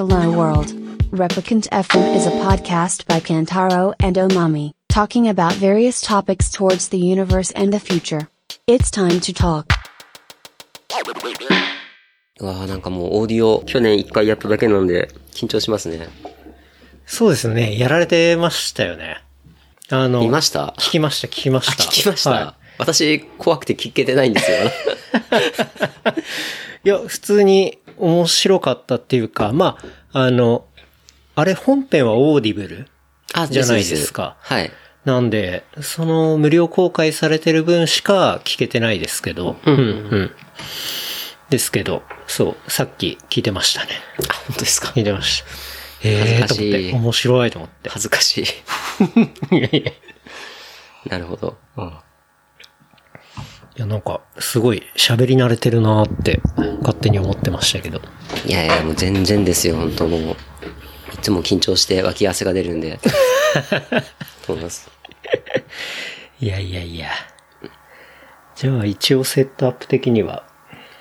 Hello World. Replicant FM is a podcast by Kantaro and Omami, talking about various topics towards the universe and the future. It's time to talk. うわーなんかもうオーディオ、去年一回やっただけなんで、緊張しますね。そうですね。やられてましたよね。あの、見ました聞きました、聞きまあ、した。聞きました、は 私、怖くて聞けてないんですよ。い。いや、普通に面白かったっていうか、まあ、あの、あれ本編は Audibleあじゃないですかはい。なんで、その無料公開されてる分しか聞けてないですけど、うん、うん。ですけど、そう、さっき聞いてましたね。あ、本当ですか？聞いてました。ええー、と思って、面白いと思って。恥ずかしい。なるほど。や、なんか、すごい喋り慣れてるなーって、勝手に思ってましたけど。いやいや、もう全然ですよ、本当もう。いつも緊張して脇汗が出るんで。そうなんです。いやいやいや。じゃあ、一応セットアップ的には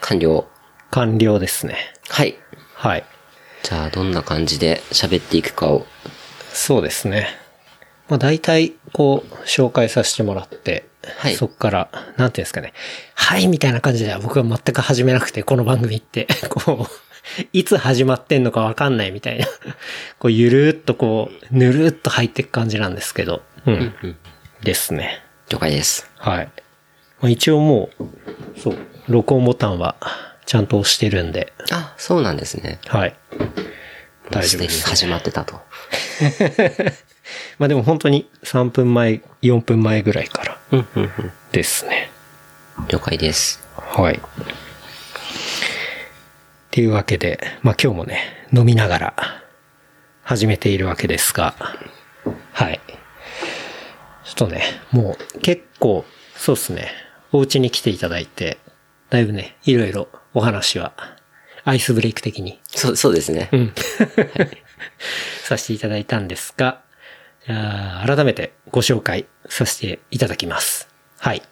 完了。完了ですね。はい。はい。じゃあ、どんな感じで喋っていくかを。そうですね。まあ大体、こう、紹介させてもらって、はいそっから、なんていうんですかね。はい、みたいな感じでは僕は全く始めなくて、この番組って、こう、いつ始まってんのかわかんないみたいな、こう、ゆるーっとこう、ぬるーっと入っていく感じなんですけど、うん。ですね。了解です。はい。まあ、一応もう、そう、録音ボタンは、ちゃんと押してるんで、あ、そうなんですね。はい。大丈夫です。始まってたと。まあでも本当に3分前、4分前ぐらいからうん、うん、うん。ですね。了解です。はい。っていうわけで、まあ今日もね、飲みながら始めているわけですが、はい。ちょっとね、もう結構、そうですね、お家に来ていただいて、だいぶね、いろいろお話は、アイスブレイク的にそう、そうですね。うん。させていただいたんですが、あ改めてご紹介させていただきます。はい。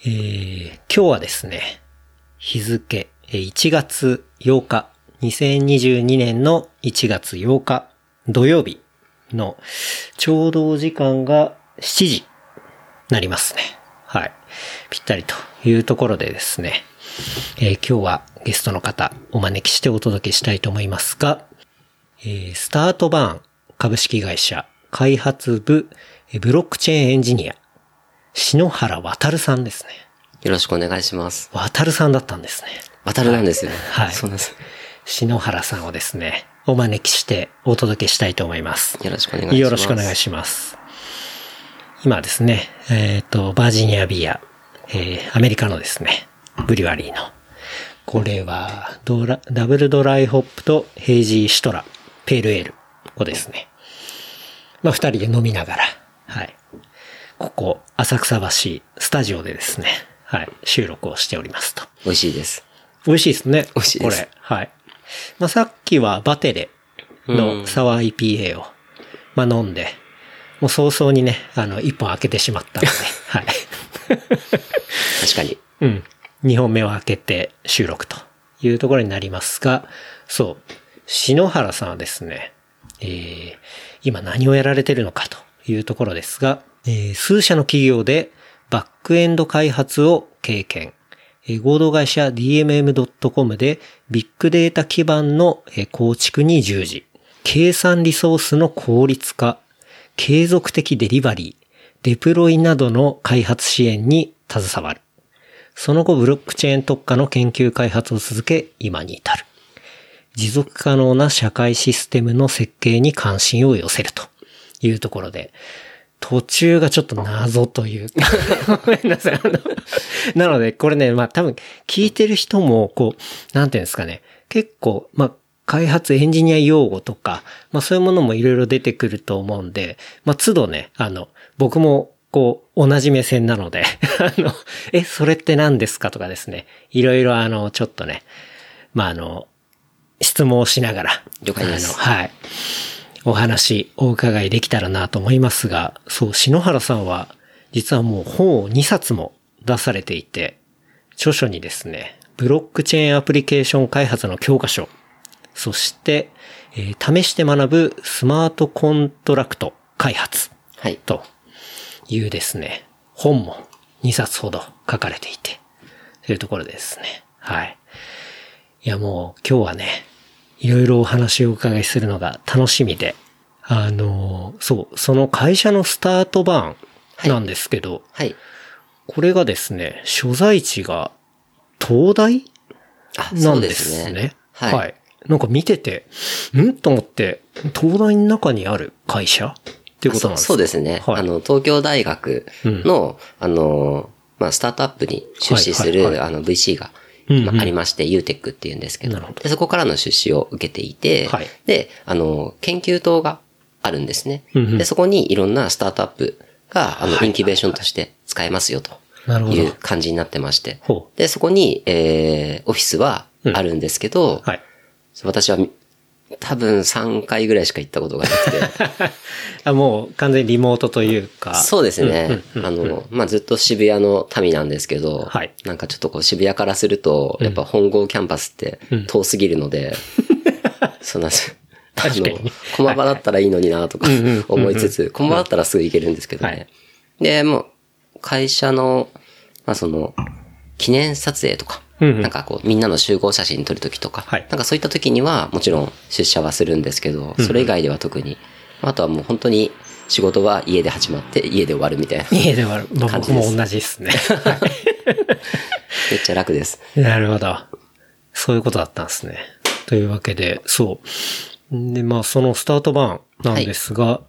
えー、今日はですね、日付、1月8日、2022年の1月8日土曜日のちょうど時間が7時なりますね。はい。ぴったりというところでですね、えー今日はゲストの方お招きしてお届けしたいと思いますが、えースタートバーン株式会社開発部えーブロックチェーンエンジニア、篠原渡さんですね。よろしくお願いします。渡さんだったんですね。渡るなんですよ。はいそうです。篠原さんをですね、お招きしてお届けしたいと思います。よろしくお願いします。よろしくお願いします。今ですね、えっ、と、バージニアビア、えーアメリカのですね、ブリュワリーの、これはドラ、ダブルドライホップとヘイジーシトラ、ペールエールをですね、まあ、二人で飲みながら、はい。ここ、浅草橋スタジオでですね、はい、収録をしておりますと。美味しいです。美味しいですね。美味しいですこれ。はい。まあ、さっきはバテレのサワー IPA を、まあ、飲んで、もう早々にね、あの、一本開けてしまったので、はい。確かに。うん。二本目を開けて収録というところになりますが、そう。篠原さんはですね、えー、今何をやられてるのかというところですが、えー数社の企業でバックエンド開発を経験。えー合同会社 DMM.com でビッグデータ基盤の構築に従事。計算リソースの効率化。継続的デリバリー。デプロイなどの開発支援に携わる。その後、ブロックチェーン特化の研究開発を続け、今に至る。持続可能な社会システムの設計に関心を寄せると。いうところで、途中がちょっと謎というか、ごめんなさい。あのなので、これね、まあ多分聞いてる人も、こう、なんていうんですかね、結構、まあ開発エンジニア用語とか、まあそういうものもいろいろ出てくると思うんで、まあ都度ね、あの、僕もこう、同じ目線なので、あの、え、それって何ですかとかですね、いろいろあの、ちょっとね、まああの、質問をしながら、了解ですはい。お話、お伺いできたらなと思いますが、そう、篠原さんは、実はもう本を2冊も出されていて、著書にですね、ブロックチェーンアプリケーション開発の教科書そして、えー試して学ぶスマートコントラクト開発はい。というですね、本も2冊ほど書かれていて、というところでですね。はい。いやもう今日はね、いろいろお話をお伺いするのが楽しみで、あのーそう、その会社のスタート版なんですけど、はい。これがですね、所在地が東大あ、なんでそうですすね。ね。はい。はい。なんか見てて、ん？と思って、東大の中にある会社？っていうことなんですか？そうですね。はいあの、東京大学の、あの、まあ、スタートアップに出資する、はいはいはいあの、VC が、うんうんまあ、ありまして、UTEC って言うんですけど。で、そこからの出資を受けていて、はい。で、あの、研究棟があるんですね。うんうん。で、そこにいろんなスタートアップが、あの、はい。インキュベーションとして使えますよと。いう感じになってまして。ほで、そこに、えー、オフィスはあるんですけど、はい。私は多分3回ぐらいしか行ったことがなくて、あもう完全にリモートというか。そうですね。あの、まあ、ずっと渋谷の民なんですけど、はい。なんかちょっとこう渋谷からすると、やっぱ本郷キャンパスって遠すぎるので、そんな、あの駒場だったらいいのになとか思いつつ、駒場だったらすぐ行けるんですけどはい。ね。で、もう、会社の、まあ、その、記念撮影とか、うんうんなんかこう、みんなの集合写真撮るときとか、はいなんかそういったときには、もちろん出社はするんですけど、それ以外では特に、あとはもう本当に仕事は家で始まって家で終わるみたいな。家では、まあ感じです僕も同じですね。めっちゃ楽です。なるほど。そういうことだったんですね。というわけで、そう。で、まあ、そのスタート版なんですが、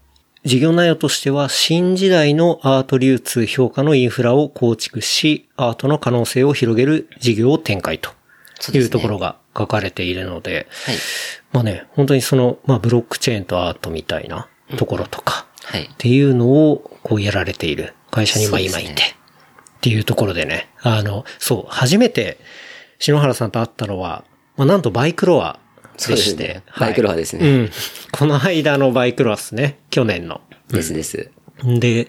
事業内容としては、新時代のアート流通評価のインフラを構築し、アートの可能性を広げる事業を展開というところが書かれているので、はい。まあね、本当にその、まあ、ブロックチェーンとアートみたいなところとか、はいっ。ていうのを、こうやられている会社にまあ今いて、っていうところでね、あの、そう、初めて篠原さんと会ったのは、まあなんとバイクロアでして、ねバイクロアですねはいうん。この間のバイクロアですね、去年の。ですです。で、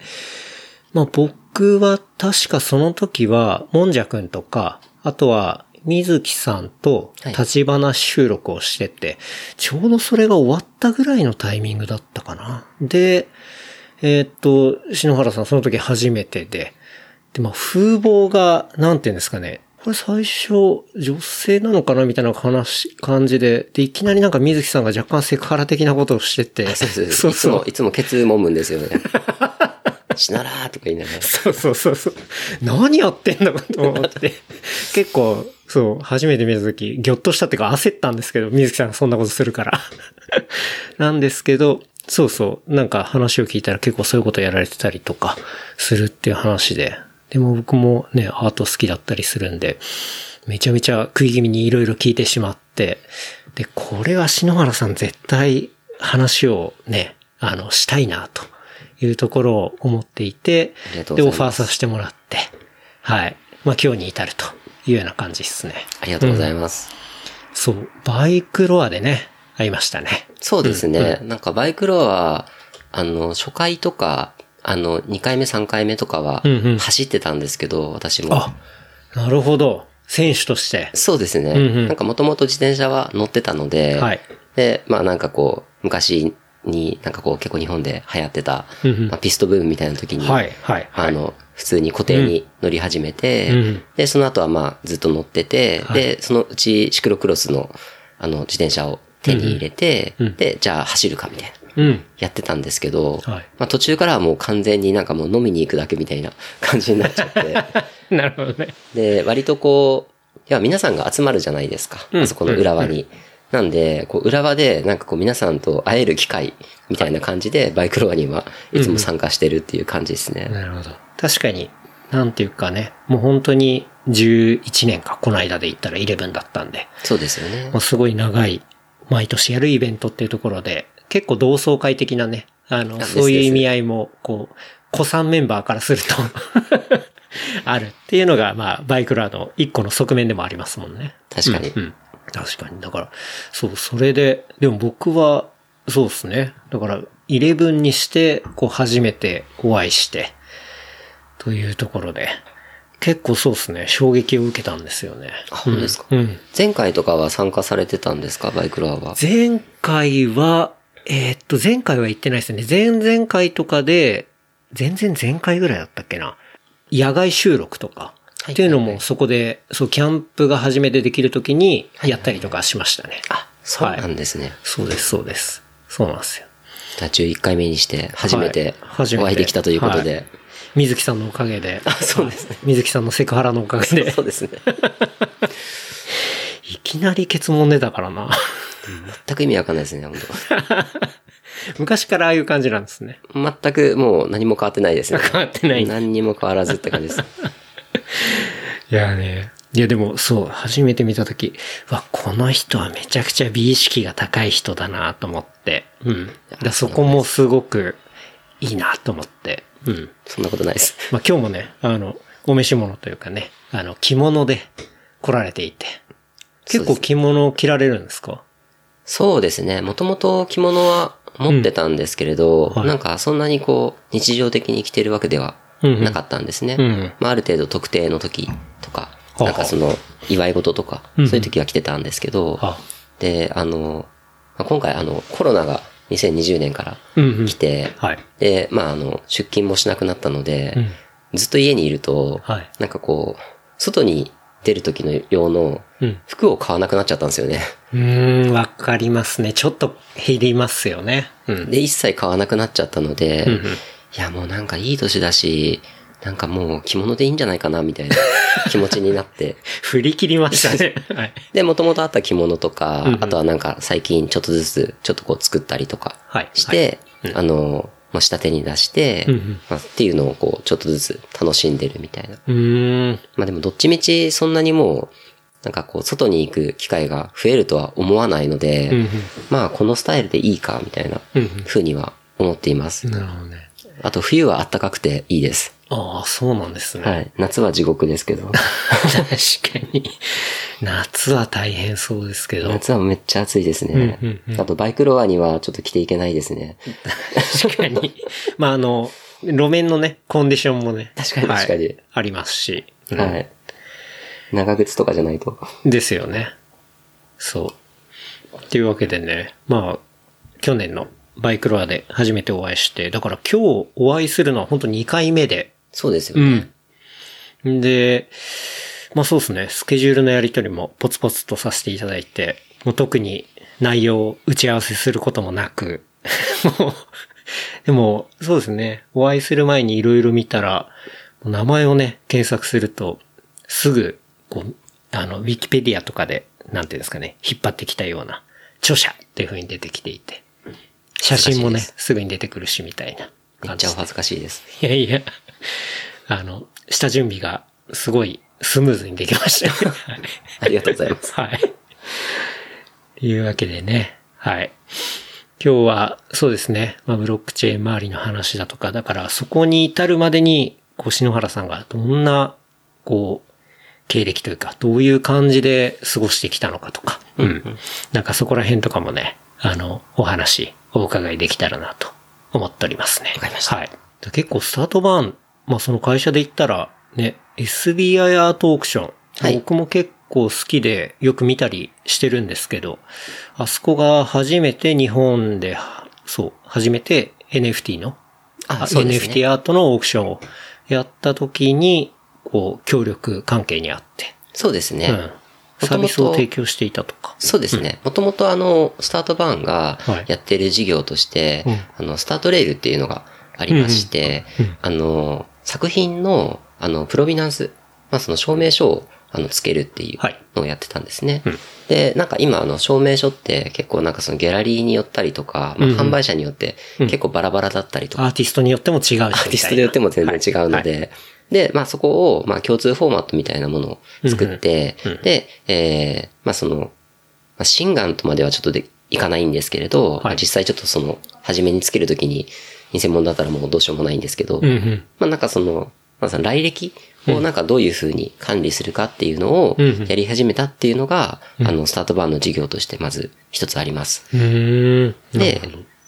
まあ僕は確かその時は、もんじゃくんとか、あとは、水木さんとはい立ち話収録をしてて、ちょうどそれが終わったぐらいのタイミングだったかな。で、えーっと、篠原さんその時初めてで、で、まあ風貌が、なんていうんですかね、これ最初、女性なのかなみたいな話、感じで、で、いきなりなんか水木さんが若干セクハラ的なことをしてて、そうです。そう いつもそ、ういつもケツ揉むんですよね。しならーとか言いながら。そうそうそうそう。何やってんだかと思って。結構、そう、初めて見たとき、ぎょっとしたっていうか焦ったんですけど、水木さんがそんなことするから。なんですけど、そうそう、なんか話を聞いたら結構そういうことやられてたりとかするっていう話で。でも僕もね、アート好きだったりするんで、めちゃめちゃ食い気味にいろいろ聞いてしまって、で、これは篠原さん絶対話をね、あの、したいな、というところを思っていていますオファーさせてもらって、はい。まあ今日に至るというような感じですね。ありがとうございます。そう、バイクロアでね、会いましたね。そうですね。なんかバイクロアは、あの、初回とか、あの、2回目、3回目とかはうんうん、走ってたんですけど、私も。あ、なるほど。選手として。そうですね。うんうんなんかもともと自転車は乗ってたので、はいで、まあなんかこう、昔になんかこう結構日本で流行ってた、うんうんまあ、ピストブームみたいな時に、はい、はい、はい。あの、普通に固定に乗り始めて、うんで、その後はまあずっと乗ってて、はいで、そのうちシクロクロスのあの自転車を手に入れて、うんうんで、じゃあ走るかみたいな。うん。やってたんですけど、はいまあ途中からはもう完全になんかもう飲みに行くだけみたいな 感じになっちゃって、なるほどね。で、割とこう、いや、皆さんが集まるじゃないですか。うんあそこの裏輪に。なんで、こう、裏輪で、なんかこう、皆さんと会える機会みたいな感じで、バイクロアにはいつも参加してるっていう感じですね。なるほど。確かに、なんていうかね、もう本当に11年か、この間で言ったら11だったんで、そうですよねまあ、。すごい長い、毎年やるイベントっていうところで、結構同窓会的なね、あの、そういう意味合いも、こう、子さんメンバーからすると、あるっていうのが、まあ、バイクラーの一個の側面でもありますもんね。確かにうん。うん確かに。だから、そう、それで、でも僕は、そうですね。だから、11にして、こう、初めてお会いして、というところで、結構そうですね、衝撃を受けたんですよね。あ、本当ですか、うん。前回とかは参加されてたんですか？バイクロアは。前回は、えーっと、前回は行ってないですね。前々回とかで、前々前回ぐらいだったっけな。野外収録とか。はいっていうのもそこで、そう、キャンプが初めてできるときにやったりとかしましたね。あ、そうなんですね。そうです、そうです。そうなんですよ。じゃあ11回目にして初めてはい初めてお会いできたということで。はい水木さんのおかげで。あ、そうですね。水木さんのセクハラのおかげで。そうですね。いきなり結問出たからな。全く意味わかんないですね、本 昔からああいう感じなんですね。当全くもう何も変わってないですね。変わってない何にも変わらずって感じです。いやね。いやでもそう、初めて見たとき、わ、この人はめちゃくちゃ美意識が高い人だなと思って。うん。だそこもすごくいいなと思って。うん。そんなことないです。まあ今日もね、あの、お召し物というかね、あの、着物で来られていて。結構着物を着られるんですか？そうですね。もともと着物は持ってたんですけれど、はい。なんかそんなにこう、日常的に着てるわけではなかったんですね。うんうん。まあある程度特定の時とか、はあ。なんかその、祝い事とか、うんうん。そういう時は着てたんですけど、あ。で、あの、まあ今回あの、コロナが2020年からうんうん。来て、はい。で、まああの、出勤もしなくなったので、うん。ずっと家にいると、はい。なんかこう、外に出る時の用のうん服を買わなくなっちゃったんですよね。うーん、わかりますね。ちょっと減りますよね。うん。で、一切買わなくなっちゃったので、うんうんいやもうなんかいい年だし、なんかもう着物でいいんじゃないかなみたいな 気持ちになって。振り切りましたね。はい。で、もともとあった着物とか、うんうんあとはなんか最近ちょっとずつちょっとこう作ったりとかはいして、あの、まあ、下手に出して、うんうんまあ、っていうのをこうちょっとずつ楽しんでるみたいな。うーん。まあでもどっちみちそんなにもう、なんかこう外に行く機会が増えるとは思わないので、うんうんまあこのスタイルでいいかみたいなうんうには思っています。なるほどね。あと冬は暖かくていいです。ああ、そうなんですね。はい。夏は地獄ですけど。確かに。夏は大変そうですけど。夏はめっちゃ暑いですね。うんうんうんあとバイクロアにはちょっと着ていけないですね。確かに。まあ、あの、路面のね、コンディションもね。確かに確かにはいありますし。うんはい。長靴とかじゃないと。ですよね。そう。っていうわけでね、まあ、去年のバイクロアで初めてお会いして、だから今日お会いするのは本当2回目で、そうですよね。うん。で、まあそうですね、スケジュールのやりとりもポツポツとさせていただいて、もう特に内容を打ち合わせすることもなく、もう、でも、そうですね、お会いする前にいろいろ見たら、名前をね、検索すると、すぐ、こう、あの、ウィキペディアとかで、なんていうんですかね、引っ張ってきたような、著者っていう風に出てきていて、写真もね、すすぐに出てくるし、みたいなめっ感じでちゃお恥ずかしいです。いやいや、あの、下準備がすごいスムーズにできましたね。ありがとうございます。はい。というわけでね、はい。今日は、そうですね、まあ、ブロックチェーン周りの話だとか、だからそこに至るまでに、こう、篠原さんがどんな、こう、経歴というか、どういう感じで過ごしてきたのかとか、うん。なんかそこら辺とかもね、あの、お話、お伺いできたらなと思っておりますね。わかりましたはい。で結構スタートバーン、まあその会社で言ったら、ね、SBI アートオークション。はい僕も結構好きでよく見たりしてるんですけど、あそこが初めて日本で、そう、初めて NFT の、ね NFT アートのオークションをやった時に、こう、協力関係にあって、そうですね。うん。サービスを提供していたとか。そうですね。もともとあの、スタートバーンがはい。やってる事業として、うん。あの、スタートレールっていうのがありまして、うん。うん。あの、作品の、あの、プロビナンス、まあその証明書を、あの、つけるっていうはい。のをやってたんですね。うん。で、なんか今、あの、証明書って結構なんかそのギャラリーによったりとか、まあうんうん。販売者によってうん。結構バラバラだったりとか、アーティストによっても違うし。アーティストによっても全然違うので、はい。はいで、まあそこを、まあ共通フォーマットみたいなものを作って、うんうんうんで、えー、まあその、まあ、心眼とまではちょっとでいかないんですけれど、まあ実際ちょっとその、初めにつけるときに、偽物だったらもうどうしようもないんですけど、うんうん。まあなんかその、まあその来歴をなんかどういうふうに管理するかっていうのをうんうんやり始めたっていうのが、あの、スタートバーンの事業としてまず一つあります。うーん。で、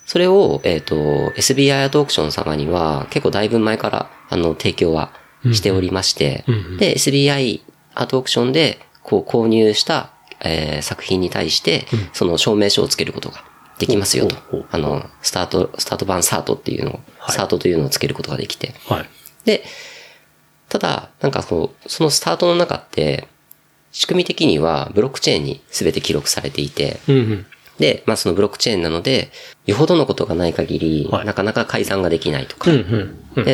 それを、えっ、と、SBI アートオークション様には結構だいぶ前から、あの、提供はしておりまして、うんうんで、SBI アートオークションで、こう購入した、えー作品に対して、その証明書をつけることができますよとほうほう。あの、スタート、スタート版サートっていうのを、はいサートというのをつけることができて。はい。で、ただ、なんかこう、そのスタートの中って、仕組み的にはブロックチェーンに全て記録されていて、うんうん。で、まあそのブロックチェーンなので、よほどのことがない限り、はい。なかなか改ざんができないとか、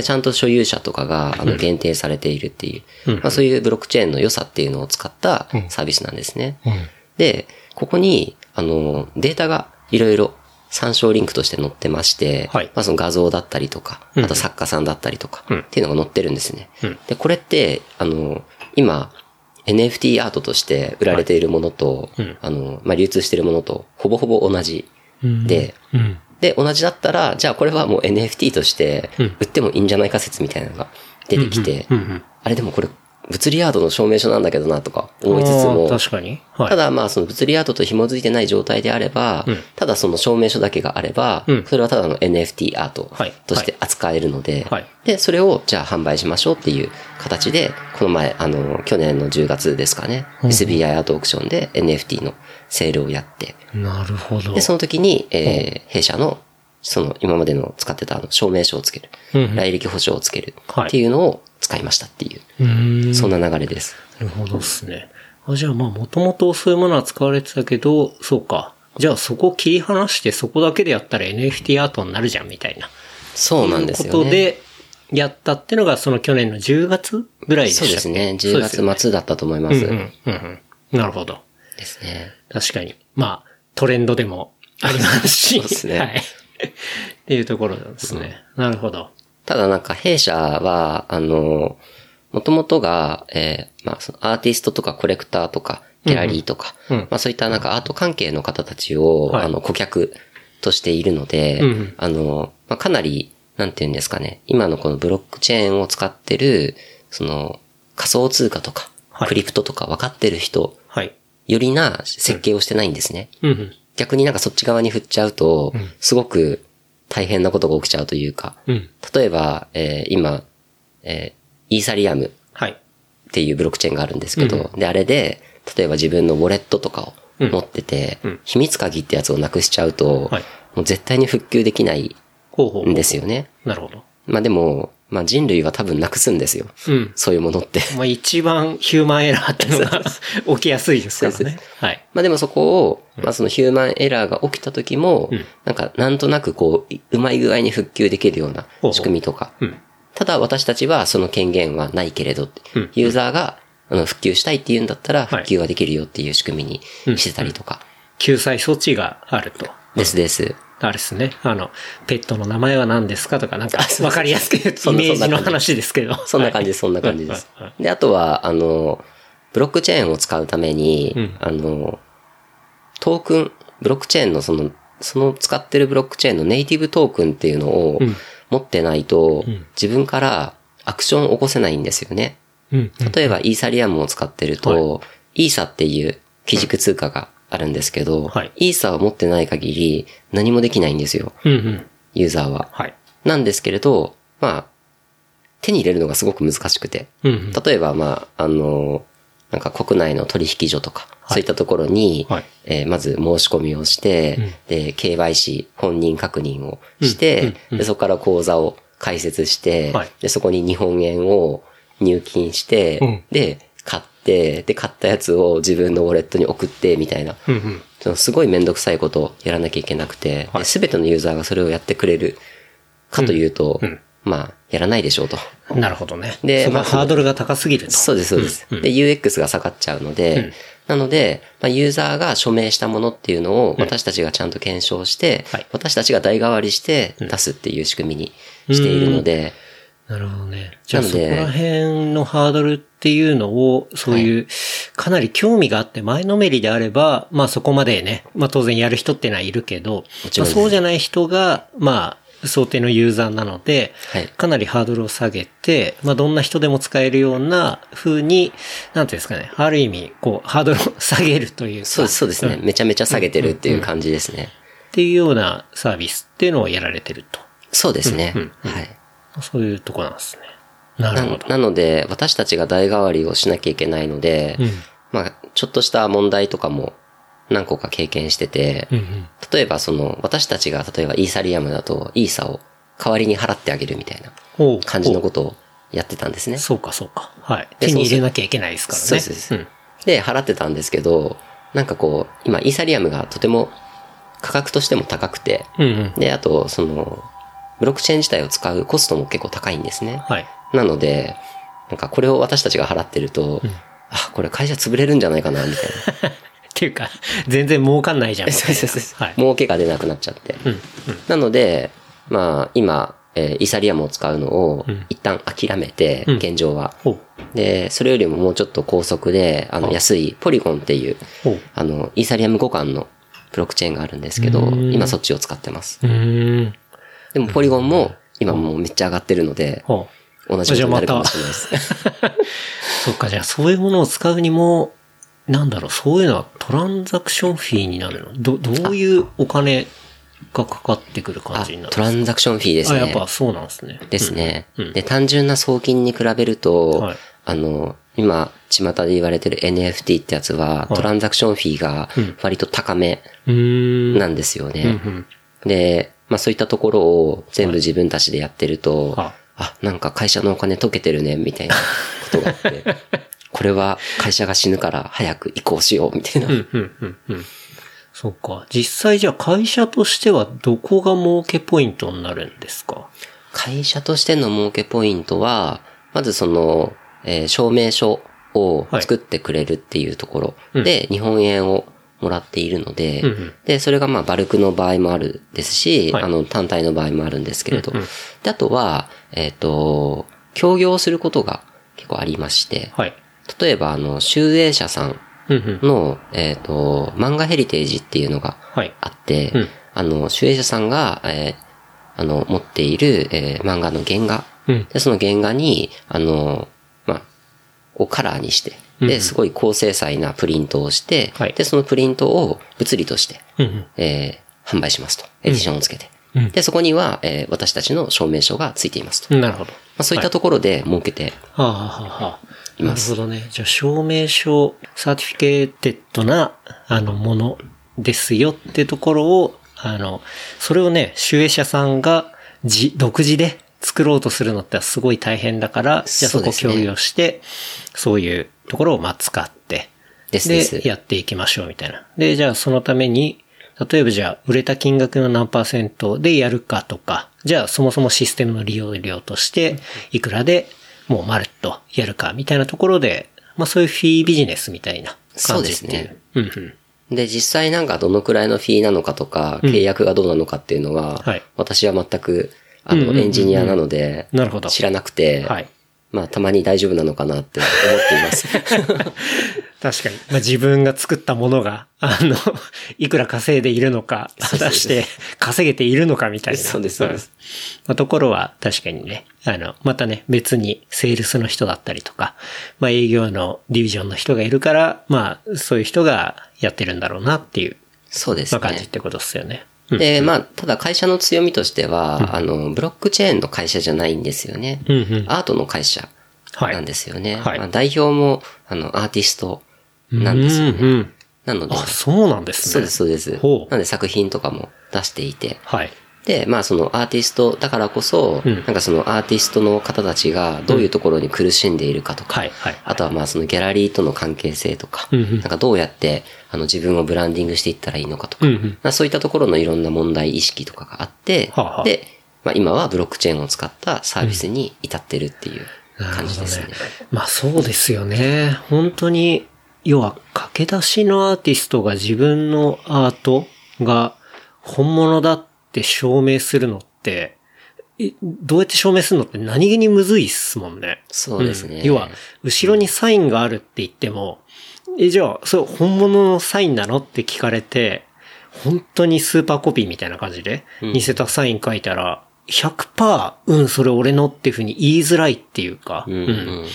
ちゃんと所有者とかが、あの、限定されているっていう、まあそういうブロックチェーンの良さっていうのを使ったサービスなんですね。で、ここに、あの、データがいろいろ参照リンクとして載ってまして、はい。まあその画像だったりとか、あと作家さんだったりとか、っていうのが載ってるんですね。で、これって、あの、今、NFT アートとして売られているものと、あの、まあ、流通しているものと、ほぼほぼ同じ。で、うん。で、同じだったら、じゃあこれはもう NFT として売ってもいいんじゃないか説みたいなのが出てきて、あれでもこれ物理アートの証明書なんだけどなとか思いつつも、確かに。はい。ただまあその物理アートと紐づいてない状態であれば、ただその証明書だけがあれば、うん。それはただの NFT アートはい。として扱えるので、はい。で、それをじゃあ販売しましょうっていう形で、この前、あの、去年の10月ですかね、SBI アートオークションで NFT のセールをやって、なるほど。で、その時に、えー弊社の、その今までの使ってたあの証明書をつける、うん来歴保証をつけるはいっていうのを使いましたっていう、うーん。そんな流れです。なるほどですね。あじゃあまあもともとそういうものは使われてたけど、そうか。じゃあそこを切り離してそこだけでやったら NFT アートになるじゃんみたいな。そうなんですよね。ことでやったってのがその去年の10月ぐらいでしたそうですね。10そうですよね月末だったと思います。うんうんうんうん。なるほど。ですね。確かに。まあ、トレンドでもありますし。そうですねはい。っていうところなんですね。なるほど。ただなんか弊社は、あの、もともとが、えーまあそのアーティストとかコレクターとか、ギャラリーとか、うんまあそういったなんかアート関係の方たちを、はいあの、顧客としているので、うんうんあの、まあかなり、なんていうんですかね、今のこのブロックチェーンを使ってる、その、仮想通貨とか、はいクリプトとか分かってる人はい。よりな設計をしてないんですね。うんうん。逆になんかそっち側に振っちゃうと、すごく大変なことが起きちゃうというか、うん。例えば、えー今、えーイーサリアムはい。っていうブロックチェーンがあるんですけど、で、あれで、例えば自分のウォレットとかを持ってて、うん秘密鍵ってやつをなくしちゃうと、はいもう絶対に復旧できないほうほうほうんですよね。なるほど。まあでも、まあ人類は多分なくすんですよ。うん。そういうものって。まあ一番ヒューマンエラーっていうのが起きやすいですからそう。はい。まあでもそこを、まあそのヒューマンエラーが起きた時も、うんなんかなんとなくこう、うまい具合に復旧できるような仕組みとか、うん。ただ私たちはその権限はないけれどうんユーザーがあの復旧したいっていうんだったらはい復旧ができるよっていう仕組みにしてたりとか。救済措置があると。ですです。あれですね。あの、ペットの名前は何ですかとか、なんか、わかりやすく言うとそんなイメージの話ですけど。そんな感じです、そんな感じです。で、あとは、あの、ブロックチェーンを使うために、うんあの、トークン、ブロックチェーンのその、その使ってるブロックチェーンのネイティブトークンっていうのをうん持ってないと、ん自分からアクションを起こせないんですよね。うん。例えばイーサリアムを使ってると、イーサっていう基軸通貨があるんですけど、はいイーサを持ってない限り何もできないんですよ、うんうん。ユーザーは。はい。なんですけれど、まあ、手に入れるのがすごく難しくて。うんうん。例えば、まあ、あの、なんか国内の取引所とか、そういったところに、はいえーまず申し込みをして、で、KYC、本人確認をして、で、そこから口座を開設して、はいで、そこに日本円を入金して、うんで、で、買ったやつを自分のウォレットに送って、みたいな、うんうん。そのすごいめんどくさいことをやらなきゃいけなくて、すべてのユーザーがそれをやってくれるかというと、うんうんまあ、やらないでしょうと。なるほどね。でまあハードルが高すぎると。そうです、そうです。で、UX が下がっちゃうので、なので、まあ、ユーザーが署名したものっていうのを私たちがちゃんと検証して、はい私たちが代替わりして出すっていう仕組みにしているので、なるほどね。じゃあそこら辺のハードルっていうのを、そういう、かなり興味があって前のめりであれば、まあそこまでね、まあ当然やる人ってのはいるけど、まあそうじゃない人が、まあ、想定のユーザーなので、はいかなりハードルを下げて、まあどんな人でも使えるような風に、なんていうんですかね、ある意味、こう、ハードルを下げるというかそうです、そうですね。めちゃめちゃ下げてるっていう感じですね。っていうようなサービスっていうのをやられてると。そうですね。うんうんはい。そういうとこなんですね。なるほど。なので、私たちが代替わりをしなきゃいけないので、うん。まあ、ちょっとした問題とかも何個か経験してて、うんうん。例えばその、私たちが例えばイーサリアムだと、イーサを代わりに払ってあげるみたいな感じのことをやってたんですね。そうか、そうか。はい。で手に入れなきゃいけないですからね。そうですそうん。で、払ってたんですけど、なんかこう、今イーサリアムがとても価格としても高くて、うんうん。で、あと、その、ブロックチェーン自体を使うコストも結構高いんですね。はい。なので、なんかこれを私たちが払ってると、あ、これ会社潰れるんじゃないかな、みたいな。っていうか、全然儲かんないじゃん。そうそうそう。はい。儲けが出なくなっちゃって。うん。うん。なので、まあ、今、えーイーサリアムを使うのをん一旦諦めて、うん現状は。ほう。で、それよりももうちょっと高速で、あの、あ安いポリゴンっていう。あの、イーサリアム互換のブロックチェーンがあるんですけど、うん今そっちを使ってます。うーん。でもポリゴンも今もうめっちゃ上がってるので。同じことになるかもしれないです。そっか、じゃあそういうものを使うにも、なんだろう、そういうのはトランザクションフィーになるの？ど、どういうお金がかかってくる感あじになるトランザクションフィーですあ、ね。やっぱそうなんですね。ですね。うんうんで、単純な送金に比べると、はいあの、今、巷で言われてる NFT ってやつは、いトランザクションフィーが割と高め。なんですよね。で、まあそういったところを全部自分たちでやってると、はあ、なんか会社のお金溶けてるね、みたいなことがあって、これは会社が死ぬから早く移行しよう、みたいな。うん、うん、うん、うん。そっか。実際じゃあ会社としてはどこが儲けポイントになるんですか？会社としての儲けポイントは、まずその、えー証明書を作ってくれるっていうところで、日本円をもらっているので、うんうんで、それがまあバルクの場合もあるですし、はいあの単体の場合もあるんですけれど、うんうんであとは、えっ、と、協業することが結構ありまして、はい。例えばあの、集英社さんうん、うん。の、えっ、と、漫画ヘリテージっていうのがはい。あって、うんあの、集英社さんが、えーあの、持っている、えー漫画の原画。うん。で、その原画に、あの、まあ、をカラーにして、で、すごい高精細なプリントをして、はいで、そのプリントを物理として、うん、うん。えー販売しますと。エディションをつけて。うんで、そこには、えー私たちの証明書がついていますと。まなるほど。あ、そういったところで儲けて、はあ、はあはあ、なるほどね。じゃあ、証明書、サーティフィケーテッドな、あの、ものですよってところを、あの、それをね、集英社さんが、じ、独自で作ろうとするのってすごい大変だから、じゃあそこ共有して、そういうところをまあ使って、でやっていきましょうみたいな。で、じゃあそのために、例えばじゃあ、売れた金額の何パーセントでやるかとか、じゃあそもそもシステムの利用料として、いくらでもうまるっとやるかみたいなところで、まあそういうフィービジネスみたいな感じっていう。そうですね。うんうん。で、実際なんかどのくらいのフィーなのかとか、契約がどうなのかっていうのは、はい私は全く、あの、うんうんうんうんエンジニアなので、なるほど知らなくて、はい。まあ、たまに大丈夫なのかなって思っています。確かに。まあ自分が作ったものが、あの、いくら稼いでいるのか、果たして稼げているのかみたいな。そうですそうですん。まあ、ところは確かにね、あの、またね、別にセールスの人だったりとか、まあ営業のディビジョンの人がいるから、まあそういう人がやってるんだろうなっていう、そうですまあ感じっね。てことですよね。うん。で、まあ、ただ会社の強みとしては、あの、ブロックチェーンの会社じゃないんですよね。うんうんアートの会社はい。なんですよね。はいまあ、代表も、あの、アーティストなんですよね。なのであ、、そうなんですね。そうです、そうです。なので作品とかも出していて、はい。で、まあそのアーティストだからこそ、うんなんかそのアーティストの方たちがどういうところに苦しんでいるかとか、はいはいあとはまあそのギャラリーとの関係性とか、うんうんなんかどうやってあの自分をブランディングしていったらいいのかとか、うんうんまあそういったところのいろんな問題意識とかがあって、はあはあで、まあ今はブロックチェーンを使ったサービスに至ってるっていう感じですね。ね。まあそうですよね。本当に、要は駆け出しのアーティストが自分のアートが本物だって証明するのって、いどうやって証明するのって何気にむずいっすもんね。そうですねん要は、後ろにサインがあるって言っても、え、じゃあ、それ本物のサインなのって聞かれて、本当にスーパーコピーみたいな感じで、似せたサイン書いたら、100%、うん、それ俺のっていうふうに言いづらいっていうか、うん、うん。ね。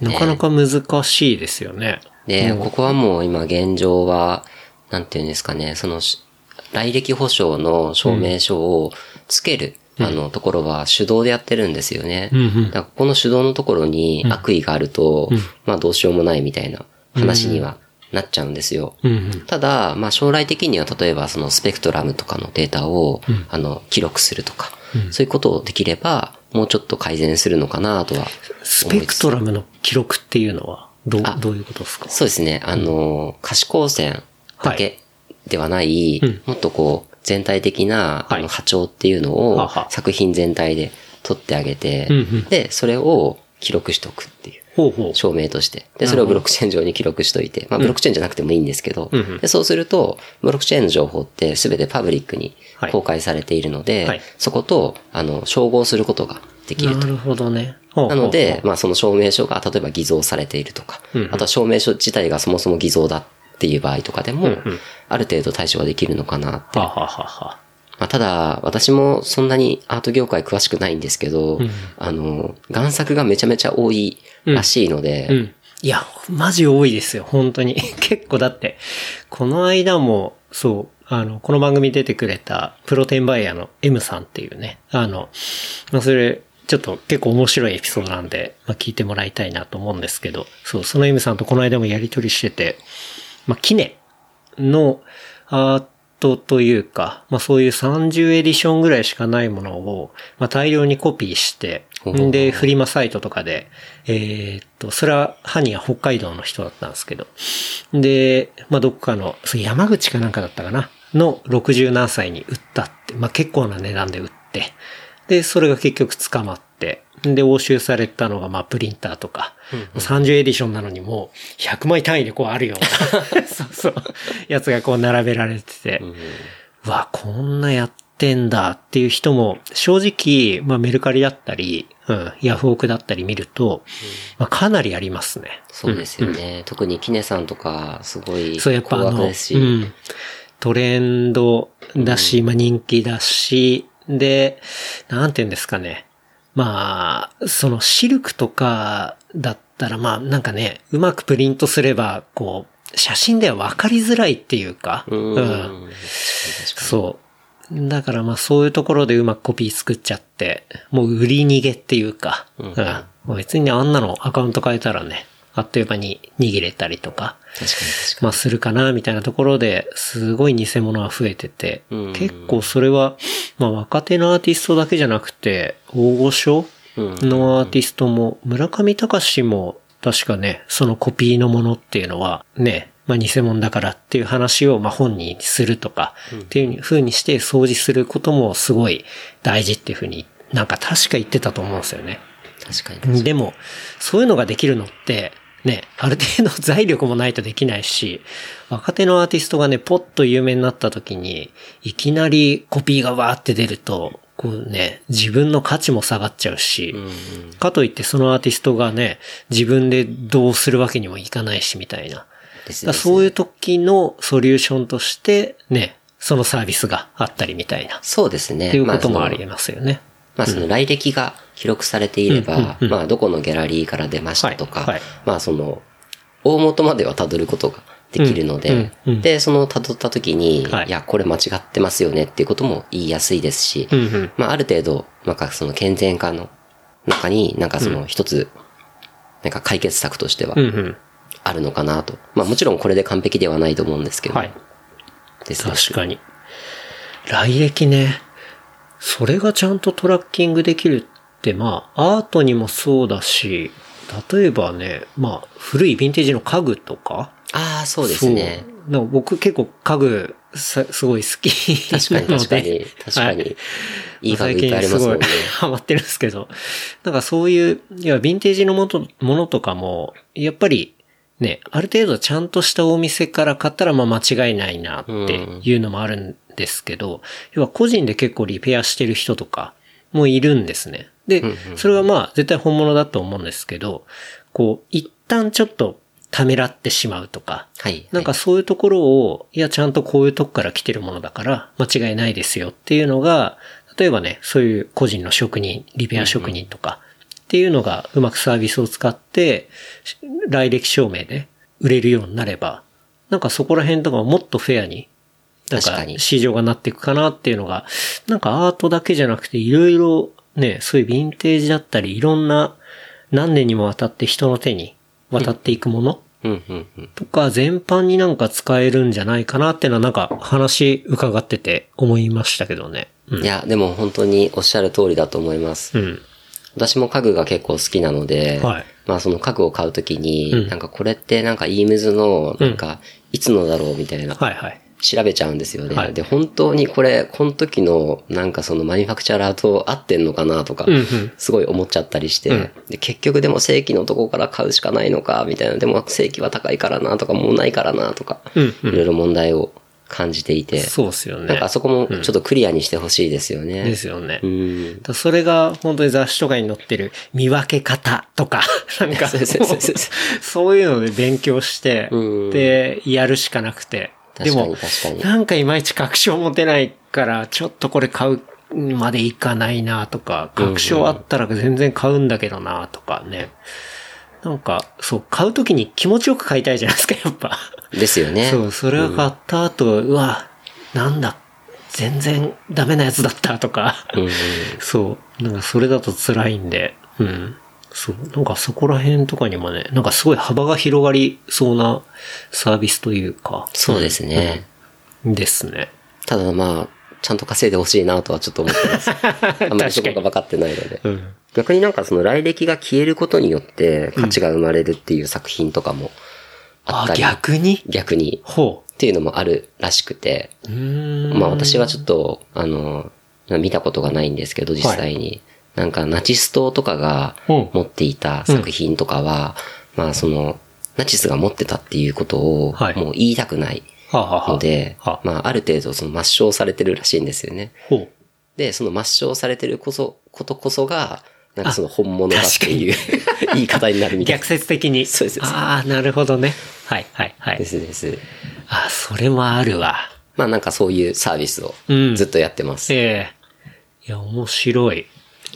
なかなか難しいですよね。で、ここはもう今現状は、なんていうんですかね、そのし、来歴保証の証明書をつけるあの、ところは手動でやってるんですよね。うんうん。だからこの手動のところに悪意があると、まあどうしようもないみたいな話にはなっちゃうんですよ。うんうん。ただ、まあ将来的には例えばそのスペクトラムとかのデータを、あの、記録するとか、そういうことをできれば、もうちょっと改善するのかなとはスペクトラムの記録っていうのは、どう、あどういうことですか？そうですね。あの、可視光線だけではない、うん。もっとこう、全体的な、はい。あの波長っていうのをはは。作品全体で撮ってあげて、うんうん。で、それを記録しておくっていう。ほうほう。証明として。で、それをブロックチェーン上に記録しといて、まあブロックチェーンじゃなくてもいいんですけど、うんうん。でそうすると、ブロックチェーンの情報って全てパブリックにはい。公開されているので、はい。そこと、あの、照合することができるとな。るほどね。なので、、まあその証明書が例えば偽造されているとか、うんうん。あとは証明書自体がそもそも偽造だっていう場合とかでも、うんうんある程度対処はできるのかなって。はあはあはまあ、ただ、私もそんなにアート業界詳しくないんですけど、んあの、贋作がめちゃめちゃ多いらしいので、うん。いや、マジ多いですよ、本当に。結構だって、この間も、そう、あの、この番組に出てくれた、プロテンバイヤーの M さんっていうね、あの、まあ、それ、ちょっと結構面白いエピソードなんで、まあ、聞いてもらいたいなと思うんですけど、そう、その M さんとこの間もやりとりしてて、まあ、キネのアートというか、まあそういう30エディションぐらいしかないものを、まあ大量にコピーして、で、フリマサイトとかで、えーっと、それは犯人は北海道の人だったんですけど、で、まあどっかの、山口かなんかだったかな、の60何歳に売ったって、まあ結構な値段で売って、で、それが結局捕まって、で、押収されたのが、まあ、プリンターとか、30エディションなのにもう、100枚単位でこうあるような、そうそう、やつがこう並べられてて、うわ、こんなやってんだっていう人も、正直、まあ、メルカリだったり、うん、ヤフオクだったり見ると、まあ、かなりありますね。そうですよね。特にキネさんとか、すごいそう、やっぱあの、うん。トレンドだし、まあ人気だし、で、なんて言うんですかね。まあ、そのシルクとかだったら、まあなんかね、うまくプリントすれば、こう、写真では分かりづらいっていうか、うん。うんそう。だからまあそういうところでうまくコピー作っちゃって、もう売り逃げっていうか、うん。もう別にね、あんなのアカウント変えたらね、あっという間に逃げれたりとか、確かに確かまあするかな、みたいなところで、すごい偽物は増えてて、うん結構それは、まあ若手のアーティストだけじゃなくて、大御所のアーティストも、村上隆も確かね、そのコピーのものっていうのは、ね、まあ偽物だからっていう話をまあ本人にするとか、っていう風にして掃除することもすごい大事っていう風になんか確か言ってたと思うんですよね。確かに。でも、そういうのができるのって、ね、ある程度財力もないとできないし、若手のアーティストがね、ポッと有名になった時に、いきなりコピーがわーって出ると、こうね、自分の価値も下がっちゃうし、かといってそのアーティストがね、自分でどうするわけにもいかないし、みたいな。ですですだからそういう時のソリューションとして、ね、そのサービスがあったりみたいな。っそうですね。ていうこともありえますよね。まあその来歴が記録されていれば、うんうんうんまあどこのギャラリーから出ましたとか、はいはいまあその、大元までは辿ることができるので、うんうんうんで、その辿った時に、はいい、や、これ間違ってますよねっていうことも言いやすいですし、うんうんまあある程度、なんかその健全化の中になんかその一つ、なんか解決策としてはうんうん。あるのかなと。まあもちろんこれで完璧ではないと思うんですけど、はい。ですね確かに。来歴ね。それがちゃんとトラッキングできるって、まあ、アートにもそうだし、例えばね、まあ、古いヴィンテージの家具とか。ああ、そうですね。僕結構家具さすごい好き確かになので確かに、確かに。はいいい家具いっぱいありますもんね最近。すごいハマってるんですけど。なんかそういう、いや、ヴィンテージのもとものとかも、やっぱり、ね、ある程度ちゃんとしたお店から買ったらまあ間違いないなっていうのもあるんですけど、要は個人で結構リペアしてる人とかもいるんですね。で、それはまあ絶対本物だと思うんですけど、こう、一旦ちょっとためらってしまうとか、はい。なんかそういうところを、いや、ちゃんとこういうとこから来てるものだから、間違いないですよっていうのが、例えばね、そういう個人の職人、リペア職人とか、っていうのがうまくサービスを使って、し来歴証明で売れるようになれば、なんかそこら辺とかももっとフェアになんか確かに市場がなっていくかなっていうのが、なんかアートだけじゃなくていろいろね、そういうヴィンテージだったり、いろんな何年にもわたって人の手に渡っていくもの。とか全般になんか使えるんじゃないかなっていうのはなんか話伺ってて思いましたけどね。うん。いや、でも本当におっしゃる通りだと思います。うん。私も家具が結構好きなので、はいまあその家具を買うときに、うんなんかこれってなんかイームズの、なんか、いつのだろうみたいな、はいはい。調べちゃうんですよね。はいで、本当にこれ、この時の、なんかそのマニファクチャラーと合ってんのかなとかうんうん、すごい思っちゃったりして、うんで、結局でも正規のとこから買うしかないのか、みたいな、でも正規は高いからなとか、もうないからなとか、うんうんいろいろ問題を感じていて、そうっすよね。なんかあそこもちょっとクリアにしてほしいですよね。ですよね。うん。だそれが本当に雑誌とかに載ってる見分け方とか、なんかそういうので勉強してうん、で、やるしかなくて。でもなんかいまいち確証持てないから、ちょっとこれ買うまでいかないなとか、確証あったら全然買うんだけどなとかね。なんか、そう、買うときに気持ちよく買いたいじゃないですか、やっぱ。ですよね。そう、それが買った後、うわ、なんだ、全然ダメなやつだったとか。うんそう。なんかそれだと辛いんで、うん。そう。なんかそこら辺とかにもね、なんかすごい幅が広がりそうなサービスというか。そうですね。うん。ですね。ただまあ、ちゃんと稼いでほしいなとはちょっと思ってます。あんまりそこが分かってないので。うん。逆になんかその来歴が消えることによって価値が生まれるっていう作品とかもああっ、たり、逆に？逆にほっていうのもあるらしくて。まあ私はちょっと、あの、見たことがないんですけど、実際に。なんかナチス党とかがうん持っていた作品とかは、まあその、ナチスが持ってたっていうことをはいもう言いたくないので、はあ、まあある程度その抹消されてるらしいんですよね。で、その抹消されてるこそ、ことこそが、なんかその本物だっていう言い方になるみたいな。逆説的に。そうですああ、なるほどね。はい、はい、はでい。すです。あ、それもあるわ。まあなんかそういうサービスをうんずっとやってます。ええいや、面白い。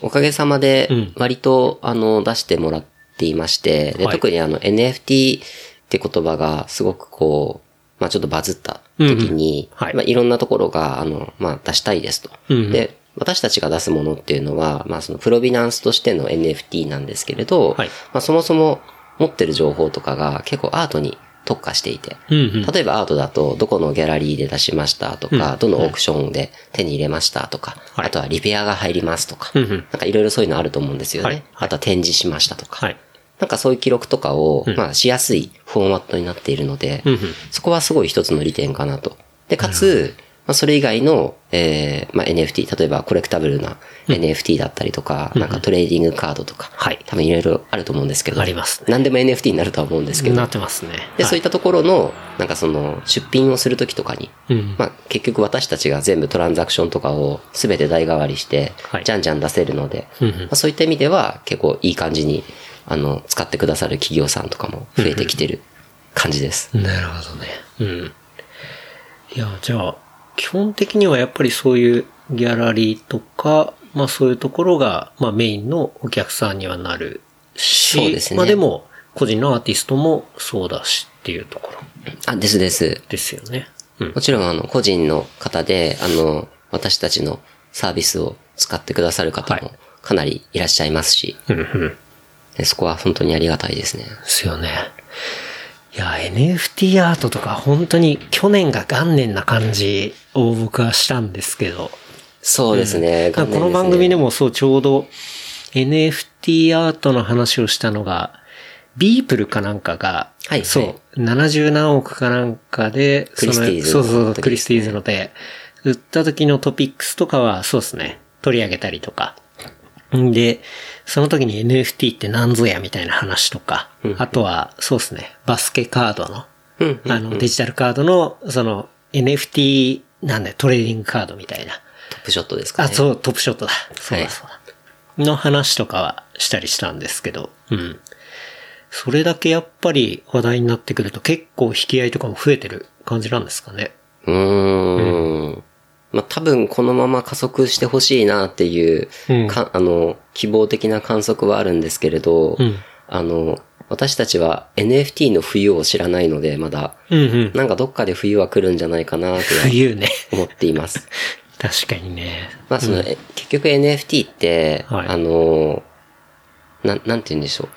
おかげさまでうん、割と、あの、出してもらっていまして、ではい。特にあの、NFT って言葉がすごくこう、まあちょっとバズった時に、い。まあいろんなところが、あの、まあ出したいですと。で、私たちが出すものっていうのは、まあそのプロビナンスとしての NFT なんですけれど、はい。まあそもそも持ってる情報とかが結構アートに特化していて、うんうん。例えばアートだと、どこのギャラリーで出しましたとか、どのオークションで手に入れましたとか、はいあとはリペアが入りますとか、うんうんなんかいろいろそういうのあると思うんですよね。はいあとは展示しましたとか。はい。なんかそういう記録とかを、まあしやすいフォーマットになっているので、うんうんそこはすごい一つの利点かなと。で、かつ、まあそれ以外の、えーまあ NFT、例えばコレクタブルな NFT だったりとか、なんかトレーディングカードとか、はい。多分いろいろあると思うんですけど、ありますね。何でも NFT になるとは思うんですけど、なってますね。で、はい。そういったところの、なんかその、出品をするときとかに、うん。まあ結局私たちが全部トランザクションとかを全て代替わりしてはい、じゃんじゃん出せるので、うんうん。まあ、そういった意味では結構いい感じに、あの、使ってくださる企業さんとかも増えてきてる感じです。なるほどね。うん。いや、じゃあ、基本的にはやっぱりそういうギャラリーとか、まあそういうところが、まあメインのお客さんにはなるし、そうですねまあでも、個人のアーティストもそうだしっていうところあ、ですです。ですよね。うん。もちろんあの、個人の方で、あの、私たちのサービスを使ってくださる方もはいかなりいらっしゃいますし、うんうん。でそこは本当にありがたいですね。ですよね。いや、NFT アートとか本当に去年が元年な感じを僕はしたんですけど、そうですね。なんかこの番組でも、もそうちょうど NFT アートの話をしたのが、 Beeple かなんかが、はいそう、70何億かなんかで、クリスティーズそうそう、クリスティーズので、売った時のトピックスとかは、そうですね、取り上げたりとか。んで、その時に NFT って何ぞやみたいな話とか、あとは、そうですね、バスケカードの、うんあの、デジタルカードの、その、NFT なんだよ、トレーディングカードみたいな。トップショットですかあ、ね。そう、トップショットだ。そうはいだそうだ。の話とかはしたりしたんですけど、うん。それだけやっぱり話題になってくると結構引き合いとかも増えてる感じなんですかね。うーん。まあ、多分このまま加速してほしいなっていう、うんかあの、希望的な観測はあるんですけれど、うんあの、私たちは NFT の冬を知らないので、まだ、うんうん。なんかどっかで冬は来るんじゃないかなとは冬ね。思っています。確かにね。まあその、え結局 NFT って、はいあの、な、なんて言うんでしょう。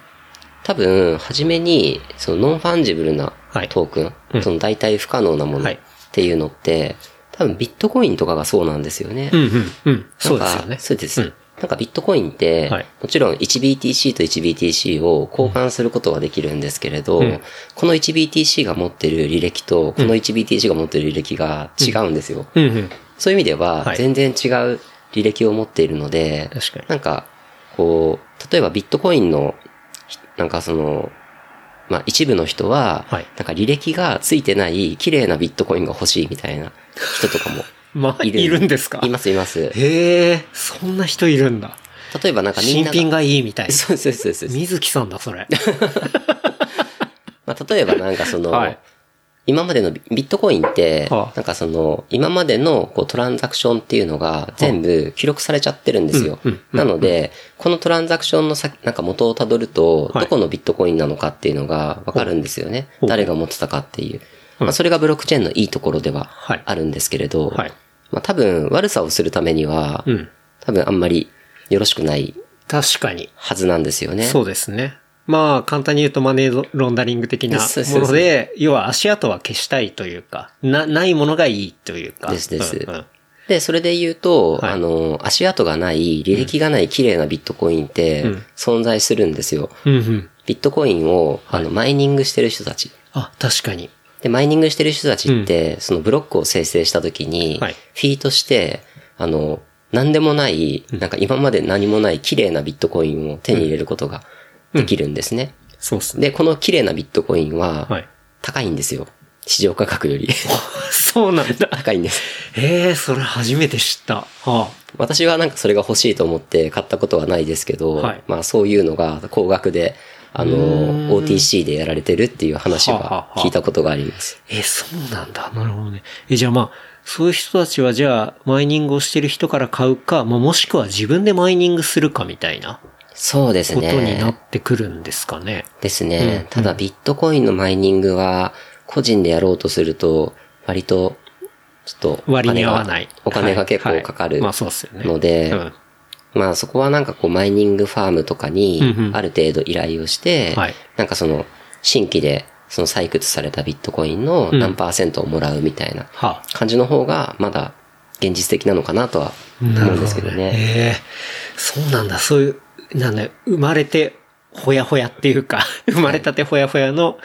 多分、初めに、その non-fungible なはい token、うんその代替不可能なものはいっていうのって、多分ビットコインとかがそうなんですよね。うんうんうん。そうですよね。そうです。うんなんかビットコインって、はいもちろん 1BTC と 1BTC を交換することはできるんですけれど、うんこの 1BTC が持ってる履歴と、この 1BTC が持ってる履歴が違うんですよ。うんうん。そういう意味ではは、い全然違う履歴を持っているので、確かになんか、こう、例えばビットコインの、ひなんかその、まあ一部の人は、はいなんか履歴がついてない綺麗なビットコインが欲しいみたいな人とかもまあ、いいる。るんですか？いますいます。へえ、そんな人いるんだ。例えばなんかみんなが。新品がいいみたいな。そうそうそうそう。水木さんだ、それ。まあ、例えばなんかその、はい今までのビビットコインって、はあなんかその、今までのこうトランザクションっていうのが全部記録されちゃってるんですよ。なので、このトランザクションの先、なんか元をたどると、はいどこのビットコインなのかっていうのがわかるんですよね。誰が持ってたかっていう。うんまあ、それがブロックチェーンのいいところでははいあるんですけれど、はいまあ、多分悪さをするためには、うん。多分あんまりよろしくない確かに。はずなんですよね。そうですね。まあ、簡単に言うとマネーロンダリング的なもので、要は足跡は消したいというか、な、ないものがいいというか。ですですうんうんで、それで言うと、はいあの、足跡がない、履歴がない綺麗なビットコインってうん存在するんですよ。うんうん。ビットコインを、あの、マイニングしてる人たち。あ、確かに。で、マイニングしてる人たちって、そのブロックを生成した時に、はいフィートして、あの、何でもない、なんか今まで何もない綺麗なビットコインを手に入れることができるんですね。そうですね。で、この綺麗なビットコインははい、高いんですよ。市場価格より。そうなんだ。高いんです。ええそれ初めて知った。は私はなんかそれが欲しいと思って買ったことはないですけど、はいまあそういうのが高額で、あの、OTC でやられてるっていう話は聞いたことがあります。え、そうなんだ。なるほどね。え、じゃあまあ、そういう人たちはじゃあ、マイニングをしてる人から買うか、まあ、もしくは自分でマイニングするかみたいなそうですことになっね。てくるんですかね。ですうんね。ただビットコインのマイニングは個人でやろうとすると、割と、ちょっとお割に金が合わない。お金が結はい構かかるまあそうですよね。のでうんまあそこはなんかこうマイニングファームとかにある程度依頼をして、はい。なんかその新規でその採掘されたビットコインの何パーセントをもらうみたいなは感じの方がまだ現実的なのかなとはあ、思うんですけどね。ええそうなんだ。そういう、なんだ、生まれて、ほやほやっていうか、生まれたてほやほやの、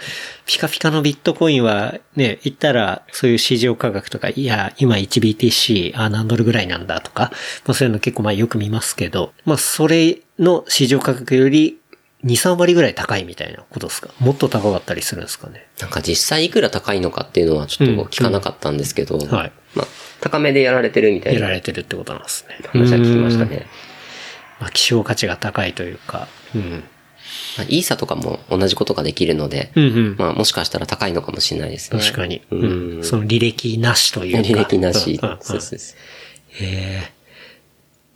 ピカピカのビットコインは、ね、言ったら、そういう市場価格とか、いや、今 1BTC、あ、何ドルぐらいなんだとか、まあそういうの結構まあよく見ますけど、まあそれの市場価格より、2、3割ぐらい高いみたいなことですか？もっと高かったりするんですかね？なんか実際いくら高いのかっていうのはちょっと聞かなかったんですけど、はい。まあ高めでやられてるみたいやらなれてるってことなんですね。話は聞きましたね。まあ希少価値が高いというか、うん。まあ、イーサとかも同じことができるので、うんうん。まあもしかしたら高いのかもしれないですね。確かに。ううんん。その履歴なしというか。履歴なし。そうそうそうへえ。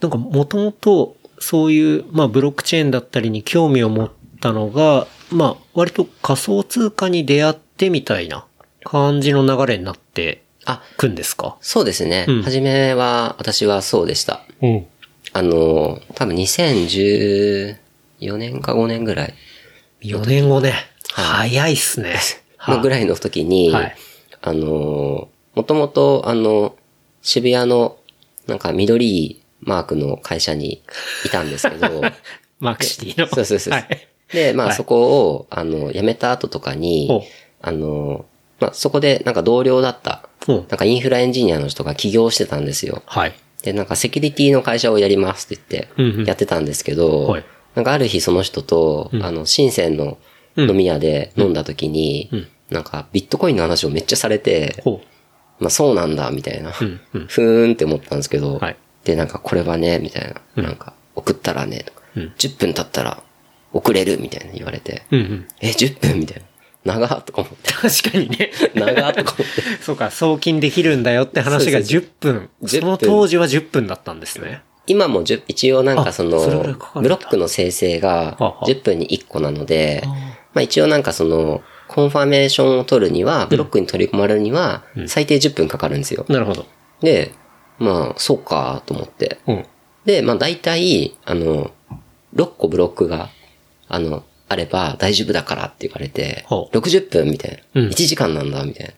なんかもともとそういう、まあブロックチェーンだったりに興味を持ったのが、まあ割と仮想通貨に出会ってみたいな感じの流れになってあ、くんですか？そうですね。うんはじめは、私はそうでした。うん。あの、多分2014年か5年ぐらい4年後ね。はい早いっすね。い。のぐらいの時に、はいあの、もともと、あの、渋谷の、なんか緑マークの会社にいたんですけど、マークシティの。そうそうそう。はい。で、まあはいそこを、あの、辞めた後とかにあの、まあそこでなんか同僚だった、なんかインフラエンジニアの人が起業してたんですよ。はい。で、なんかセキュリティの会社をやりますってうんうん言って、やってたんですけど、はいなんかある日その人と、うんあの、深センの飲み屋で飲んだ時に、うんなんかビットコインの話をめっちゃされて、ほまあそうなんだ、みたいな。ふーんって思ったんですけど、はいで、なんかこれはね、みたいな。うんなんか、送ったらね、うん10分経ったら送れる、みたいな言われて、う。うんうん。え、10分みたいな。長っとか思って。確かにね。長っとか思って。そうか、送金できるんだよって話がそうそう10分。10その当時は10分だったんですね。今も10一応なんかそのブロックの生成がはあはあ10分に1個なのであ、まあ一応なんかその、コンファメーションを取るには、ブロックに取り込まれるには、最低10分かかるんですよ。なるほど。で、まあ、そうか、と思って。うん。で、まあ大体、あの、6個ブロックが、あの、あれば大丈夫だからって言われて、ほう60分みたいな。うん1時間なんだ、みたいな。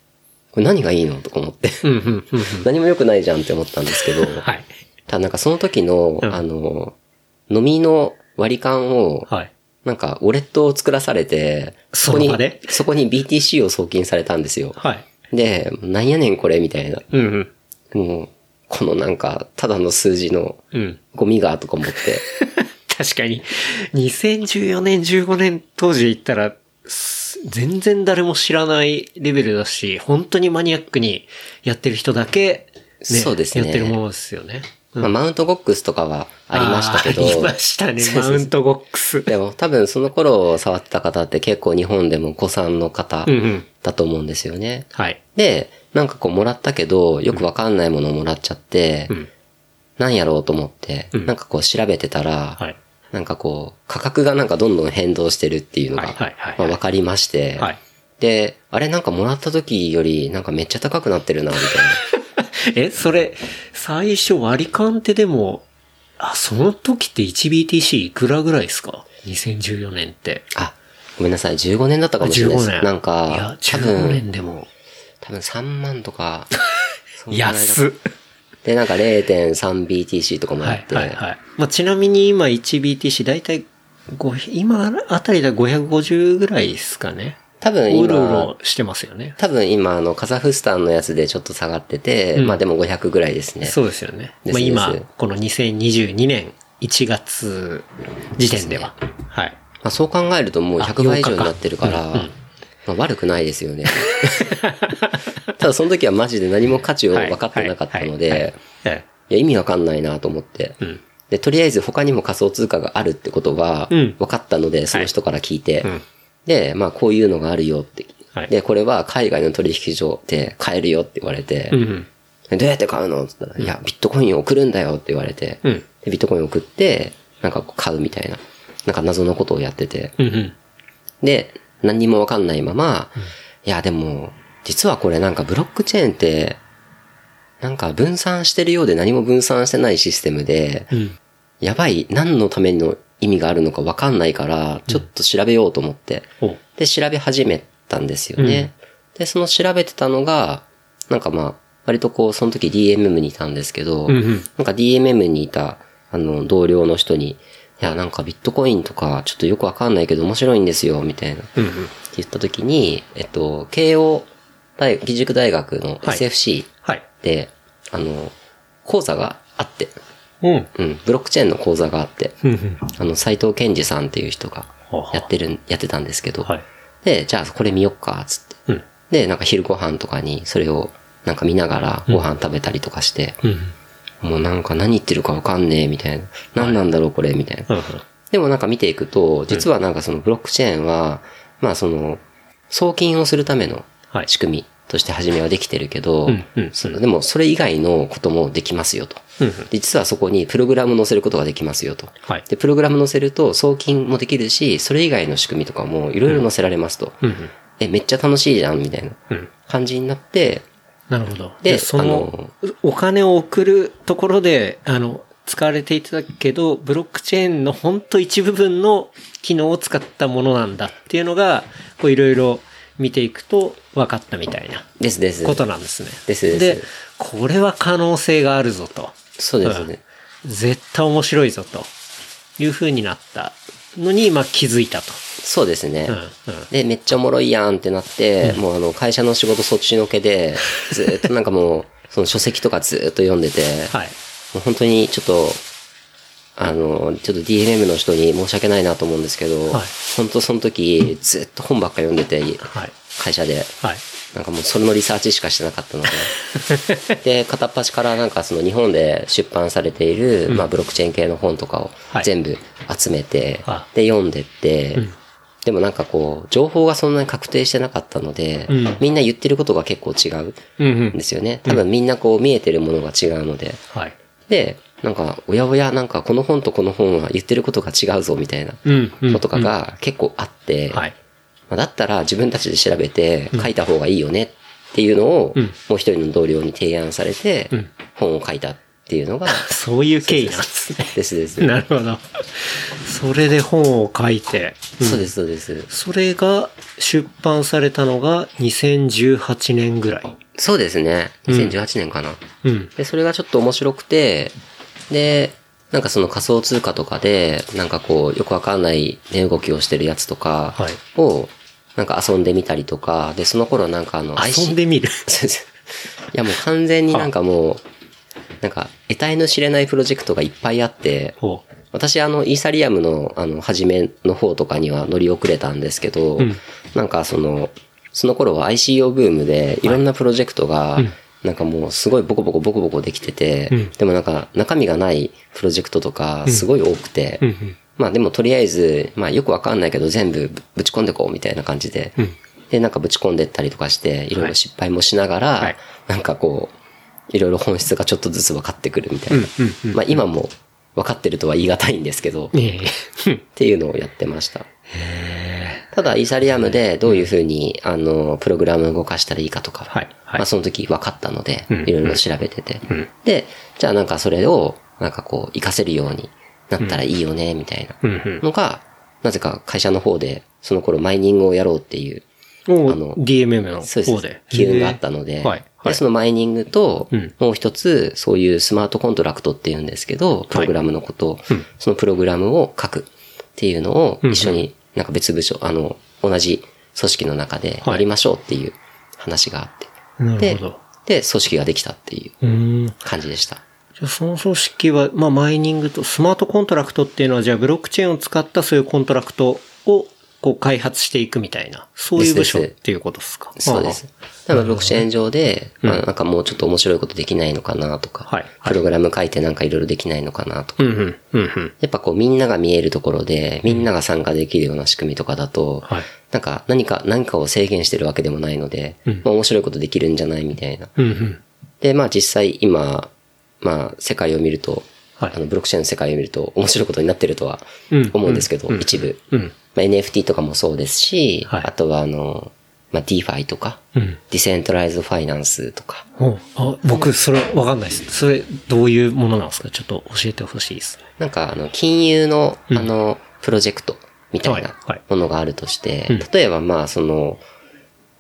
これ何がいいのとか思って。何も良くないじゃんって思ったんですけど、はい。ただなんかその時の、うんあの、飲みの割り勘を、はい。なんか、ウォレットを作らされて、そこにの場で、そこに BTC を送金されたんですよ。はい。で、なんやねんこれみたいな。うん、うん。もう、このなんか、ただの数字のうん。ゴミがとか思って。確かに、2014年、15年当時言ったら、す全然誰も知らないレベルだし、本当にマニアックにやってる人だけ、そうですねやってるものですよね。まあ、マウントゴックスとかはありましたけど。ありましたね、マウントゴックス。でも多分その頃触ってた方って結構日本でも子さんの方うんうん。だと思うんですよね。はい。で、なんかこうもらったけど、よくわかんないものをもらっちゃって、うん。なんやろうと思って、うんなんかこう調べてたら、はい。なんかこう、価格がなんかどんどん変動してるっていうのが、まあわかりまして、はい。で、あれなんかもらった時よりなんかめっちゃ高くなってるな、みたいな。え、それ、最初割り勘ってでも、あ、その時って 1BTC いくらぐらいですか ?2014 年って。あ、ごめんなさい、15年だったかもしれないです。15年。なんいやか、、多15分、年でも、多分3万とか、安っ。で、なんか 0.3BTC とかもあはいって、はいはい。まあ、ちなみに今 1BTC だいたい5今あたりで550ぐらいですかね。多分うろう今、ろしてますよね。多分今、あの、カザフスタンのやつでちょっと下がってて、うんまあでも500ぐらいですね。そうですよね。まあ今この2022年1月時点では。はい。まあそう考えるともうあ100倍以上になってるから、うんうんまあ悪くないですよね。ただその時はマジで何も価値を分かってなかったのはいはいで、はいいや意味わかんないなと思って。うん。で、とりあえず他にも仮想通貨があるってことはうん分かったので、その人から聞いて、うんで、まあこういうのがあるよって。はいで、これは海外の取引所で買えるよって言われて、うんうん。でどうやって買うのって言ったら、いや、ビットコインを送るんだよって言われて、うんでビットコインを送って、なんか買うみたいな、なんか謎のことをやってて、うんうん。で、何にもわかんないまま、いや、でも、実はこれなんかブロックチェーンって、なんか分散してるようで何も分散してないシステムで、うん。やばい、何のための意味があるのかわかんないから、ちょっと調べようと思って、おで、調べ始めたんですよね。で、その調べてたのが、なんかまあ、割とこう、その時 DMM にいたんですけど、うんうんなんか DMM にいた、あの、同僚の人に、いや、なんかビットコインとか、ちょっとよくわかんないけど面白いんですよ、みたいな。ってうんうん。言った時に、えっと、慶応大、義塾大学のはい SFC はい。で、あの、講座があって、うん。うん、ブロックチェーンの講座があって。あの、斎藤健二さんっていう人がやってる、やってたんですけど、はい。で、じゃあこれ見よっか、つって。うん。で、なんか昼ご飯とかにそれをなんか見ながらご飯食べたりとかして、うん。もうなんか何言ってるかわかんねえ、みたいな。何なんだろうこれ、みたいな。うん。でもなんか見ていくと、実はなんかそのブロックチェーンは、まあその、送金をするためのはい仕組みとして初めはできてるけどでもそれ以外のこともできますよと。うん。で実はそこにプログラム載せることができますよと。はい。で、プログラム載せると送金もできるし、それ以外の仕組みとかもいろいろ載せられますと。うんうん。え、めっちゃ楽しいじゃん、みたいなうん。感じになって、なるほど。でで、その、お金を送るところで、あの、使われていたけど、ブロックチェーンのほんと一部分の機能を使ったものなんだっていうのが、こういろいろ見ていくと分かったみたいなですです。ことなんですね。ですですで、これは可能性があるぞと。そうですね。絶対面白いぞと。いう風になったのに、まあ気づいたと。そうですね。うんうんで、めっちゃおもろいやんってなって、もうあの、会社の仕事そっちのけで、ずーっとなんかもう、その書籍とかずーっと読んでて、はい。もう本当にちょっと、あの、ちょっと DMM の人に申し訳ないなと思うんですけど、はい本当その時、ずっと本ばっか読んでて、はい。会社で。はい。なんかもうそれのリサーチしかしてなかったので。で、片っ端からなんかその日本で出版されている、まあブロックチェーン系の本とかをはい全部集めて、あで、読んでって、んでもなんかこう、情報がそんなに確定してなかったので、うんみんな言ってることが結構違うんうんうん。ですよね。多分みんなこう見えてるものが違うので。はい。で、なんか、おやおや、なんかこの本とこの本は言ってることが違うぞみたいなうん。うん。のとかが結構あって、だったら自分たちで調べて書いた方がいいよねっていうのを、もう一人の同僚に提案されて、本を書いたっていうのが、そういう経緯なんですね。ですです。なるほど。それで本を書いて、そうです、そうです。それが出版されたのが2018年ぐらい。そうですね。2018年かな。うん。で、それがちょっと面白くて、で、なんかその仮想通貨とかで、なんかこう、よくわかんない値動きをしてるやつとかはいを、なんか遊んでみたりとか、で、その頃なんかあの、遊んでみる？いやもう完全になんかもう、なんか、得体の知れないプロジェクトがいっぱいあって、ほ私あの、イーサリアムの、あの、初めの方とかには乗り遅れたんですけど、んなんかその、その頃は ICO ブームで、いろんなプロジェクトが、なんかもうすごいボコボコボコボコできてて、うんでもなんか中身がないプロジェクトとかすごい多くて、う。うんうん。まあでもとりあえず、まあよくわかんないけど全部ぶぶち込んでこうみたいな感じで、ん。で、なんかぶち込んでったりとかして、いろいろ失敗もしながら、はい。なんかこう、いろいろ本質がちょっとずつ分かってくるみたいな。うんうんまあ今も分かってるとは言い難いんですけど、っええ。ていうのをやってました。ただ、イーサリアムでどういうふうに、あの、プログラムを動かしたらいいかとか、はい。はい。まあその時分かったのでうん、いろいろ調べてて、ん。で、じゃあなんかそれを、なんかこう、活かせるようになったらいいよね、みたいな。のが、なぜか会社の方で、その頃マイニングをやろうっていう、おあの DMM のそう方で。。機運があったので、で、い。そのマイニングとうん、もう一つ、そういうスマートコントラクトっていうんですけど、プログラムのことを、そのプログラムを書くっていうのを一緒になんか別部署、あの、同じ組織の中でやりましょうっていう話があって。でで、組織ができたっていう。感じでした。その組織は、まあマイニングとスマートコントラクトっていうのは、じゃあブロックチェーンを使ったそういうコントラクトをこう開発していくみたいな、そういう部署っていうことですかそうです。だからブロックチェーン上で、まあなんかもうちょっと面白いことできないのかなとか、はいプログラム書いてなんかいろいろできないのかなとか、うんうん。うんうん。やっぱこうみんなが見えるところで、みんなが参加できるような仕組みとかだと、はいなんか何か、何かを制限してるわけでもないので、まあ面白いことできるんじゃないみたいな。うんうん。で、まあ実際今、まあ世界を見ると、はい。あのブロックチェーンの世界を見ると面白いことになってるとはうん。思うんですけど、うん。一部。うん。まあ、NFT とかもそうですし、はい。あとはあの、まあ DeFi とか、うん。ディセントライズファイナンスとか、おあ、僕、それわかんないです。それ、どういうものなんですか？ちょっと教えてほしいですね。なんかあの、金融のあの、プロジェクトみたいはい。なはい。ものがあるとしてうん、例えばまあその、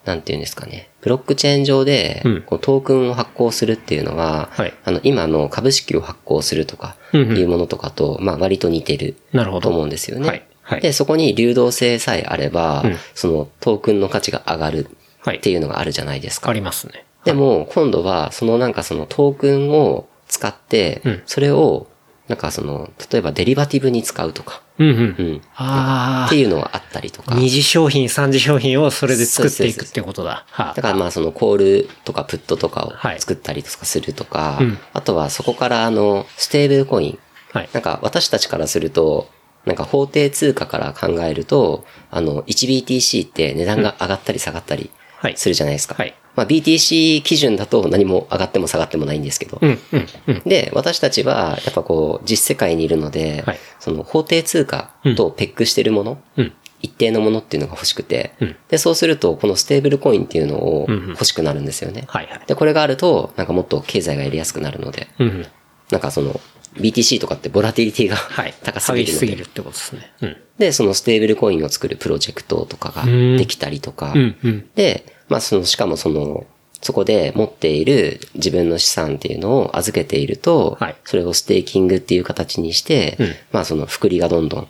なんていうんですかね、ブロックチェーン上でうん、こうトークンを発行するっていうのは、はい。あの、今の株式を発行するとか、いうものとかと、まあ割と似てるなるほど。と思うんですよね。はい。はい。で、そこに流動性さえあれば、うん。そのトークンの価値が上がるはい。っていうのがあるじゃないですか。ありますね。でも、今度は、そのなんかそのトークンを使ってうん、それを、なんかその、例えばデリバティブに使うとか、うんうん。うん。あっていうのがあったりとか。二次商品、三次商品をそれで作っていくってことだ。はだからまあそのコールとかプットとかはいを作ったりとかするとか、うんあとはそこからあの、ステーブルコイン。はい。なんか私たちからすると、なんか法定通貨から考えると、あの、1BTC って値段が上がったり下がったりはいするじゃないですか。はいまあ BTC 基準だと何も上がっても下がってもないんですけど。うん、うん、うん。で、私たちは、やっぱこう、実世界にいるので、はいその法定通貨とペックしてるもの、うん。一定のものっていうのが欲しくて、うんで、そうすると、このステーブルコインっていうのをうんうん欲しくなるんですよね。はいはい。で、これがあると、なんかもっと経済がやりやすくなるので、うんうん。なんかその、BTC とかってボラティリティがはい。高すぎるので、ぎるってことですね。うん。で、そのステーブルコインを作るプロジェクトとかがうんできたりとか、うん、うん。で、まあその、しかもその、そこで持っている自分の資産っていうのを預けていると、はい。それをステーキングっていう形にして、うん。まあその、福利がどんどん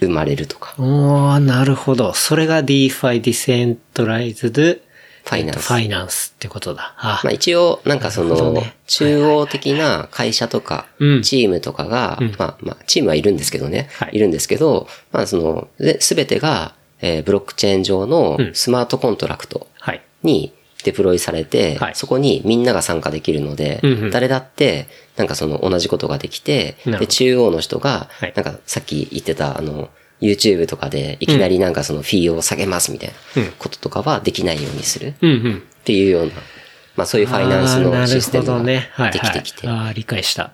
生まれるとか、おー、なるほど。それが DeFi Decentralized ファイナンス。えっとファイナンスってことだ。あ。まあ一応、なんかその中央的な会社とかうん、チームとかが、まあまあ、チームはいるんですけどね。は、い。いるんですけど、まあその、すべてが、えーブロックチェーン上のうん。スマートコントラクト。はい。にデプロイされてはい、そこにみんなが参加できるのでうんうん、誰だって、なんかその同じことができてで、中央の人がはい、なんかさっき言ってた、あの、YouTube とかでいきなりなんかそのフィーを下げますみたいなこととかはできないようにする。っていうような、まあそういうファイナンスのシステムができてきて。はい、ああ、理解した。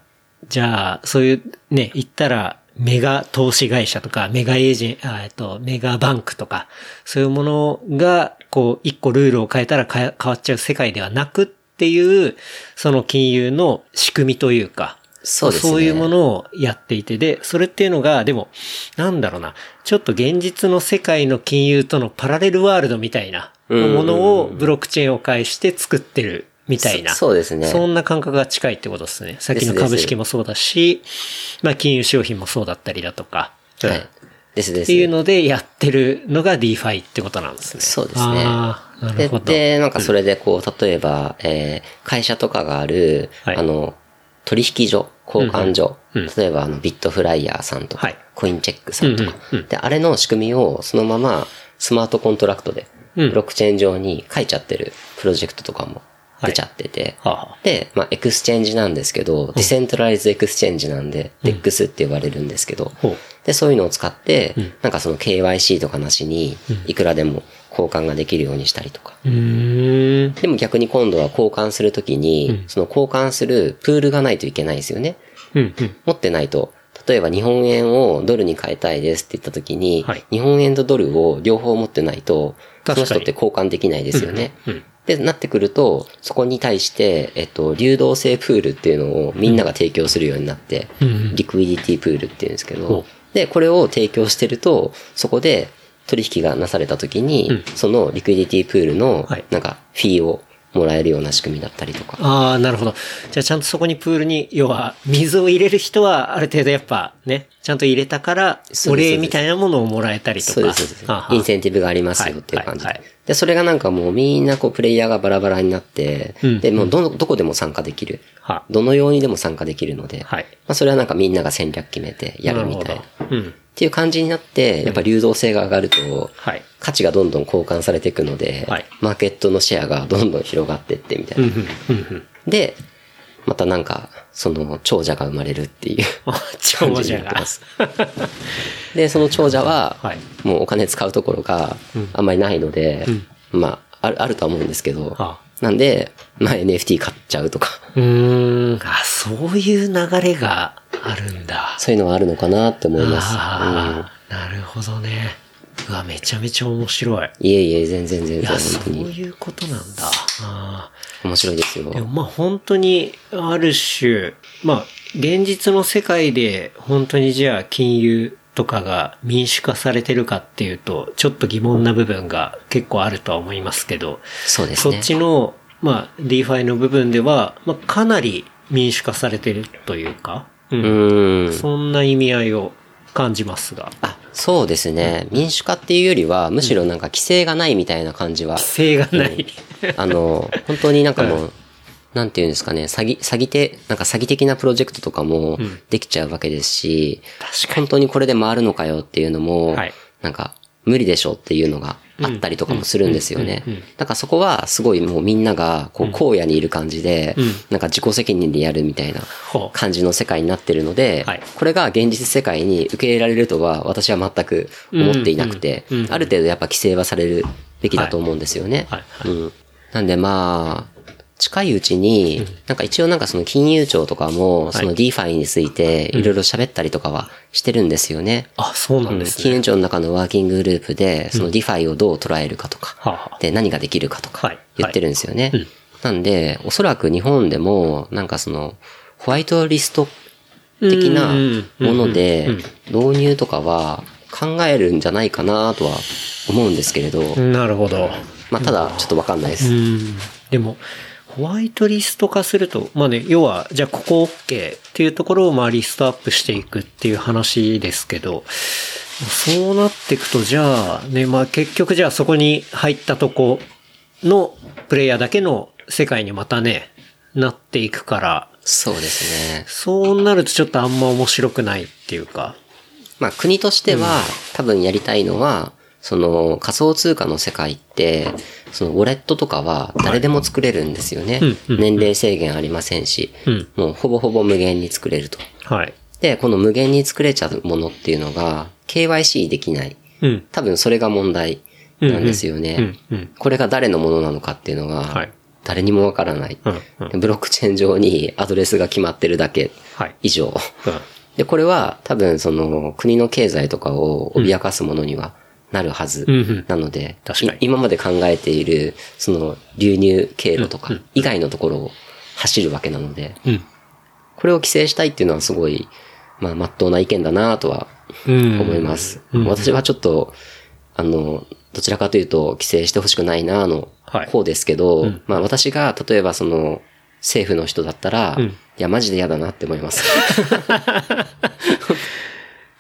じゃあ、そういう、ね、言ったら、メガ投資会社とか、メガエージェン、あえっと、メガバンクとか、そういうものが、こう、一個ルールを変えたら変わっちゃう世界ではなくっていう、その金融の仕組みというか、そうですね。そういうものをやっていて、で、それっていうのが、でも、なんだろうな、ちょっと現実の世界の金融とのパラレルワールドみたいなものをブロックチェーンを介して作ってるみたいな。そそうですね。そんな感覚が近いってことですね。さっきの株式もそうだし、まあ金融商品もそうだったりだとか。はい。ですです。っていうのでやってるのが DeFi ってことなんですね。そうですね。なるほど。で、でなんかそれでこう、例えば、えー、会社とかがある、はいあの、取引所、交換所、うんうん例えばあの、 bitFlyer さんとか、はい Coincheck さんとか、うんうんうんで、あれの仕組みをそのままスマートコントラクトで、うんブロックチェーン上に書いちゃってるプロジェクトとかも出ちゃってて、はあはあ。で、まあ、 exchange なんですけど、 decentralized exchange なんで、DEX って呼ばれるんですけど、ほう。で、そういうのを使って、なんかその KYC とかなしに、いくらでも交換ができるようにしたりとか。でも逆に今度は交換するときに、その交換するプールがないといけないですよね。うん、うん。持ってないと、例えば日本円をドルに変えたいですって言ったときに、はい日本円とドルを両方持ってないと、その人って交換できないですよね。うんうんで、なってくると、そこに対して、えっと、流動性プールっていうのをみんなが提供するようになって、うんリクイディティプールっていうんですけど、で、これを提供してると、そこで取引がなされた時に、そのリクイディティプールのはい、なんか、フィーをもらえるような仕組みだったりとか。ああ、なるほど。じゃあちゃんとそこにプールに、要は、水を入れる人はある程度やっぱね、ちゃんと入れたから、お礼みたいなものをもらえたりとか。そうです、そうですはあは。あインセンティブがありますよっていう感じで。で、それがなんかもうみんなこうプレイヤーがバラバラになって、うんで、もうどの、どこでも参加できる。はどのようにでも参加できるので、はいまあそれはなんかみんなが戦略決めてやるみたいな。っていう感じになって、やっぱ流動性が上がると、はい。価値がどんどん交換されていくので、はいマーケットのシェアがどんどん広がっていってみたいな。で、またなんか、その長者が生まれるっていう長者が。で、その長者ははい、もうお金使うところがあんまりないので、まあ、ある、あるとは思うんですけど、はなんで、まあ NFT 買っちゃうとか、うーん。あ、そういう流れがあるんだ。そういうのはあるのかなって思います。ああ、なるほどね。うわ、めちゃめちゃ面白い。うん、いえいえ、全然全然、いや、そういうことなんだ。あ面白いですよあ。。でもまあ本当に、ある種、まあ、現実の世界で本当にじゃあ金融とかが民主化されてるかっていうと、ちょっと疑問な部分が結構あるとは思いますけど、そうですね。そっちの、まあ、DeFi の部分では、まあ、かなり民主化されてるというか、ううーん。そんな意味合いを感じますが。あ、そうですね。民主化っていうよりは、むしろなんか規制がないみたいな感じは。規制がない。あの、本当になんかもう、なんていうんですかね、詐欺、詐欺て、なんか詐欺的なプロジェクトとかもできちゃうわけですし、本当にこれで回るのかよっていうのも、はい。なんか無理でしょっていうのがあったりとかもするんですよね。だからそこはすごいもうみんながこう荒野にいる感じで、なんか自己責任でやるみたいな感じの世界になってるので、はい。これが現実世界に受け入れられるとは私は全く思っていなくて、ある程度やっぱ規制はされるべきだと思うんですよね。なんでまあ、近いうちに、なんか一応なんかその金融庁とかも、その DeFi についていろいろ喋ったりとかはしてるんですよね。あ、そうなんですね。金融庁の中のワーキンググループで、その DeFi をどう捉えるかとか、で何ができるかとかはい言ってるんですよねうん。なんで、おそらく日本でも、なんかその、ホワイトリスト的なもので、導入とかは考えるんじゃないかなとは思うんですけれど、なるほど。まあただちょっとわかんないです。うん。でも、ホワイトリスト化すると、まあね、要は、じゃあここ OK っていうところをまあリストアップしていくっていう話ですけど、そうなっていくと、じゃあね、まあ結局じゃあそこに入ったとこのプレイヤーだけの世界にまたね、なっていくから、そうですね。そうなるとちょっとあんま面白くないっていうか。まあ国としては、多分やりたいのは、その仮想通貨の世界って、そのウォレットとかは誰でも作れるんですよね。年齢制限ありませんし、うんもうほぼほぼ無限に作れると。はい。で、この無限に作れちゃうものっていうのが、KYC できない。うん。多分それが問題なんですよね。これが誰のものなのかっていうのが、はい誰にもわからない、うんうんブロックチェーン上にアドレスが決まってるだけはい。以上。うんで、これは多分その国の経済とかを脅かすものにはなるはずうんうんなので、確かにい今まで考えているその流入経路とか以外のところを走るわけなので、うん。これを規制したいっていうのはすごい、まあ、まっとうな意見だなとはうん。思います。うん私はちょっと、あの、どちらかというと規制してほしくないなのはい方ですけど、うんまあ私が例えばその政府の人だったら、うんいやマジで嫌だなって思います。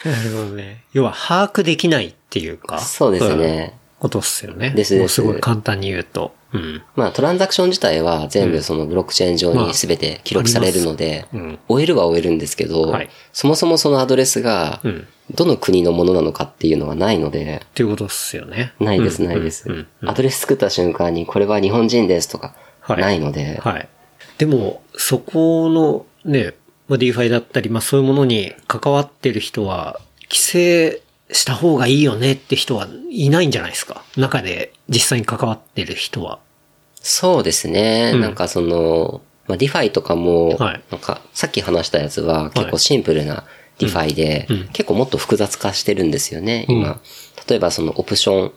なるほどね。要は把握できないっていうか。そうですね。うん。ことっすよね。ですですもうすごい簡単に言うと。うん。まあトランザクション自体は全部そのブロックチェーン上に全て記録されるので、うん終えるは終えるんですけど、はいそもそもそのアドレスがうん。どの国のものなのかっていうのはないので、っていうことっすよね。ないです、うんないです、アドレス作った瞬間にこれは日本人ですとか、はいないので、はい。でも、そこのね、まあ、DeFi だったり、まあそういうものに関わってる人は、規制した方がいいよねって人はいないんじゃないですか？中で実際に関わってる人は。そうですね。うん。なんかその、まあ、 DeFi とかも、はい。なんかさっき話したやつは結構シンプルなDeFi で、うん。うん。結構もっと複雑化してるんですよね、今。例えばそのオプション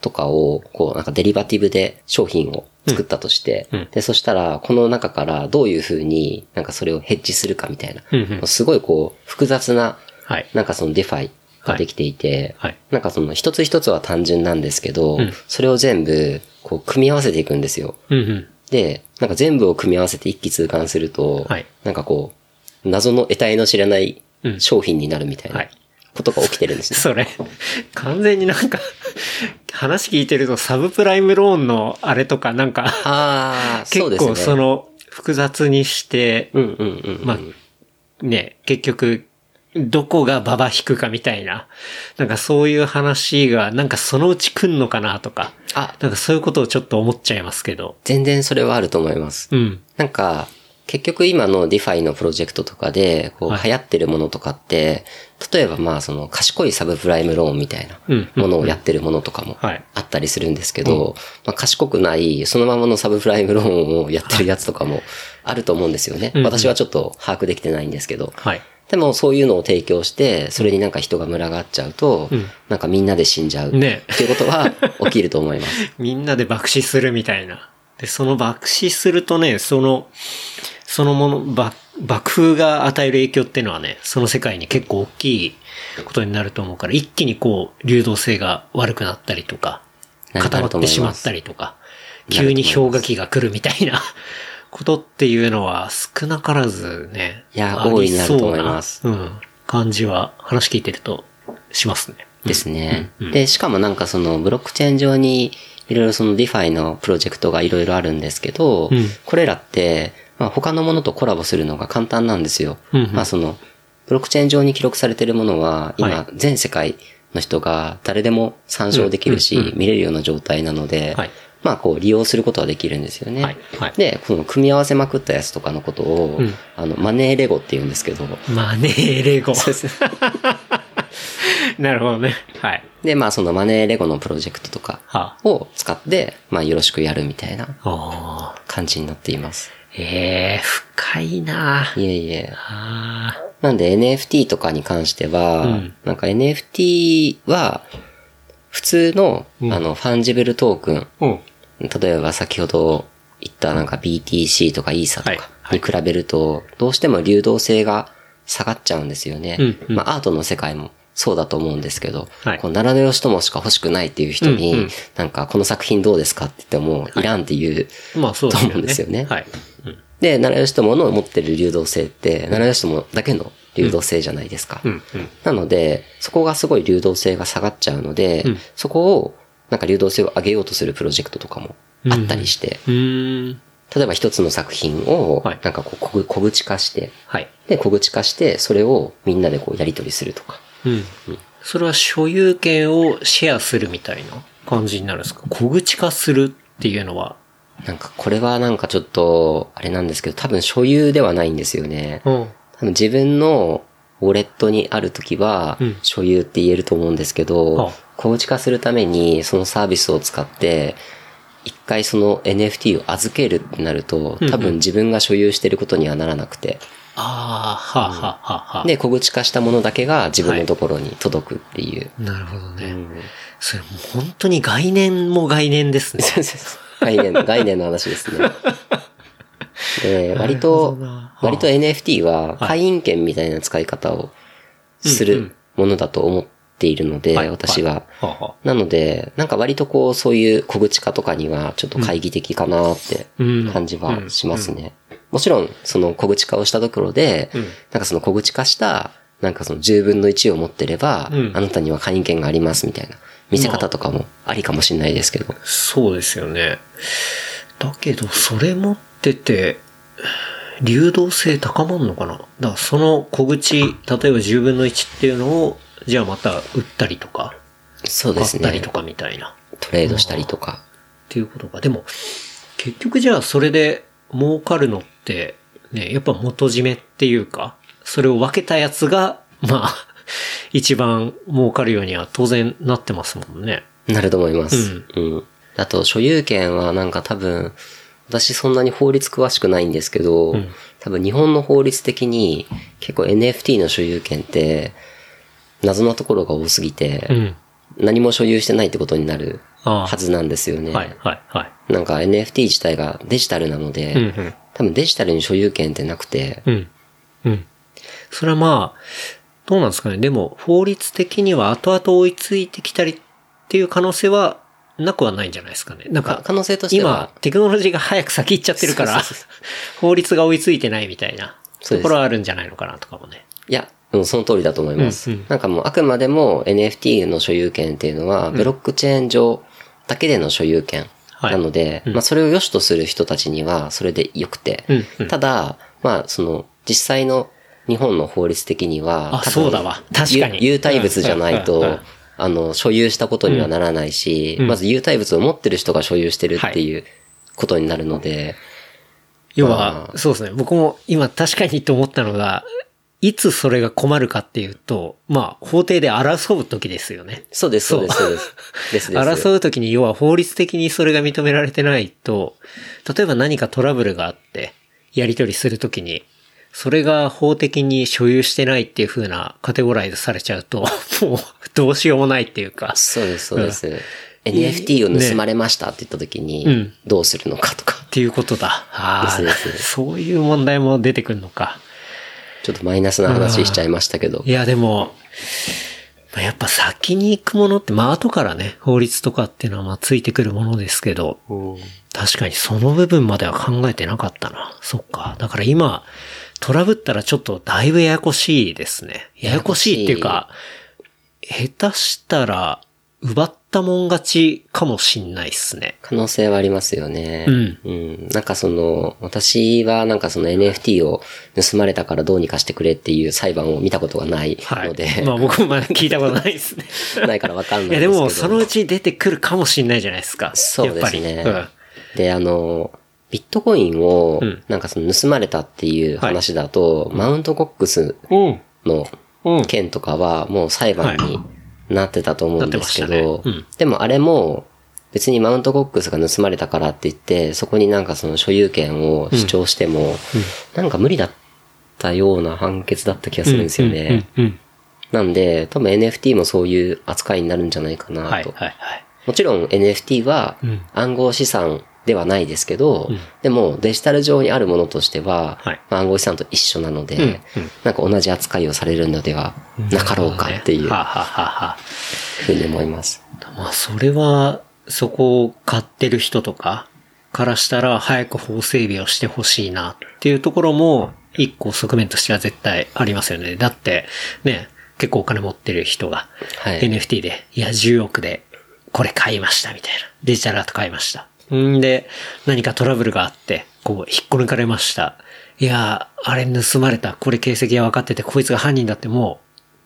とかを、こうなんかデリバティブで商品を作ったとして、うん。うん。で、そしたらこの中からどういうふうになんかそれをヘッジするかみたいな、うんうん。すごいこう複雑なはい。なんかその DeFi ができていて、はい。なんかその一つ一つは単純なんですけど、うんそれを全部こう組み合わせていくんですよ。うんうん。で、なんか全部を組み合わせて一気通貫すると、はいなんかこう、謎の得体の知らないうん商品になるみたいはないことが起きてるんですね。それ、完全になんか、話聞いてるとサブプライムローンのあれとかなんか、ああ、そう結ですね。構その複雑にして、うんうんうんうん。まあ、ね、結局、どこがババ引くかみたいな、なんかそういう話が、なんかそのうち来んのかなとか、あ、なんかそういうことをちょっと思っちゃいますけど。全然それはあると思います。うん。なんか、結局今の DeFi のプロジェクトとかで、こうはい流行ってるものとかって、例えばまあその賢いサブプライムローンみたいなうんものをやってるものとかもはいあったりするんですけど、まあ賢くない、そのままのサブプライムローンをやってるやつとかもあると思うんですよね。うんうん私はちょっと把握できてないんですけど。はい。でもそういうのを提供して、それになんか人が群がっちゃうと、うんなんかみんなで死んじゃう。ねっていうことは起きると思います。みんなで爆死するみたいな。で、その爆死するとね、その、そのもの、爆爆風が与える影響っていうのはね、その世界に結構大きいことになると思うから、一気にこう、流動性が悪くなったりとか、固まってしまったりとか、急に氷河期が来るみたいなことっていうのは少なからずね。いやありそう大いになると思いますうん。感じは話聞いてるとしますね。ですね。で、しかもなんかそのブロックチェーン上にいろいろその DeFi のプロジェクトがいろいろあるんですけど、うんこれらって、まあ、他のものとコラボするのが簡単なんですよ。うんうんまあその、ブロックチェーン上に記録されているものは、今、はい全世界の人が誰でも参照できるし、うんうんうん見れるような状態なので、はいまあこう利用することはできるんですよね。はいはいで、この組み合わせまくったやつとかのことを、うんあの、マネーレゴって言うんですけど、マネーレゴ。そうです なるほどね。はい。で、まあその money lego のプロジェクトとかはを使って、まあよろしくやるみたいな。感じになっています。ええ深いないえいえ。あなんで NFT とかに関しては、うんなんか NFT は、普通の、うんあの、 fungible token、あ。うん。例えば先ほど言ったなんか BTC とか イーサ とはいかはいに比べると、どうしても流動性が下がっちゃうんですよね。うんうんまあアートの世界もそうだと思うんですけど、はいこう、奈良のよしともしか欲しくないっていう人に、うんうんなんかこの作品どうですかって言っても、いらんっていう、まあそうですよね。と思うんですよねはい。うん。で、奈良よしともの持ってる流動性って、奈良よしともだけの流動性じゃないですか。なので、そこがすごい流動性が下がっちゃうので、うんそこを、なんか流動性を上げようとするプロジェクトとかもあったりして。例えば一つの作品をはい、なんかこう小ぐ、小口化して、はい。で、小口化して、それをみんなでこうやり取りするとか。うん。それは所有権をシェアするみたいな感じになるんですか？小口化するっていうのは。なんかこれはなんかちょっと、あれなんですけど、多分所有ではないんですよね。うん。自分のウォレットにあるときはうん、所有って言えると思うんですけど、あ小口化するためにそのサービスを使って、一回その NFT を預けるってなると多分自分が所有してることにはならなくて、ああ、はあ、はあ、はあ、はあ。で、小口化したものだけが自分のところに届くっていう。なるほどね。それもう本当に概念も概念ですね。概念、概念の話ですね。で、割と、割と NFT は会員権みたいな使い方をするものだと思っているので、私は。なので、なんか割とこう、そういう小口化とかにはちょっと懐疑的かなって感じはしますね。もちろん、その小口化をしたところで、なんかその小口化した、なんかその10分の1を持ってれば、あなたには会員権がありますみたいな見せ方とかもありかもしれないですけど。そうですよね。だけど、それ持ってて、流動性高まんのかな？だからその小口、例えば10分の1っていうのを、じゃあまた売ったりとか、そうですね。買ったりとかみたいな。トレードしたりとか。っていうことか。でも、結局じゃあそれで儲かるのって、ね、やっぱ元締めっていうか、それを分けたやつが、まあ、一番儲かるようには当然なってますもんね。なると思います。うん。あと、所有権はなんか多分、私そんなに法律詳しくないんですけど、多分日本の法律的に結構 NFT の所有権って謎なところが多すぎて、うん。何も所有してないってことになるはずなんですよね。はい、はい、はい。なんか NFT 自体がデジタルなので、うんうん多分デジタルに所有権ってなくて、うん。うん。それはまあ、どうなんですかね。でも、法律的には後々追いついてきたりっていう可能性はなくはないんじゃないですかね。なんか、か可能性としては。今、テクノロジーが早く先行っちゃってるから 法律が追いついてないみたいなところはあるんじゃないのかなとかもね。いや、うん、その通りだと思います。うんうん。なんかもうあくまでも NFT の所有権っていうのは、ブロックチェーン上だけでの所有権はいなので、まあそれを良しとする人たちにはそれで良くて、うんうん。ただ、まあその実際の日本の法律的には、そうだわ。確かに。有有体物じゃないと、あの、所有したことにはならないし、うんまず有体物を持ってる人が所有してるっていうことになるので、要は、そうですね。僕も今確かにと思ったのが、いつそれが困るかっていうと、まあ、法廷で争う時ですよね。そうです、そうです、そうです。ですです。争う時に要は法律的にそれが認められてないと、例えば何かトラブルがあって、やり取りするときに、それが法的に所有してないっていう風なカテゴライズされちゃうと、もうどうしようもないっていうか。そうです、そうです。NFT を盗まれましたって言った時にうん、どうするのかとか、っていうことだ。ああですですそういう問題も出てくるのか。ちょっとマイナスな話しちゃいましたけどい。や、でも、まあやっぱ先に行くものって、まあ後からね、法律とかっていうのはまあついてくるものですけど、確かにその部分までは考えてなかったな。そっか。だから今、トラブったらちょっとだいぶややこしいですね。ややこしいっていうか、下手したら、奪ったもん勝ちかもしんないっすね。可能性はありますよね。うんうん。なんかその、私はなんかその NFT を盗まれたからどうにかしてくれっていう裁判を見たことがないはい。ので、まあ僕もまだ聞いたことないですね。ないからわかんないいやですけど。でも、そのうち出てくるかもしんないじゃないですか。そうですね。うんで、あの、ビットコインをうん、なんかその盗まれたっていう話だと、マウントコックスうん。のうん。件とかはもう裁判になってたと思うんですけど、でもあれも別にマウントコックスが盗まれたからって言って、そこになんかその所有権を主張しても、なんか無理だったような判決だった気がするんですよね。なんで、多分 NFT もそういう扱いになるんじゃないかなと。もちろん NFT はうん。暗号資産ではないですけど、でもデジタル上にあるものとしては、はいまあ暗号資産と一緒なので、うんうんなんか同じ扱いをされるのではなかろうかっていうふうに思います。まあ、それは、そこを買ってる人とかからしたら、早く法整備をしてほしいなっていうところも、一個側面としては絶対ありますよね。だって、ね、結構お金持ってる人が、はい NFT で、いや、10億で、これ買いましたみたいな。デジタルアート買いました。んで、何かトラブルがあって、こう、引っこ抜かれました。いや、あれ盗まれた。これ形跡が分かってて、こいつが犯人だっても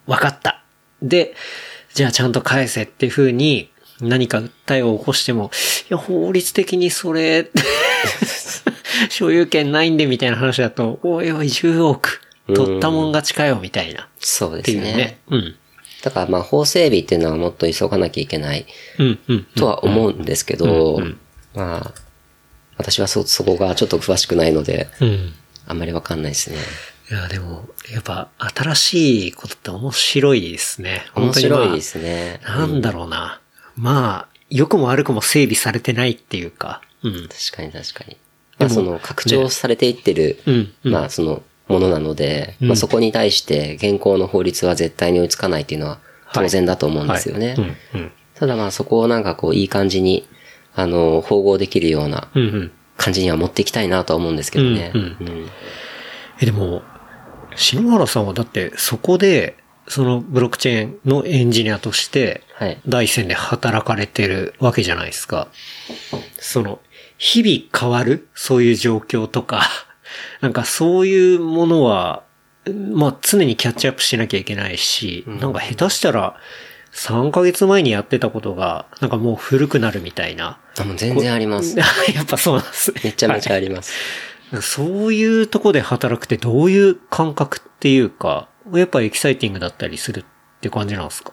う、分かった。で、じゃあちゃんと返せっていう風に、何か訴えを起こしても、いや、法律的にそれ、所有権ないんでみたいな話だと、おいおい、10億、取ったもん勝ちかよ、みたいな。そうですね。ね。うん。だからまあ法整備っていうのはもっと急がなきゃいけないうん、うん。とは思うんですけど、うんうんまあ、私はそ、そこがちょっと詳しくないので、うん。あんまりわかんないですね。いいや、でも、やっぱ、新しいことって面白いですね。面白い本当にまあですね。なんだろうな。まあ、良くも悪くも整備されてないっていうか。うん。確かに確かに。まあその拡張されていってる、うんうんまあそのものなので、まあそこに対して現行の法律は絶対に追いつかないっていうのは当然だと思うんですよね。うん、うん。ただまあそこをなんかこういい感じに、あの、統合できるような。感じには持っていきたいなとは思うんですけどね。え、でも、篠原さんはだってそこで、そのブロックチェーンのエンジニアとして、はい。第一線で働かれてるわけじゃないですか。その、日々変わる？そういう状況とか、なんかそういうものは、まあ常にキャッチアップしなきゃいけないし、なんか下手したら3ヶ月前にやってたことが、なんかもう古くなるみたいな。あ、もう全然あります。やっぱそうなんですね。めちゃめちゃあります。そういうとこで働くってどういう感覚っていうか、やっぱエキサイティングだったりするって感じなんですか？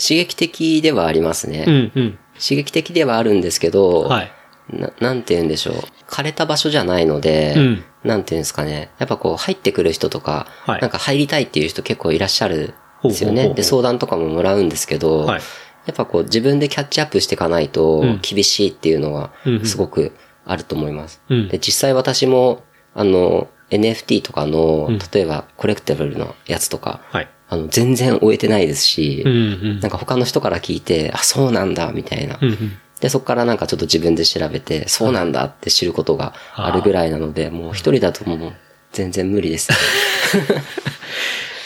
刺激的ではありますね。うんうん。刺激的ではあるんですけど、はい。ななんて言うんでしょう。枯れた場所じゃないので、うんなんて言うんですかね。やっぱこう入ってくる人とか、はいなんか入りたいっていう人結構いらっしゃるんですよね。うで、相談とかももらうんですけど、はいやっぱこう自分でキャッチアップしていかないとん厳しいっていうのはうんうんすごくあると思います。うんで、実際私も、あの、NFT とかのうん、例えばコレクティブルのやつとか、はい。あの、全然終えてないですし、うんうん。なんか他の人から聞いて、あ、そうなんだ、みたいな。うんうん。で、そこからなんかちょっと自分で調べて、そうなんだって知ることがあるぐらいなので、もう一人だともう全然無理です。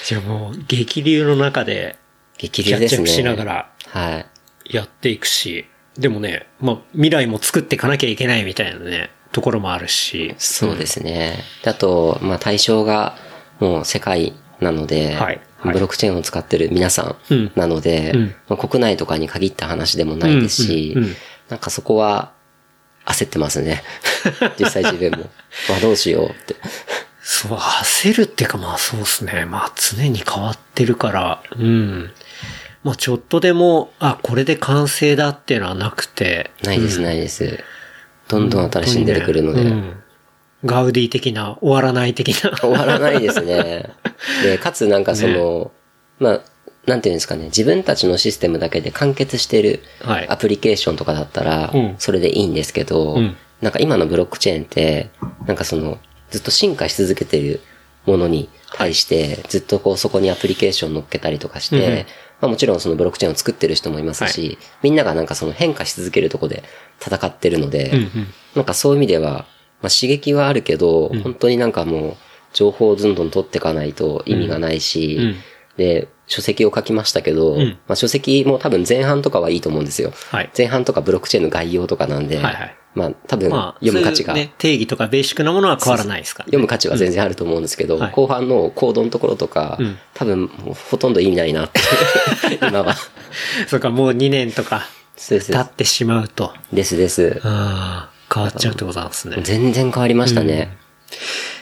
じゃあもう、激流の中で、激流ですね。しながらはい。やっていくし、でもね、まあ、未来も作っていかなきゃいけないみたいなね、ところもあるし。そうですね。であと、まあ対象がもう世界なので、はいはいブロックチェーンを使ってる皆さうんんなので、うんまあ、国内とかに限った話でもないですし、うんうんうんなんかそこは焦ってますね。実際自分も。まあどうしようって。そう、焦るっていうかまあそうですね。まあ常に変わってるから、うん。まあちょっとでも、あ、これで完成だっていうのはなくて。ないです、ないです。どんどん新しいの出てくるので。うんガウディ的な、終わらない的な。終わらないですね。で、かつなんかその、まあ、なんていうんですかね、自分たちのシステムだけで完結していアプリケーションとかだったらうん、それでいいんですけど、うんなんか今のブロックチェーンって、なんかその、ずっと進化し続けてるものに対して、ずっとこうそこにアプリケーション乗っけたりとかして、まあもちろんそのブロックチェーンを作ってる人もいますし、みんながなんかその変化し続けるとこで戦ってるので、うんうん。なんかそういう意味では、まあ、刺激はあるけど、本当になんかもう、情報をどんどん取っていかないと意味がないし、うん。で、書籍を書きましたけど、ん。まあ、書籍も多分前半とかはいいと思うんですよ。はい。前半とかブロックチェーンの概要とかなんで、はいはいまあ多分まあ、読む価値が、そういうね、定義とかベーシックなものは変わらないですから、ね。読む価値は全然あると思うんですけど、はい後半のコードのところとか、ん多分ほとんど意味ないなって、今は。それからもう2年とか経ってしまうと、ですです。ああ、変わっちゃうってことなんですね。全然変わりましたね。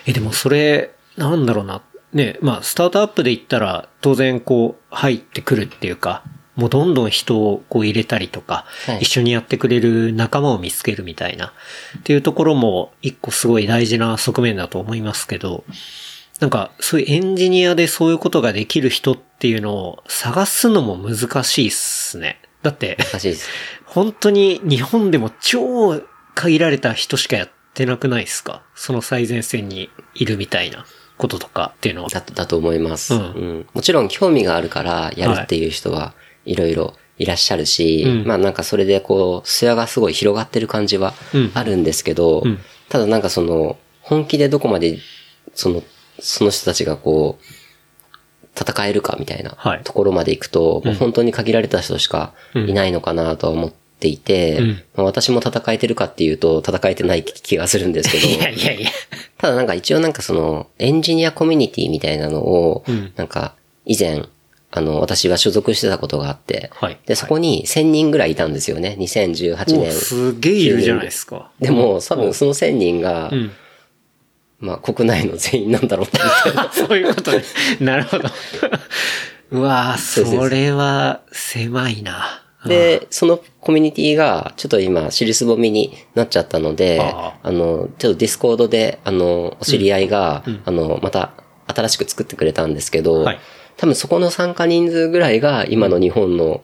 え、でもそれ、なんだろうな。ね、まあ、スタートアップで言ったら、当然こう、入ってくるっていうか、もうどんどん人をこう入れたりとか、はい一緒にやってくれる仲間を見つけるみたいな、っていうところも一個すごい大事な側面だと思いますけど、なんか、そういうエンジニアでそういうことができる人っていうのを探すのも難しいっすね。だって、難しいです。本当に日本でも超限られた人しかやってなくないですか？その最前線にいるみたいなこととかっていうのは。だと、だと思います、うんうんもちろん興味があるからやるっていう人はいろいろいらっしゃるし、うん。まあなんかそれでこう、艶がすごい広がってる感じはうん。あるんですけど、うん。ただなんかその、本気でどこまで、その、その人たちがこう、戦えるかみたいなはい。ところまで行くと、もう本当に限られた人しかいないのかなとは思っていて、うん。まあ私も戦えてるかっていうと戦えてない気がするんですけど、いやいやいや。ただなんか一応なんかその、エンジニアコミュニティみたいなのを、うん。なんか以前、あの、私は所属してたことがあって、はいで、そこに1000人ぐらいいたんですよね。2018もう年。すげえいるじゃないですか。でも、多分その1000人が、うん。まあ国内の全員なんだろうな。そういうことね。なるほど。うわぁ、それは狭いな。で、そのコミュニティが、ちょっと今、尻すぼみになっちゃったので、ああの、ちょっとディスコードで、あの、お知り合いが、あの、また、新しく作ってくれたんですけど、はい多分そこの参加人数ぐらいが今の日本の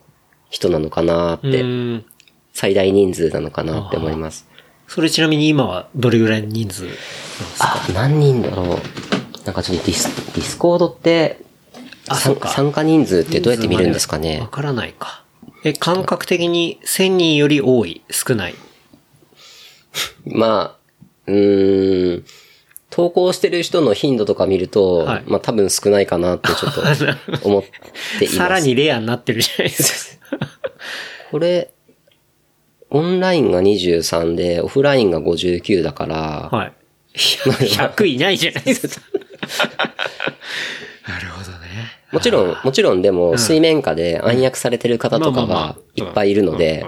人なのかなって、うん。最大人数なのかなって思います。それちなみに今はどれぐらいの人数なんですか？あ、何人だろう。なんかちょっとディス、ディスコードって、参加人数ってどうやって見るんですかわねからないか。え、感覚的に1000人より多い、少ない？まあ、うーん、投稿してる人の頻度とか見ると、はいまあ多分少ないかなってちょっと 思っています。さらにレアになってるじゃないですか。これ、オンラインが23で、オフラインが59だから、はい。100いないじゃないですか。なるほどね。もちろん、もちろんでも、水面下で暗躍されてる方とかがあいっぱいいるので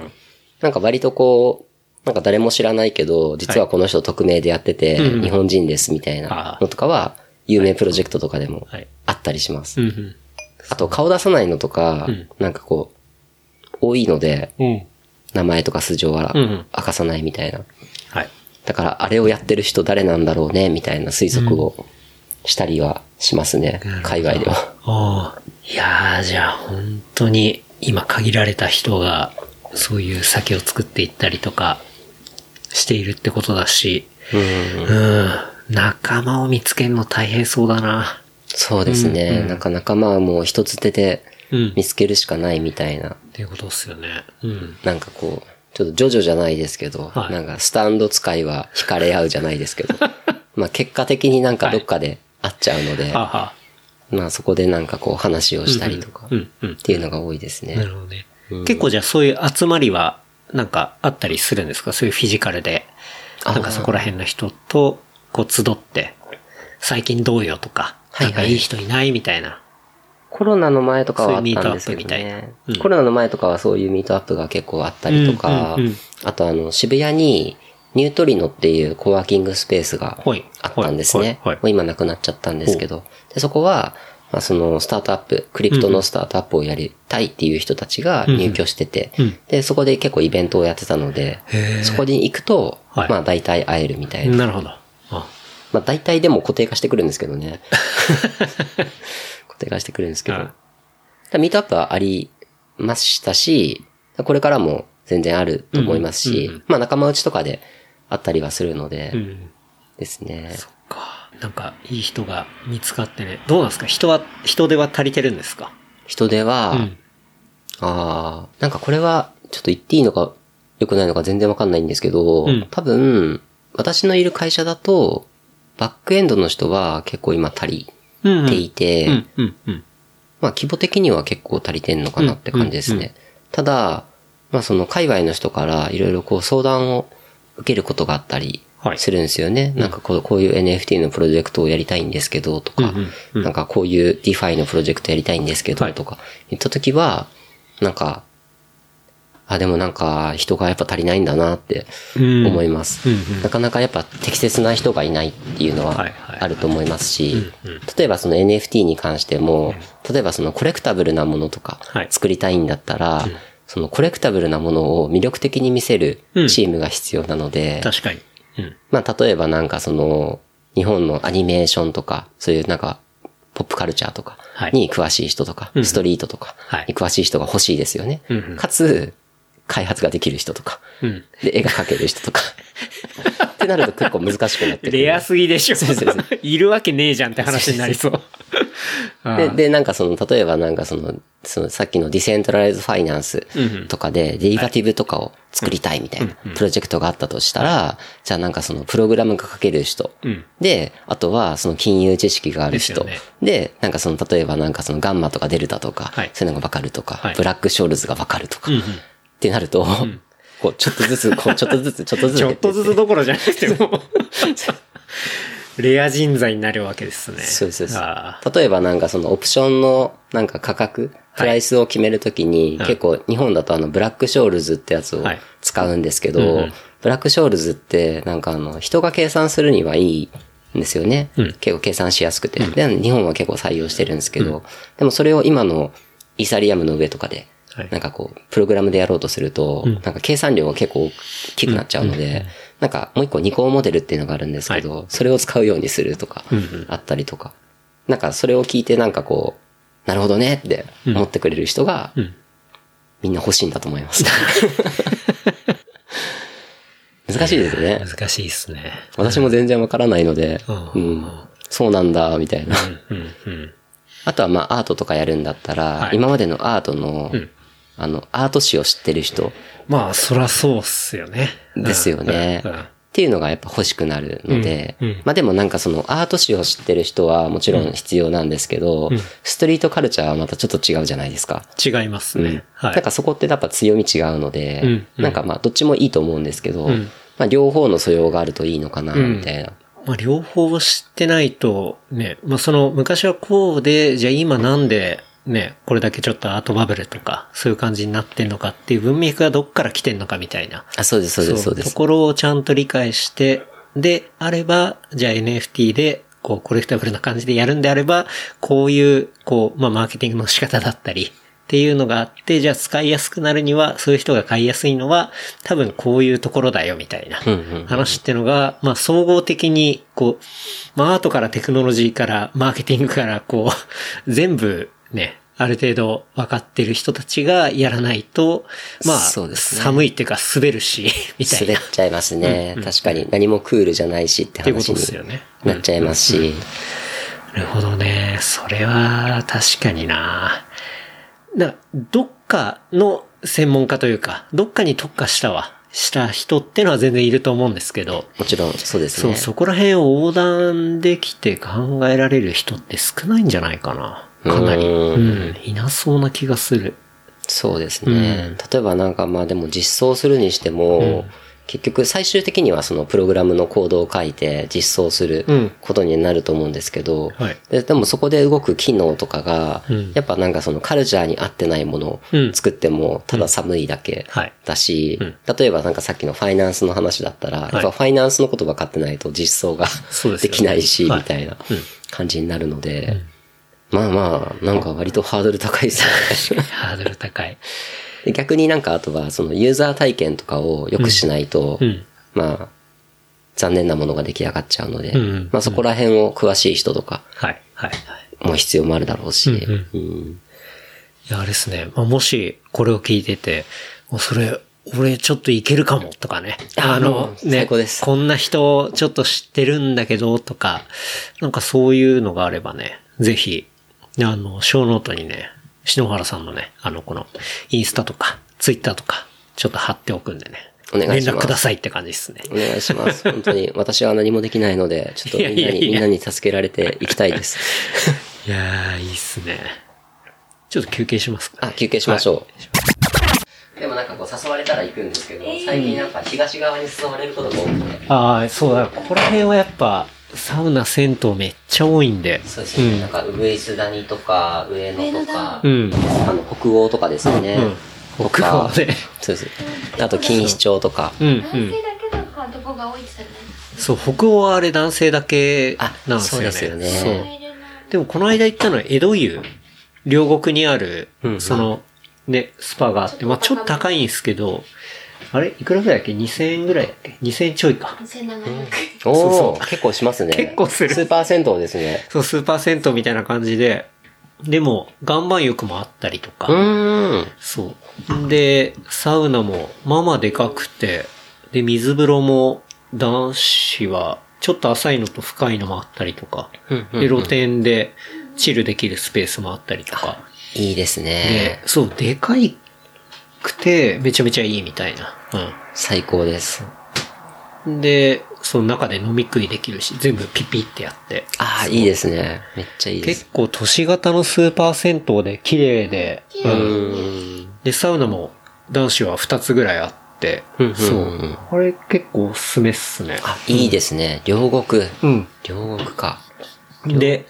なんか割とこう、なんか誰も知らないけど、実はこの人匿名でやってて、うんうん日本人ですみたいなのとかは、有名プロジェクトとかでもはいあったりします。うんうん。あと顔出さないのとかん、なんかこう、多いので、うん。名前とか素性は明かさないみたいな。はい。だから、あれをやってる人誰なんだろうね、みたいな推測をしたりはしますね、海外では。いやー、じゃあ本当に今限られた人がそういう酒を作っていったりとかしているってことだし、うん。仲間を見つけるの大変そうだな。そうですね。なんか仲間はもう一つ手でうん。見つけるしかないみたいな。っていうことですよね。うん。なんかこう、ちょっとジョジョじゃないですけど、はいなんかスタンド使いは惹かれ合うじゃないですけど、まあ結果的になんかどっかで会っちゃうので、はあはまあそこでなんかこう話をしたりとか、うんうんっていうのが多いですね。なるほどね。結構じゃあそういう集まりはなんかあったりするんですか？そういうフィジカルで。なんかそこら辺の人とこう集って、最近どうよとか、なんかいい人いないみたいな。コロナの前とかはあったんですけどそういうミートアップみたいねな。うん。コロナの前とかはそういうミートアップが結構あったりとか、うんうんうん。あとあの渋谷にニュートリノっていうコワーキングスペースがはい。あったんですね。もう今なくなっちゃったんですけど。でそこは、まあ、そのスタートアップ、クリプトのスタートアップをやりたいっていう人たちが入居してて、うんうんで、そこで結構イベントをやってたのでそこに行くと、はいまあ大体会えるみたいな。なるほど。あまあ大体でも固定化してくるんですけどね。固定化してくるんですけど。ミートアップはありましたし、これからも全然あると思いますし、まあ仲間内とかであったりはするので、うん。ですね。か。なんかいい人が見つかってね。どうなんですか？人は、人手は足りてるんですか？人手は、うん。ああ、なんかこれはちょっと言っていいのか良くないのか全然わかんないんですけど、うん。多分、私のいる会社だと、バックエンドの人は結構今足りうんていて。まあ規模的には結構足りてんのかなって感じですね。うんうんうん。ただ、まあその界隈の人からいろいろこう相談を受けることがあったりはいするんですよね。なんかこうこういう NFT のプロジェクトをやりたいんですけどとか、うんうんうん。なんかこういう DeFi のプロジェクトやりたいんですけどはい。とか言った時は、なんか、あ、でもなんか人がやっぱ足りないんだなってうん。思います。うんうん。なかなかやっぱ適切な人がいないっていうのははいはいあると思いますしうんうん、例えばその NFT に関しても、例えばそのコレクタブルなものとかはい。作りたいんだったら、そのコレクタブルなものを魅力的に見せるチームが必要なので、確かに。うん。まあ例えばなんかその日本のアニメーションとか、そういうなんかポップカルチャーとかはいに詳しい人とか、うんストリートとかはいに詳しい人が欲しいですよね。うんうんかつ、開発ができる人とか、うん。で、絵が描ける人とか。ってなると結構難しくなってくる。レアすぎでしょそうそうそう。いるわけねえじゃんって話になりそう。あで、ーで、なんかその、例えばなんかその、そのさっきのディセントライズファイナンスとかで、デリバティブとかを作りたいみたいなプロジェクトがあったとしたら、じゃあなんかその、プログラムが書ける人うん。で、あとはその金融知識がある人でなんかその、例えばなんかそのガンマとかデルタとかはい、そういうのがわかるとかはい、ブラックショールズがわかるとか、ってなると、こう、ちょっとずつ、こう、ちょっとずつ、ちょっとずつ。ちょっとずつどころじゃなくても、レア人材になるわけですね。そうです例えばなんかそのオプションのなんか価格、プライスを決めるときに、結構日本だとあのブラックショールズってやつをはい。使うんですけど、うんうん。ブラックショールズってなんかあの人が計算するにはいいんですよね。うん。結構計算しやすくて。で、日本は結構採用してるんですけど、でもそれを今のイーサリアムの上とかで、はい。なんかこう、プログラムでやろうとすると、なんか計算量が結構大きくなっちゃうので、なんかもう一個二項モデルっていうのがあるんですけど、それを使うようにするとかうんうん、あったりとか。なんかそれを聞いてなんかこう、なるほどねって思ってくれる人が、んみんな欲しいんだと思います。難しいですね。難しいですね。私も全然わからないので、ううんん、そうなんだ、みたいな。うん、うん。あとはまあアートとかやるんだったら、はい今までのアートの、んあの、アート史を知ってる人。まあ、そらそうっすよね。ですよね。うん。うん。っていうのがやっぱ欲しくなるので、うん。うん。まあでもなんかそのアート史を知ってる人はもちろん必要なんですけど、ストリートカルチャーはまたちょっと違うじゃないですか。違いますね。はい。なんかそこってやっぱ強み違うので、うん。うん。なんかまあどっちもいいと思うんですけど、ん。まあ両方の素養があるといいのかな、みたいな。まあ、両方知ってないと、ね、まあ、その、昔はこうで、じゃあ今なんで、ね、これだけちょっとアートバブルとか、そういう感じになってんのかっていう文脈がどっから来てんのかみたいな。あ、そうです、そうです、そうです。ところをちゃんと理解して、で、あれば、じゃあ NFT で、こう、コレクタブルな感じでやるんであれば、こういう、こう、まあ、マーケティングの仕方だったり、っていうのがあって、じゃあ使いやすくなるには、そういう人が買いやすいのは、多分こういうところだよ、みたいな話ってのが、まあ、総合的に、こう、まあ、アートからテクノロジーから、マーケティングから、こう、全部、ね、ある程度分かってる人たちがやらないと、まあ、そうですね寒いっていうか滑るし、みたいな。滑っちゃいますね。確かに何もクールじゃないしって話に。なっちゃいますし、なるほどね。それは確かにな。だどっかの専門家というか、どっかに特化したわ、した人ってのは全然いると思うんですけど、もちろんそうですそう、ね。そこら辺を横断できて考えられる人って少ないんじゃないかな。かなり。ううん。ん、いなそうな気がする。そうですね。例えばなんかまあでも実装するにしても、結局最終的にはそのプログラムのコードを書いて実装するうん。ことになると思うんですけど、はい。ででもそこで動く機能とかが、うん。やっぱなんかそのカルチャーに合ってないものをうん。作ってもただ寒いだけはい。だし、うん。例えばなんかさっきのファイナンスの話だったら、やっぱファイナンスのこと分かってないと実装ができないし、はい。みたいなうん。感じになるので、まあまあ、なんか割とハードル高いですよね。ハードル高い。で逆になんかあとはそのユーザー体験とかを良くしないと、うん。まあ、残念なものが出来上がっちゃうので、うんまあそこら辺を詳しい人とかはい、はい、はい。も必要もあるだろうし、うんうんいや、あれですね。まあ、もし、これを聞いてて、もうそれ、俺ちょっといけるかもとかね。あもう最高ですこんな人ちょっと知ってるんだけどとか、なんかそういうのがあればね、ぜひ、あの、小ノートにね、篠原さんのね、あの、この、インスタとか、ツイッターとか、ちょっと貼っておくんでね。お願いします連絡くださいって感じですね。お願いします。本当に私は何もできないので、ちょっとみんなに、いやいやいやみんなに助けられていきたいです。いやー、いいっすね。ちょっと休憩しますか、あ、休憩しましょう。でもなんかこう誘われたら行くんですけど、最近なんか東側に誘われることが多くて、ああ、そうだ。ここら辺はやっぱ、サウナ、銭湯めっちゃ多いんで。そうですね、なんかウグイス谷とか上野とか、うん。あの北欧とかですよね。うん。と北か欧で。そうです。あと錦糸町とか。うん、うん。男性だけだかこが多いって言ってそう、北欧はあれ男性だけなんですよね。あそうですよね。でもこの間行ったのは江戸湯、両国にある、うんその、ね、スパがあって、まあちょっと高いんですけど、あれ？いくらぐらいだっけ ?2000 円ぐらいだっけ ?2000 円ちょいか。2700おそうお結構しますね。結構するスーパー銭湯ですね。そう、スーパー銭湯みたいな感じで、でも、岩盤浴もあったりとか。うーん。そう。で、サウナも、まあまあでかくて、で、水風呂も、男子は、ちょっと浅いのと深いのもあったりとか、うんうんで、露天で、チルできるスペースもあったりとか、いいですでね。、そう、でかいくて、めちゃめちゃいいみたいな。最高です。うん。で、その中で飲み食いできるし、全部ピピってやって。ああ、いいですね。めっちゃいいです。結構都市型のスーパー銭湯で綺麗で、ううん。で、サウナも男子は2つぐらいあって、うんうんうんそう。あれ結構おすすめっすね。あ、いいですね。両国。うん。両国か。で、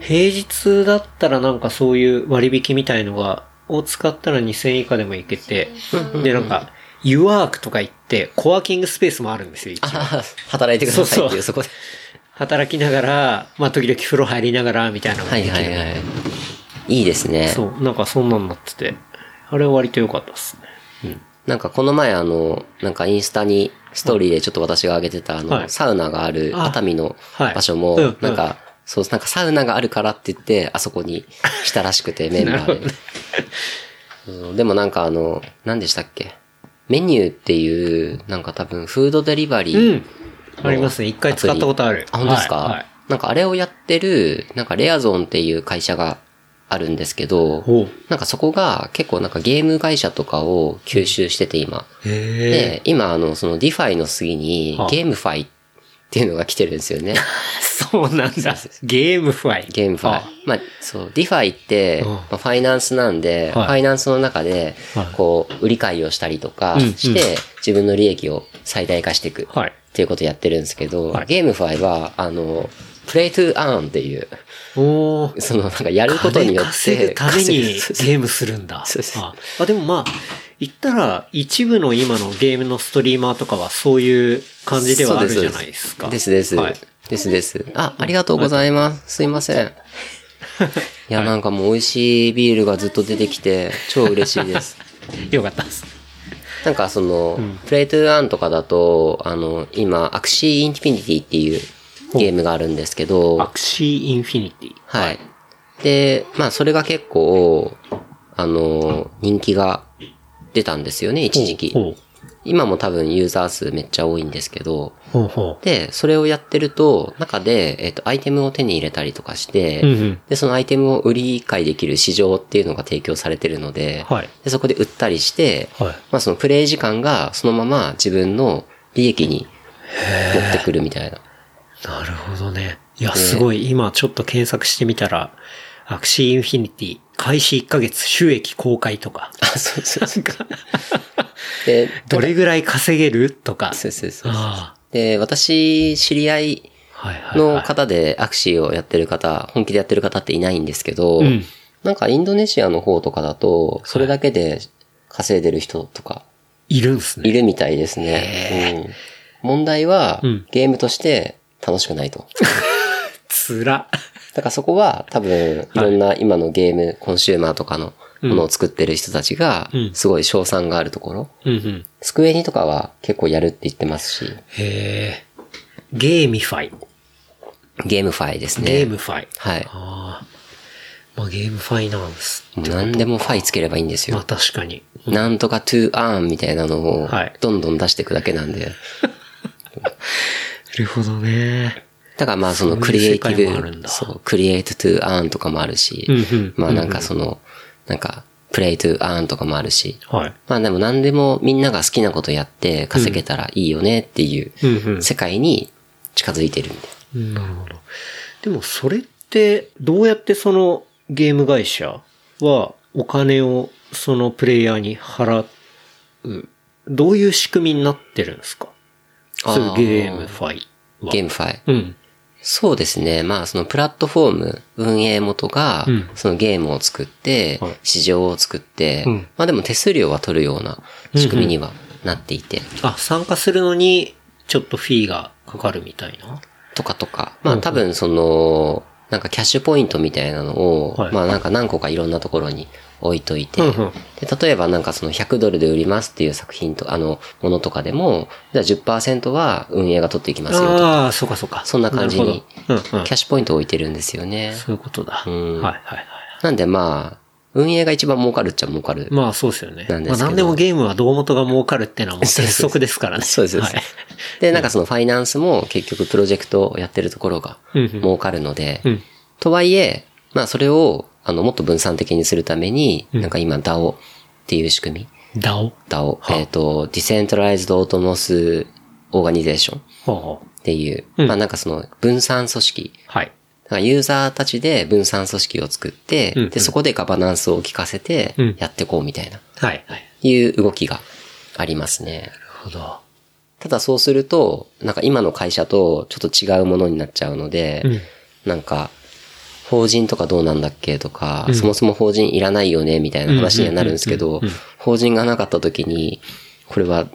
平日だったらなんかそういう割引みたいのが、を使ったら2000円以下でもいけて、で、なんか、ユワークとか行って、コワーキングスペースもあるんですよ、一応。あ働いてくださいっていう、そそこで。働きながら、まあ時々風呂入りながら、みたいなのがはい。はいはい。いいですね。そう、なんかそんなんなってて、あれは割と良かったっすね。なんかこの前あの、なんかインスタにストーリーでちょっと私が上げてたあの、はいサウナがあるあ熱海のはい場所もうんうん、なんかそう、なんかサウナがあるからって言って、あそこにしたらしくて、メンバーで。そうでもなんかあの、何でしたっけ？メニューっていう、なんか多分フードデリバリー。うん。ありますね。一回使ったことある。あ、本当ですか、はいはいなんかあれをやってる、なんかレアゾンっていう会社があるんですけど。なんかそこが結構なんかゲーム会社とかを吸収してて今。で、今あの、その DeFi の次にはあ GameFi っていうのが来てるんですよね。そうなんだ。 GameFi。GameFi あ。まあ、そう、 DeFi って、うんまあ、ファイナンスなんで、はいファイナンスの中ではい、こう、売り買いをしたりとかうんして、自分の利益を最大化していく。はいっていうことをやってるんですけど、はい GameFi は、あの、 play to earn っていう。その、なんかやることによって、稼ぐために ゲームするんだ。そうそうああ、でもまあ、言ったら、一部の今のゲームのストリーマーとかはそういう感じではあるじゃないですか。ですです。はい。ですです。あ、ありがとうございます。すいません。いや、なんかもう美味しいビールがずっと出てきて、超嬉しいです。よかったです。なんかその、 play to earn とかだと、あの、今、 Axie Infinity っていうゲームがあるんですけど、 Axie Infinity。はい。で、まあそれが結構、あの、人気が出たんですよね、一時期。今も多分ユーザー数めっちゃ多いんですけど、ほうほで、それをやってると、中で、えっと、アイテムを手に入れたりとかして、うんうんで、そのアイテムを売り買いできる市場っていうのが提供されてるので、はいでそこで売ったりして、はいまあそのプレイ時間がそのまま自分の利益に持ってくるみたいな。う。なるほどね。いや、すごい。今ちょっと検索してみたら、 Axie Infinity、開始1ヶ月収益公開とか。あ、そうそうそう。で、どれぐらい稼げるとか。そうそうそう。あで、私、知り合い。の方でアクシーをやってる方、本気でやってる方っていないんですけど、うんなんかインドネシアの方とかだと、それだけで稼いでる人とかいるんすね。いるみたいですね。うん、問題は、うんゲームとして楽しくないと。つら。だからそこは多分、いろんな今のゲーム、コンシューマーとかのものを作ってる人たちがうん、すごい賞賛があるところ。うんうん。スクエニとかは結構やるって言ってますし、へえ。 GameFi。 GameFi ですね。 GameFi。はい。ああ。まあ game finance。もう何でもファイつければいいんですまあよ。確かに。なんとか to earn みたいなのをはい、どんどん出していくだけなんで。なるほどね。だからまあそのクリエイティブ、だそう、 create to earn とかもあるしうんうん、まあなんかその、なんか、 play to earn とかもあるし、はい。まあでも何でもみんなが好きなことやって稼げたらいいよねっていう世界に近づいてるんで。なるほど。でもそれって、どうやってそのゲーム会社はお金をそのプレイヤーに払う、どういう仕組みになってるんですか？そういうゲームファイは。ゲームファイ。うん。そうですね。まあそのプラットフォーム、運営元がうん、そのゲームを作ってはい、市場を作ってうん、まあでも手数料は取るような仕組みにはなっていて、あ、参加するのに、ちょっとフィーがかかるみたいな？とかとか、まあ多分その、なんかキャッシュポイントみたいなのを、はい。まあなんか何個かいろんなところに置いといて、うんうんで例えばなんかその100ドルで売りますっていう作品と、あの、ものとかでも、じゃあ10%は運営が取っていきますよとか、ああ、そうかそうか。そんな感じにキャッシュポイントを置いてるんですよね。そういうことだ。んはいはいはい。なんでまあ、運営が一番儲かるっちゃ儲かる。まあそうですよね。なんですけどまあ何でもゲームは胴元が儲かるってのはもう鉄則ですからね。そうです。そうですはい。で、なんかそのファイナンスも結局プロジェクトをやってるところがうんうん儲かるので、うんとはいえ、まあそれを、あの、もっと分散的にするために、なんか今 DAO っていう仕組み、DAO? えっ、と、Decentralized Autonomous Organization ほうほう。っていう、うんまあなんかその分散組織、はい。だからユーザーたちで分散組織を作って、うんうんで、そこでガバナンスを効かせてうん、やっていこうみたいな、はい。はい。いう動きがありますね。なるほど。ただそうすると、なんか今の会社とちょっと違うものになっちゃうので、うんなんか、法人とかどうなんだっけとか、うん。そもそも法人いらないよねみたいな話にはなるんですけど法人がなかった時に、これは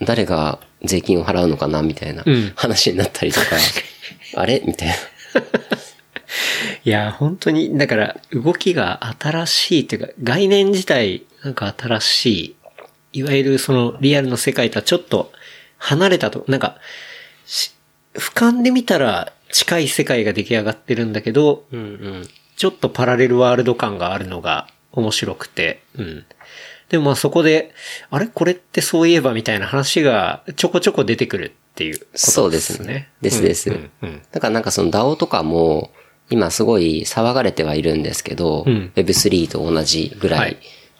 誰が税金を払うのかなみたいなうん。話になったりとか、あれ？みたいな。いや、本当に、だから、動きが新しいっていうか、概念自体、なんか新しい、いわゆるそのリアルの世界とはちょっと離れたと、なんか、し俯瞰で見たら近い世界が出来上がってるんだけど、うんうん。ちょっとパラレルワールド感があるのが面白くて、うん。でもまあそこで、あれ？これってそういえばみたいな話がちょこちょこ出てくるっていうことですね。そうですね。ですです。うんうんだからなんかその DAO とかも、今すごい騒がれてはいるんですけど、うん Web3 と同じぐらい。はい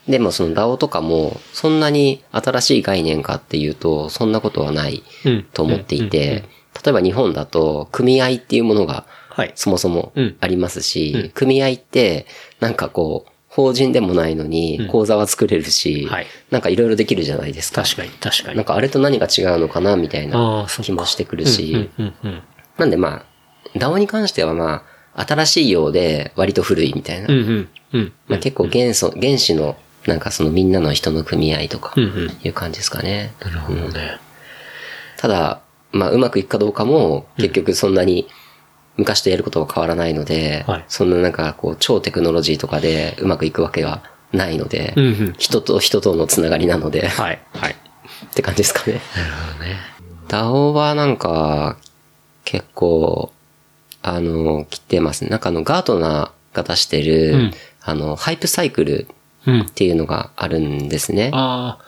でもその DAO とかも、そんなに新しい概念かっていうと、そんなことはないうんと思っていて、例えば日本だと、組合っていうものがはい。そもそもうんありますし、組合って、なんかこう、法人でもないのに、口座は作れるし、はいなんかいろいろできるじゃないですか。確かに、確かに。なんかあれと何が違うのかな、みたいあな気もしてくるし、うんうんうんなんでまあ、DAO に関してはまあ、新しいようで割と古いみたいな。結構元素、原子の、なんかそのみんなの人の組合とかうんうん。いう感じですかね。なるほどね。ただ、まあうまくいくかどうかも結局そんなに昔とやることは変わらないので、はいそんななんかこう超テクノロジーとかでうまくいくわけはないので、うんうん人と人とのつながりなので、はい。はい。って感じですかね。なるほどね。DAO はなんか、結構、あの、来てますね。なんかあの、ガートナーが出してる、うんあの、ハイプサイクルうんっ。ていうのがあるんですね。あ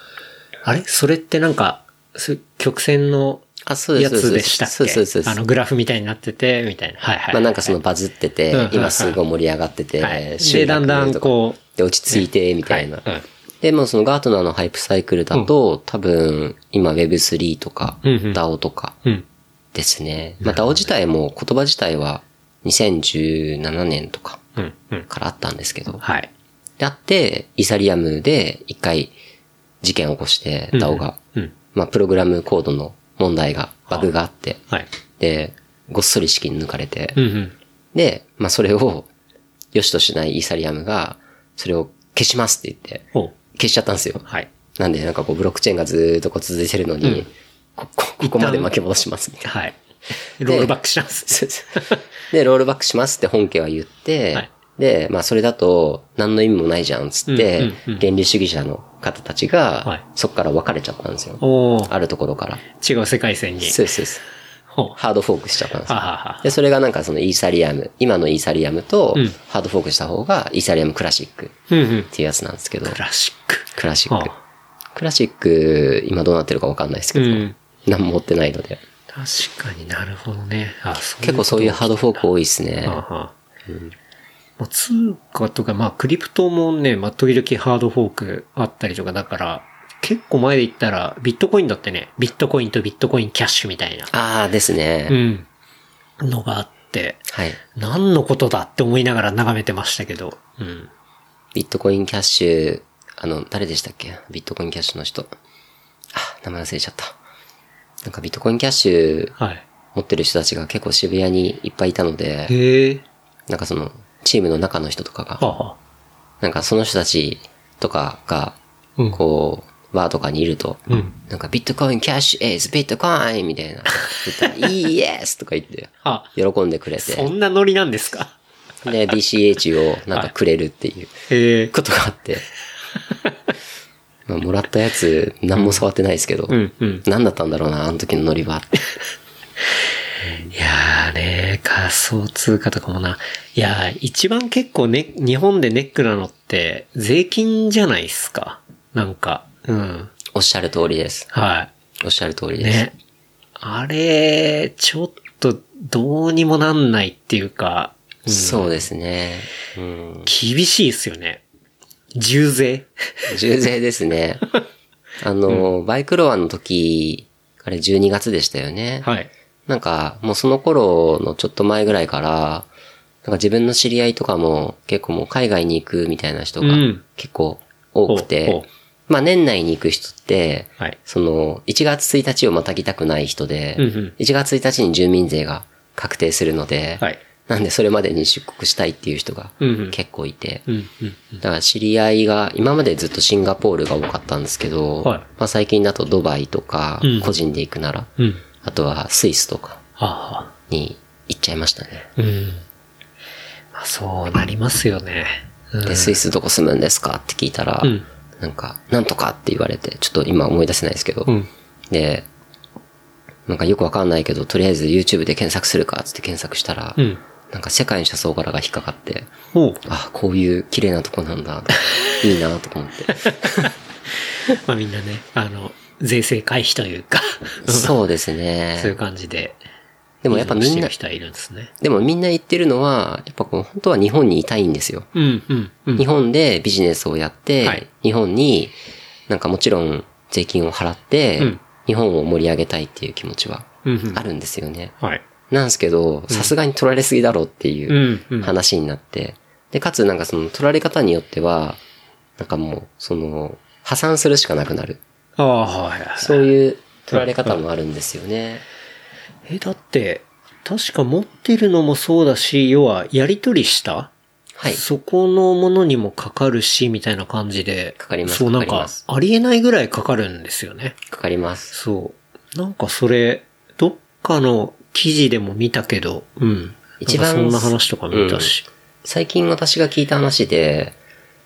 あ。あれ？それってなんか、す曲線のあ、そうでやす。そうですつでしたっそうです。そうです。けあの、グラフみたいになってて、みたいな。はいはい。まあなんかそのバズってて、うん今すごい盛り上がってて、はい集で、だんだんこう、で、落ち着いて、みたいな。はいうんで、もうそのガートナーのハイプサイクルだと、多分、今 Web3 とか、うんうん DAO とかうん。ですね。まあ DAO 自体も、言葉自体は2017年とかうん。うん。からあったんですけど、はい。であって、イーサリアムで一回事件を起こして、うん DAO が、うん。まあプログラムコードの問題が、バグがあって、はい。で、ごっそり資金抜かれて、うんうん。で、まあそれを、良しとしないイーサリアムが、それを消しますって言って、お消しちゃったんですよ。はい。なんで、なんかこう、ブロックチェーンがずーっとこう続いてるのに、こ、こ、ここまで巻き戻しますみたいな。はい。ロールバックします。で、ロールバックしますって本家は言って、はいで、まあそれだと何の意味もないじゃんっつって、原理主義者の方たちはいが、そこから別れちゃったんですよ。あるところから。違う世界線に。そうですハードフォークしちゃったんですよ。ははで、それがなんかそのイーサリアム、今のイーサリアムとうんハードフォークした方がイーサリアムクラシックっ。ていうやつなんですけど、クラシック。クラシックは。クラシック、今どうなってるかわかんないですけど、うん何も持ってないので。確かになるほどね。結構そういうハードフォーク多いですね。まあ通貨とか、まあ、クリプトもね、まあ、時々ハードフォークあったりとか、だから、結構前で言ったら、ビットコインだってね、ビットコインとビットコインキャッシュみたいな、ああですね。うん、のがあって、はい。何のことだって思いながら眺めてましたけど、うん。ビットコインキャッシュ、あの、誰でしたっけ？ビットコインキャッシュの人。あ、名前忘れちゃった。なんかビットコインキャッシュはい。持ってる人たちが結構渋谷にいっぱいいたので、へえ。なんかその、チームの中の人とかが、なんかその人たちとかが、うんこう、バーとかにいると、うん。なんかビットコインキャッシュ is ビットコインみたいな。言ったら、イエスとか言って、あ、喜んでくれそて、んなノリなんですか？で、BCH をなんかくれるっていう。ことがあって、まあ、もらったやつ何も触ってないですけど。何だったんだろうな、あの時のノリは。いやーね、仮想通貨とかもな。いやー、一番結構ね、日本でネックなのって、税金じゃないっすか。なんか、うん。おっしゃる通りです。はおっしゃる通りい。です。ね。あれ、ちょっと、どうにもなんないっていうか、うんそうですね。うん。厳しいっすよね。重税重税ですね。あの、バイクロアの時、あれ12月でしたよね。はい。なんか、もうその頃のちょっと前ぐらいから、なんか自分の知り合いとかも結構もう海外に行くみたいな人がうん。結構多くてう、まあ年内に行く人って、はい。その1月1日をまたぎたくない人でうんうん、1月1日に住民税が確定するのではい、なんでそれまでに出国したいっていう人が結構いて。だから知り合いが、今までずっとシンガポールが多かったんですけど、はい。まあ最近だとドバイとかうん、個人で行くなら、うん。あとはスイスとかあに行っちゃいましたね。あ。うん。まあ、そうなりますよね。うんで、スイスどこ住むんですかって聞いたら、うんなんか、なんとかって言われて、ちょっと今思い出せないですけど、うん。で、なんかよくわかんないけど、とりあえず YouTube で検索するかっつって検索したら、うん。なんか世界の車窓柄が引っかかって、あ、こういう綺麗なとこなんだ。いいなと思って。まあみんなね、あの、税制回避というか、そうです そういうね。感じで。でもやっぱみんなしてる、人はいるんですね。でもみんな言ってるのは、やっぱこう本当は日本にいたいんですよ。うん、うん、うん。日本でビジネスをやって、はい日本になんかもちろん税金を払って、うん日本を盛り上げたいっていう気持ちはうん、うん。あるんですよね。はい。なんですけど、さすがに取られすぎだろうっていうんううん話になって、で、かつなんかその取られ方によっては、なんかもう、その、破産するしかなくなる。ああ、はいはい。そういう取られ方もあるんですよね。え、だって、確か持ってるのもそうだし、要は、やり取りした？はい。そこのものにもかかるし、みたいな感じで。かかりますそう、なんかありえないぐらいかかるんですよね。かかります。そう。なんかそれ、どっかの記事でも見たけど、うん。一番そんな話とか見たし。最近私が聞いた話で、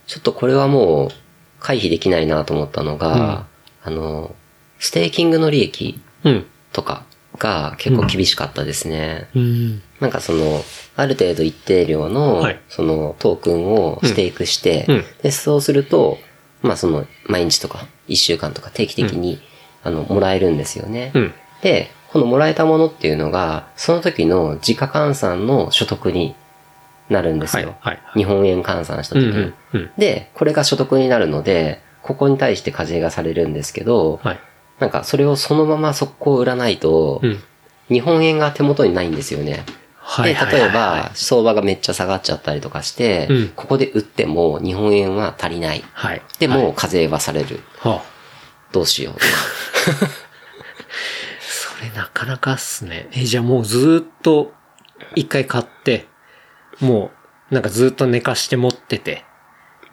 ちょっとこれはもう回避できないなと思ったのが、あの、ステーキングの利益うん。とかが結構厳しかったですね。うん。なんかその、ある程度一定量の、はいそのトークンをステークして、で、そうすると、まあその、毎日とか、一週間とか定期的に、あの、もらえるんですよね。うん。で、このもらえたものっていうのが、その時の時価換算の所得になるんですよ。はいはいはい日本円換算した時に、うんうんうんで、これが所得になるので、ここに対して課税がされるんですけど、はい。なんかそれをそのまま速攻売らないと、うん。日本円が手元にないんですよね。はい。で、例えば、相場がめっちゃ下がっちゃったりとかして、うんここで売っても日本円は足りない。はい。ではいも、課税はされる。はあ、どうしよう。それなかなかっすね。え、じゃあもうずーっと一回買って、もうなんかずーっと寝かして持ってて、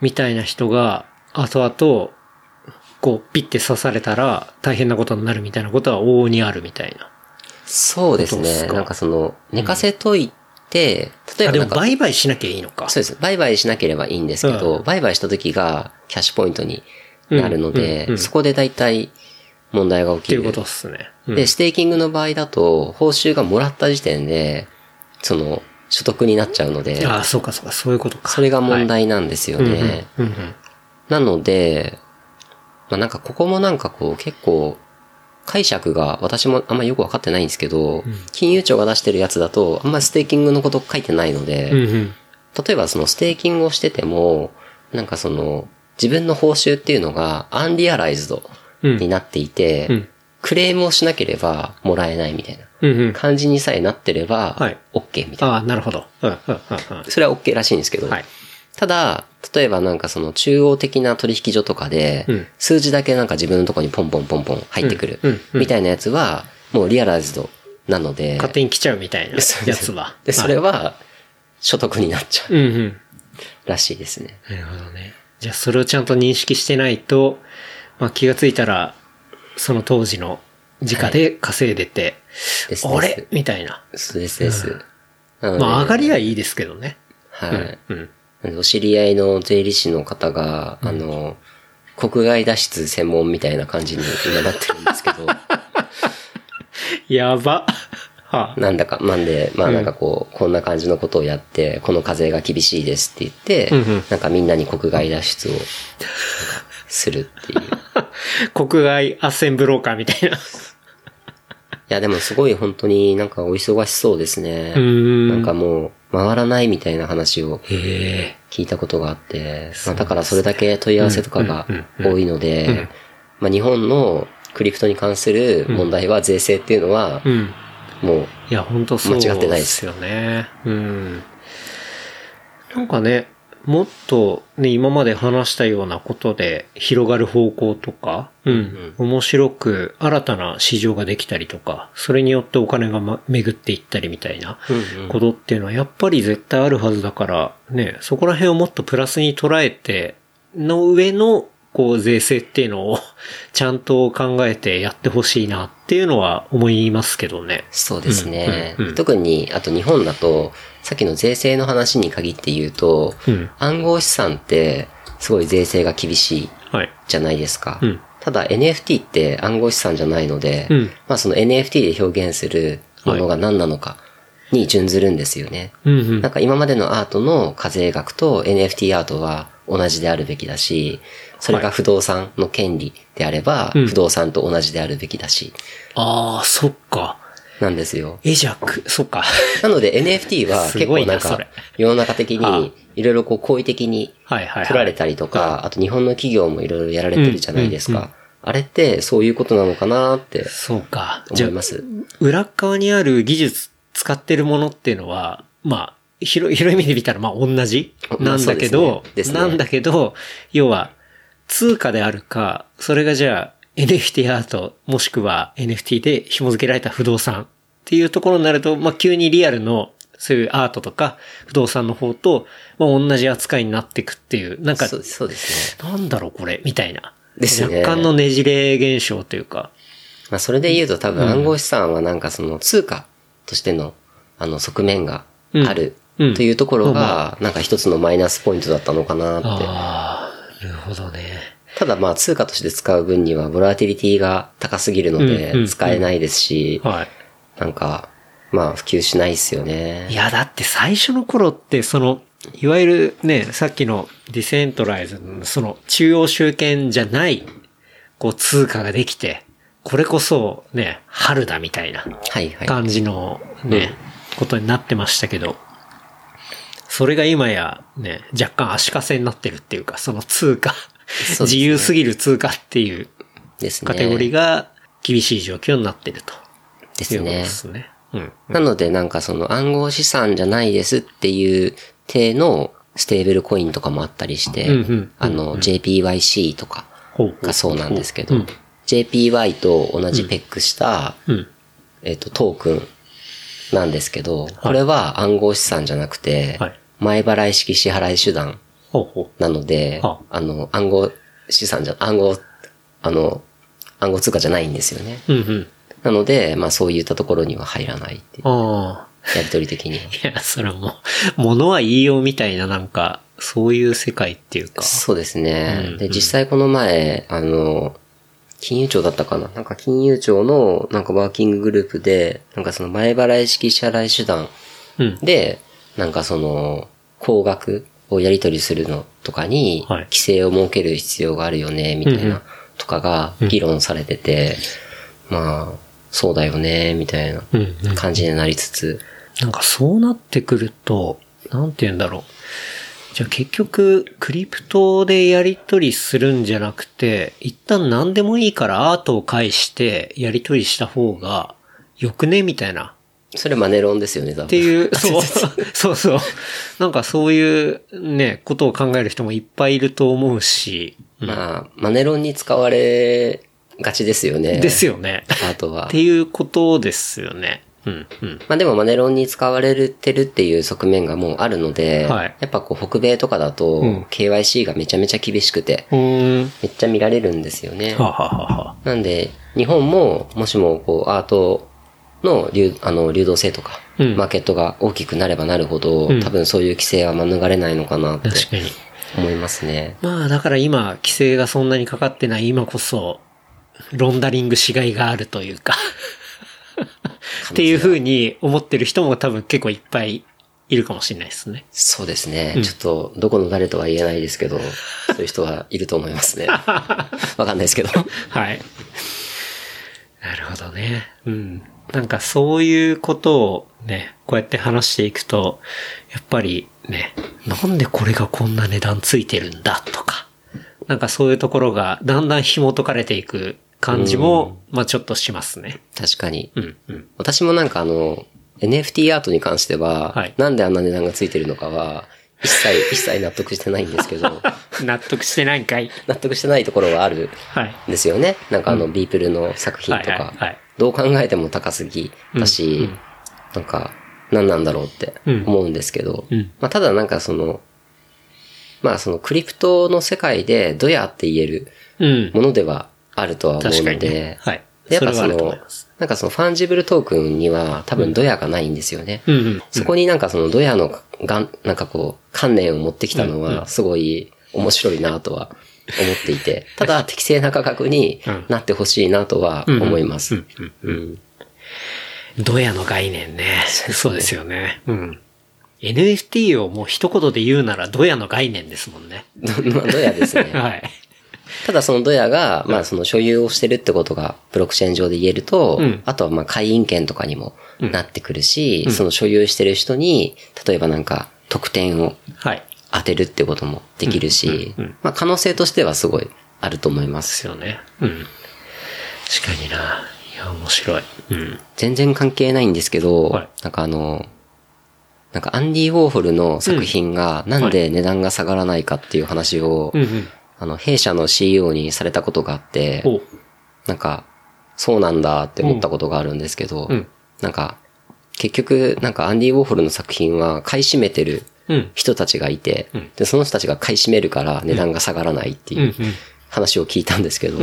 みたいな人が後々、こうピッて刺されたら大変なことになるみたいなことは往々にあるみたいな。そうですね。なんかその、寝かせといて、例えあ、でもばなんか、売買しなきゃいいのか。そうです。売買しなければいいんですけど、うん売買した時がキャッシュポイントになるので、うんうんうんそこで大体問題が起きる。っていうことっすね。うんで、ステーキングの場合だと、報酬がもらった時点で、その、所得になっちゃうので、ああ、そうかそうか、そういうことか。それが問題なんですよはいね。うんうんなので、まあなんかここもなんかこう結構解釈が私もあんまよくわかってないんですけど、金融庁が出してるやつだとあんまりステーキングのこと書いてないので、うんうん。例えばそのステーキングをしてても、なんかその自分の報酬っていうのがアンリアライズドになっていて、うんクレームをしなければもらえないみたいなうんうん。感じにさえなってれば、はい OK みたいな。ああ、なるほど。うんうんうんうん。それは OK らしいんですけど、はい。ただ、例えばなんかその中央的な取引所とかでうん、数字だけなんか自分のところにポンポンポンポン入ってくるうんうんうんみたいなやつは、もうリアライズドなので、勝手に来ちゃうみたいな やつは。で、それはは所得になっちゃうい。うんうん。らしいですね。なるほどね。じゃあそれをちゃんと認識してないと、まあ気がついたら、その当時の時価で稼いでて、ですあれ？みたいな。そうですです。なのでまあ上がりはいいですけどね。はい。うん。あのお知り合いの税理士の方が、あの、国外脱出専門みたいな感じに今なってるんですけど、やば。はあ、なんだか、なんで、まあなんかこう、こんな感じのことをやって、この課税が厳しいですって言って、なんかみんなに国外脱出を、するっていう。い 国外アッセンブローカーみたいな。や、でもすごい本当になんかお忙しそうですね。なんかもう、回らないみたいな話を。聞いたことがあって、まあだからそれだけ問い合わせとかが多いので、まあ日本のクリプトに関する問題は税制っていうのはう、ん。もう、いや、本当そう間違ってないですよね。うん。なんかね、もっとね、今まで話したようなことで広がる方向とか、うん。面白く新たな市場ができたりとか、それによってお金が、ま、巡っていったりみたいなことっていうのはやっぱり絶対あるはずだから、ね、そこら辺をもっとプラスに捉えて、の上の、こう、税制っていうのを ちゃんと考えてやってほしいなっていうのは思いますけどね。そうですね。うんうんうん特に、あと日本だと、さっきの税制の話に限って言うと、うん暗号資産って、すごい税制が厳しいはい。じゃないですか。うんただ NFT って暗号資産じゃないので、うんまあその NFT で表現するものが何なのかに準ずるんですよね。うんうんなんか今までのアートの課税額と NFT アートは同じであるべきだし、それが不動産の権利であれば、うん不動産と同じであるべきだし、ああ、そっか。なんですよ。え、じゃあ、くそっか。なので NFT は 結構なんか世の中的にいろいろこう好意的にはいはいはい取られたりとか、あと日本の企業もいろいろやられてるじゃないですか。あれってそういうことなのかなってそうか。思いま、す。裏側にある技術使ってるものっていうのは、まあ、広い、広い意味で見たらまあ同じまあなんだけど、ねねなんだけど、要は、通貨であるか、それがじゃあ NFT アート、もしくは NFT で紐付けられた不動産っていうところになると、まあ急にリアルのそういうアートとか不動産の方と、まあ同じ扱いになっていくっていう、なんか、そうそうですね。なんだろうこれ、みたいな。ですね若干のねじれ現象というか。まあそれで言うと多分暗号資産はなんかその通貨としてのあの側面があるうんというところうんがなんか一つのマイナスポイントだったのかなって。ああ、なるほどね。ただまあ通貨として使う分にはボラティリティが高すぎるので使えないですし、はい。なんかまあ普及しないですよねい。や、だって最初の頃って、その、いわゆるね、さっきのディセントライズの、その中央集権じゃない、こう通貨ができて、これこそね、春だみたいなはいはい。感じのね、ことになってましたけど、それが今やね、若干足かせになってるっていうか、その通貨、すね自由すぎる通貨っていうですね。カテゴリーが厳しい状況になってると。ですね。すね。うん。なのでなんかその暗号資産じゃないですっていう体のステーブルコインとかもあったりして、あの JPYC とかがそうなんですけど、うん JPY と同じペックした、うん。えっ、と、トークンなんですけど、これは暗号資産じゃなくて、はい前払い式支払い手段。なので、はあの、暗号資産じゃ、暗号、あの、暗号通貨じゃないんですよね。うんうん。なので、まあそういったところには入らないっていう、ああ。やりとり的には。いや、それはもう、物は言いようみたいななんか、そういう世界っていうか。そうですね。うんで、実際この前、あの、金融庁だったかな？なんか金融庁のなんかワーキンググループで、なんかその前払い式支払い手段うん。で、なんかその、高額をやり取りするのとかに、はい規制を設ける必要があるよね、みたいうんうんな、とかが議論されてて、まあ、そうだよね、みたいなうんうん。感じになりつつ、なんかそうなってくると、なんて言うんだろう。じゃあ結局、クリプトでやり取りするんじゃなくて、一旦何でもいいからアートを介してやり取りした方がよくね？みたいな。それマネロンですよね、多分。っていう、そう、そうそう。なんかそういうね、ことを考える人もいっぱいいると思うし、まあ、マネロンに使われがちですよね。ですよね。アートはっ。ていうことですよね。うん、うん。まあでもマネロンに使われてるっていう側面がもうあるので、はいやっぱこう北米とかだと、うん KYC がめちゃめちゃ厳しくて、うーん。めっちゃ見られるんですよね。はあはあはなんで、日本も、もしもこうアートの流あの流動性とか、うんマーケットが大きくなればなるほど、うん多分そういう規制は免れないのかなって確かに。思いますね。まあだから今、規制がそんなにかかってない今こそ、ロンダリングしがいがあるというか、っていう風に思ってる人も多分結構いっぱいいるかもしれないですね。そうですね。ちょっと、どこの誰とは言えないですけど、そういう人はいると思いますね。わかんないですけど。はい。なるほどね。うん。なんかそういうことをね、こうやって話していくと、やっぱりね、なんでこれがこんな値段ついてるんだとか、なんかそういうところがだんだん紐解かれていく感じも、まあちょっとしますね。確かに。うん、うん。私もなんかあの、NFT アートに関しては、はいなんであんな値段がついてるのかは、一切、一切納得してないんですけど、納得してないんかい。納得してないところはあるはい。んですよね。なんかあの、ビープルの作品とはいはいかはい、どう考えても高すぎだし、なんか、何なんだろうってうん思うんですけど、うんまあただなんかその、まあその crypto の世界でドヤって言えるうん。ものではあるとは思うので、ね。はい。でやっぱそのます。、なんかその fungible token には多分ドヤがないんですよね。うんうん。そこになんかそのドヤのがん、なんかこう、観念を持ってきたのうんうは、すごい面白いなとは思っていて、ただ適正な価格になってほしいなとは思います。うんうんうんドヤの概念 ね。そうですよね。うん。NFT をもう一言で言うならドヤの概念ですもんね。ドヤですね。はい。ただそのドヤが、まあその所有をしてるってことがブロックチェーン上で言えると、うんあとはまあ会員権とかにもなってくるし、その所有してる人に、例えばなんか特典をはい。当てるってこともできるし、まあ可能性としてはすごいあると思いま。ですすよね。うん。確かにな。いや、面白い。うん。全然関係ないんですけど、はいなんかあの、なんかアンディ・ウォーホルの作品がなんで値段が下がらないかっていう話を、うんうん。あの、弊社の CEO にされたことがあって、おなんか、そうなんだって思ったことがあるんですけど、うん。なんか、結局、なんかアンディ・ウォーホルの作品は買い占めてるうん。人たちがいて、ん。で、その人たちが買い占めるから値段が下がらないってうん。いううん。話を聞いたんですけど、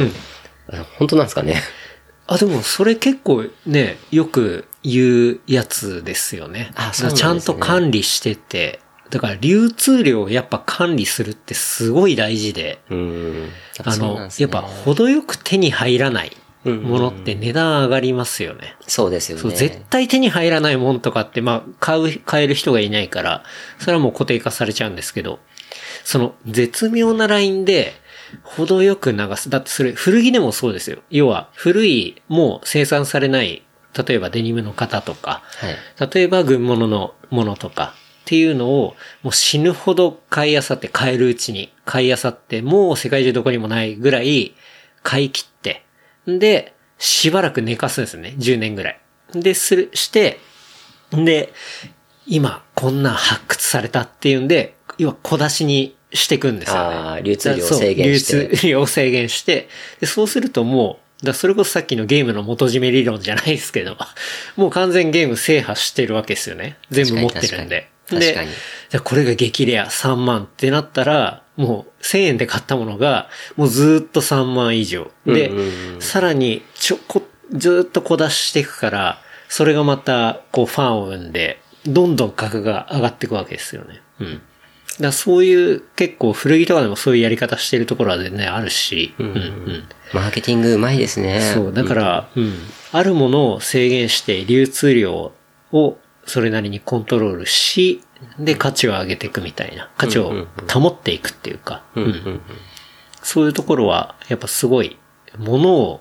本当なんですかね？あ、でもそれ結構ね、よく言うやつですよね。あそうねちゃんと管理してて、だから流通量をやっぱ管理するってすごい大事で、うーん。あの、やっぱ程よく手に入らないものって値段上がりますよね。そうですよね。絶対手に入らないもんとかって、まあ、買う、買える人がいないから、それはもう固定化されちゃうんですけど、その絶妙なラインで、程よく流す。だってそれ、古着でもそうですよ。要は、古い、もう生産されない、例えばデニムの型とか、はい。例えば軍物のものとかっていうのをもう死ぬほど買い漁って買えるうちに買い漁ってもう世界中どこにもないぐらい買い切って、で、しばらく寝かすんですね。10年ぐらい。で、する、して、で、今こんなん発掘されたっていうんで、要は小出しにしていくんですよね。流通量を制限して流通量を制限して、でそうするともう、だそれこそさっきのゲームの元締め理論じゃないですけど、もう完全ゲーム制覇してるわけですよね。全部持ってるんで。でじゃあこれが激レア3万ってなったら、もう1000円で買ったものが、もうずーっと3万以上。で、うんうんうんさらに、ちょ、こ、ずーっと小出ししていくから、それがまた、こう、ファンを生んで、どんどん価格が上がっていくわけですよね。うん。だそういう、結構古着とかでもそういうやり方してるところは全然あるし、うん、うん。マーケティングうまいですね。そう、だから、うん。あるものを制限して流通量をそれなりにコントロールし、で、価値を上げていくみたいな。価値を保っていくっていうか、うんうんうんそういうところは、やっぱすごい、ものを、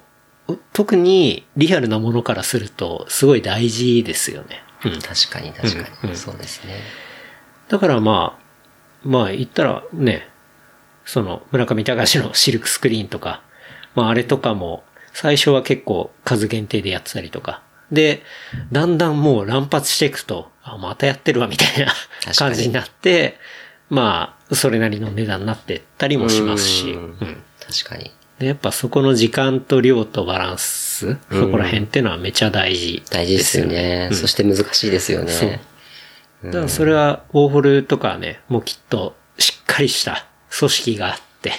特にリアルなものからすると、すごい大事ですよね。うん。確かに確かに、うんそうですね。だからまあ、まあ言ったらね、その村上隆のシルクスクリーンとか、まああれとかも最初は結構数限定でやってたりとか。で、だんだんもう乱発していくと、あ、またやってるわみたいな感じになって、まあ、それなりの値段になってったりもしますし、うんうん確かに。で、やっぱそこの時間と量とバランス、そこら辺っていうのはめちゃ大事、大事ですよね。そして難しいですよね。だからそれは、ウォーホルとかはね、もうきっとしっかりした組織があって、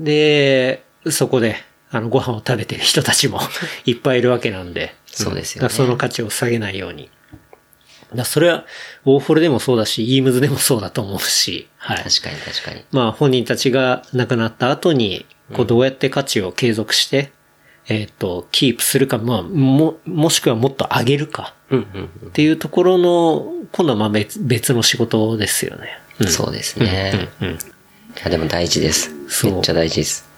で、そこで、あの、ご飯を食べてる人たちも いっぱいいるわけなんで。そうですよねその価値を下げないように。だそれは、ウォーホルでもそうだし、イームズでもそうだと思うし、はい。確かに確かに。まあ本人たちが亡くなった後に、こうどうやって価値を継続して、えっ、と、キープするか、まあ、も、もしくはもっと上げるか、うんうんっていうところの、今度はまあ別別の仕事ですよね。うん。そうですね。うん。うん。いや、でも大事です。めっちゃ大事です。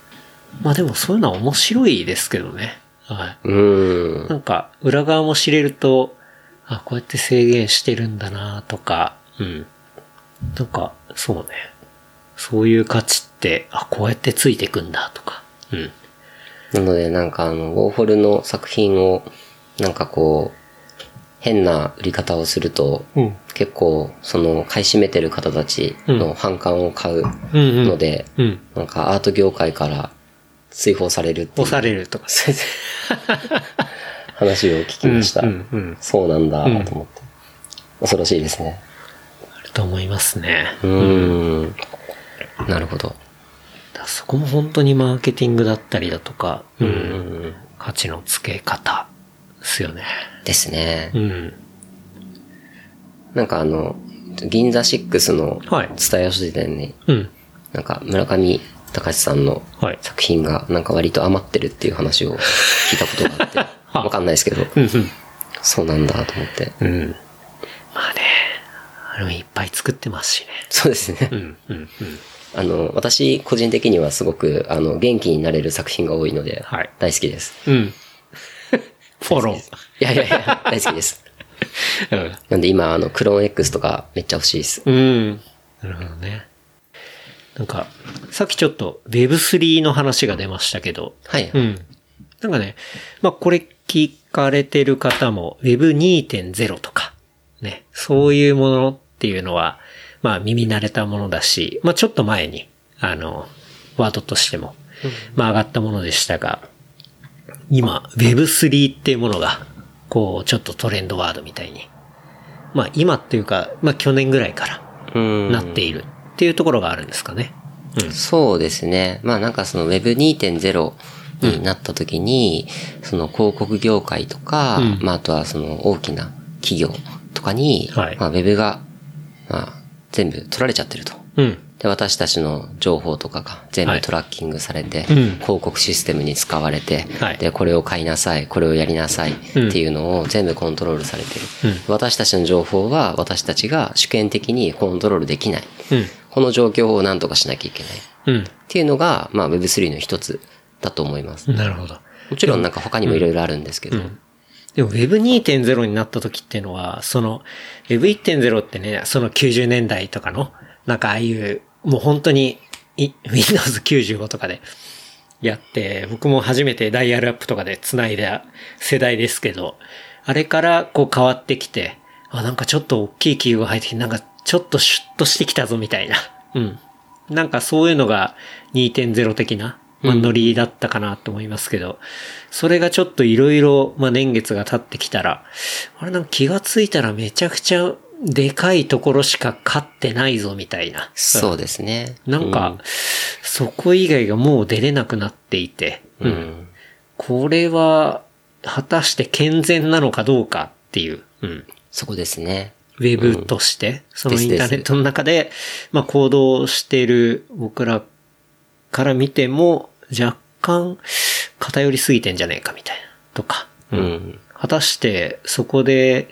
まあでもそういうのは面白いですけどね。はうーい。ん。なんか、裏側も知れると、あ、こうやって制限してるんだなとか、うん。なんか、そうね。そういう価値って、あ、こうやってついてくんだとか、うん。なので、なんかあの、ウォーホルの作品を、なんかこう、変な売り方をすると、うん。結構、その、買い占めてる方たちの反感を買ううんうんので、うん。なんかアート業界から追放されるって押されるとか。話を聞きました。うんうんうんそうなんだ、と思って。恐ろしいですね。あると思いますね。うーん。なるほど。そこも本当にマーケティングだったりだとか、うん。価値の付け方ですよね。ですねう。ん。なんかあの、銀座6のはい伝え書店に、うん。なんか村上高橋さんのはい作品がなんか割と余ってるっていう話を聞いたことがあって、わかんないですけど、そうなんだと思って。うん。まあね、あれもいっぱい作ってますしね。そうですね。うん、うん、うん。あの、私個人的にはすごく、あの、元気になれる作品が多いので、はい大好きです。うん。フォロー。いやいやいや、大好きです。なんで今、あの、クローン X とかめっちゃ欲しいです。うん。なるほどね。なんか、さっきちょっと Web3 の話が出ましたけど、はい。うん。なんかね、まあこれ聞かれてる方も Web2.0 とか、ね、そういうものっていうのは、まあ耳慣れたものだし、まあちょっと前に、あの、ワードとしても、まあ上がったものでしたが、今 Web3 っていうものが、こうちょっとトレンドワードみたいに、まあ今っていうか、まあ去年ぐらいからうんなっているっていうところがあるんですかね。そうですね。まあなんかその Web2.0 になった時に、その広告業界とか、うんまああとはその大きな企業とかに、はいまあ Web が、まあ全部取られちゃってると。うん。で、私たちの情報とかが全はい部トラッキングされて、うん広告システムに使われて、はいで、これを買いなさい、これをやりなさいっていうのを全部コントロールされてる。うん私たちの情報は私たちが主権的にコントロールできない。うん。この状況を何とかしなきゃいけない。うん。っていうのが、まあ Web3 の一つだと思います。なるほど。もちろんなんか他にもいろいろあるんですけど。でも Web2.0 になった時っていうのは、その Web1.0 ってね、その90年代とかの、なんかああいう、もう本当にい Windows 95とかでやって、僕も初めてダイヤルアップとかで繋いだ世代ですけど、あれからこう変わってきて、あ、なんかちょっと大きい企業が入ってきて、なんかちょっとシュッとしてきたぞみたいな。うん。なんかそういうのが2.0的な、まあ、ノリだったかなと思いますけど、それがちょっといろいろ、まあ、年月が経ってきたら、あれなんか気がついたらめちゃくちゃでかいところしか勝ってないぞみたいな。そうですね。なんか、そこ以外がもう出れなくなっていて、うん、うん。これは、果たして健全なのかどうかっていう、うん。そこですね。ウェブとして、そのですインターネットの中で、まあ行動している僕らから見ても、若干偏りすぎてんじゃねえかみたいな、とか。うん。果たしてそこで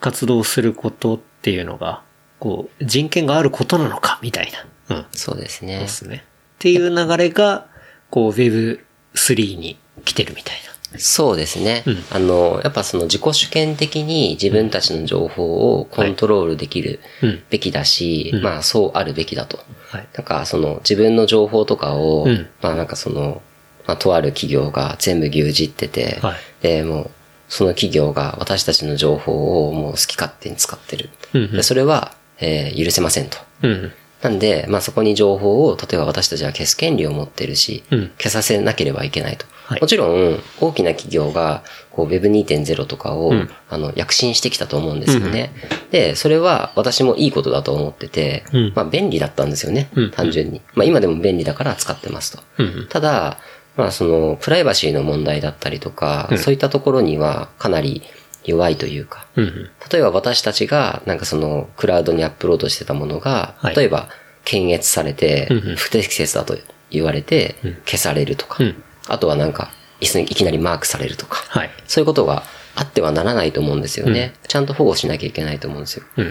活動することっていうのが、こう、人権があることなのかみたいな。うん。そうですねで。すね。っていう流れが、こう、Web3 に来てるみたいな。そうですね。うんあの、やっぱその自己主権的に自分たちの情報をコントロールできるうんべきだし、うんまあそうあるべきだと。はい。なんかその自分の情報とかを、うんまあなんかその、まあとある企業が全部牛耳ってて、はいで、もうその企業が私たちの情報をもう好き勝手に使ってる。うんうんでそれは、えー許せませんと。うん。なんで、まあそこに情報を、例えば私たちは消す権利を持ってるし、うん消させなければいけないと。はいもちろん、大きな企業が、こう Web2.0 とかを、うんあの、躍進してきたと思うんですよね。で、それは私もいいことだと思ってて、うんまあ便利だったんですよね。うん単純に。まあ今でも便利だから使ってますと。うん。ただ、まあその、プライバシーの問題だったりとか、そういったところにはかなり弱いというか、うん。例えば私たちが、なんかその、クラウドにアップロードしてたものが、はい例えば、検閲されてうんうん、不適切だと言われて、消されるとか、うんあとはなんか、いきなりマークされるとか、はい。そういうことがあってはならないと思うんですよね。ちゃんと保護しなきゃいけないと思うんですよ。う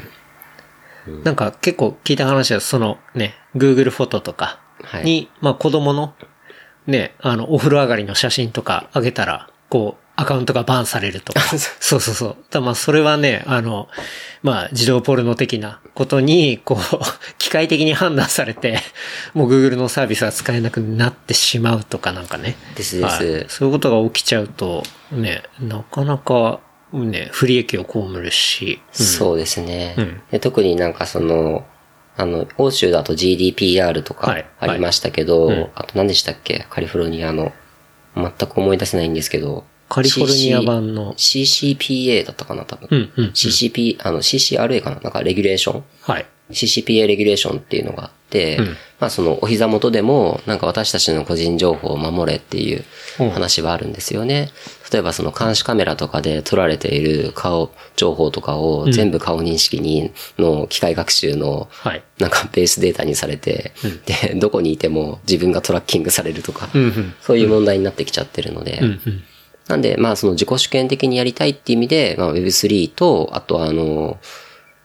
ん。なんか結構聞いた話は、そのね、Google フォトとかに、まあ子供のね、あの、お風呂上がりの写真とか上げたら、こう、アカウントがバンされるとか。そうそうそう。だまあそれはね、あの、まあ自動ポルノ的なことに、こう、機械的に判断されて、もう Google のサービスが使えなくなってしまうとかなんかね。ですですはいそういうことが起きちゃうと、ね、なかなか、ね、不利益を被るし。そうですね、うんで。特になんかその、あの、欧州だと GDPR とかはいありましたけど、はいうん。あと何でしたっけ？カリフォルニアの、全く思い出せないんですけど、カリフォルニア版の。CC CCPA だったかな多分。うんうんうん。CCP、あの CCRA かな？なんかレギュレーション？はい。CCPA レギュレーションっていうのがあって、まあそのお膝元でもなんか私たちの個人情報を守れっていう話はあるんですよね。例えばその監視カメラとかで撮られている顔情報とかを全部顔認識にの機械学習のはい。なんかベースデータにされて、で、どこにいても自分がトラッキングされるとか、うんうん。そういう問題になってきちゃってるので、うんうん。なんで、まあその自己主権的にやりたいっていう意味で、まあ Web3 と、あとあの、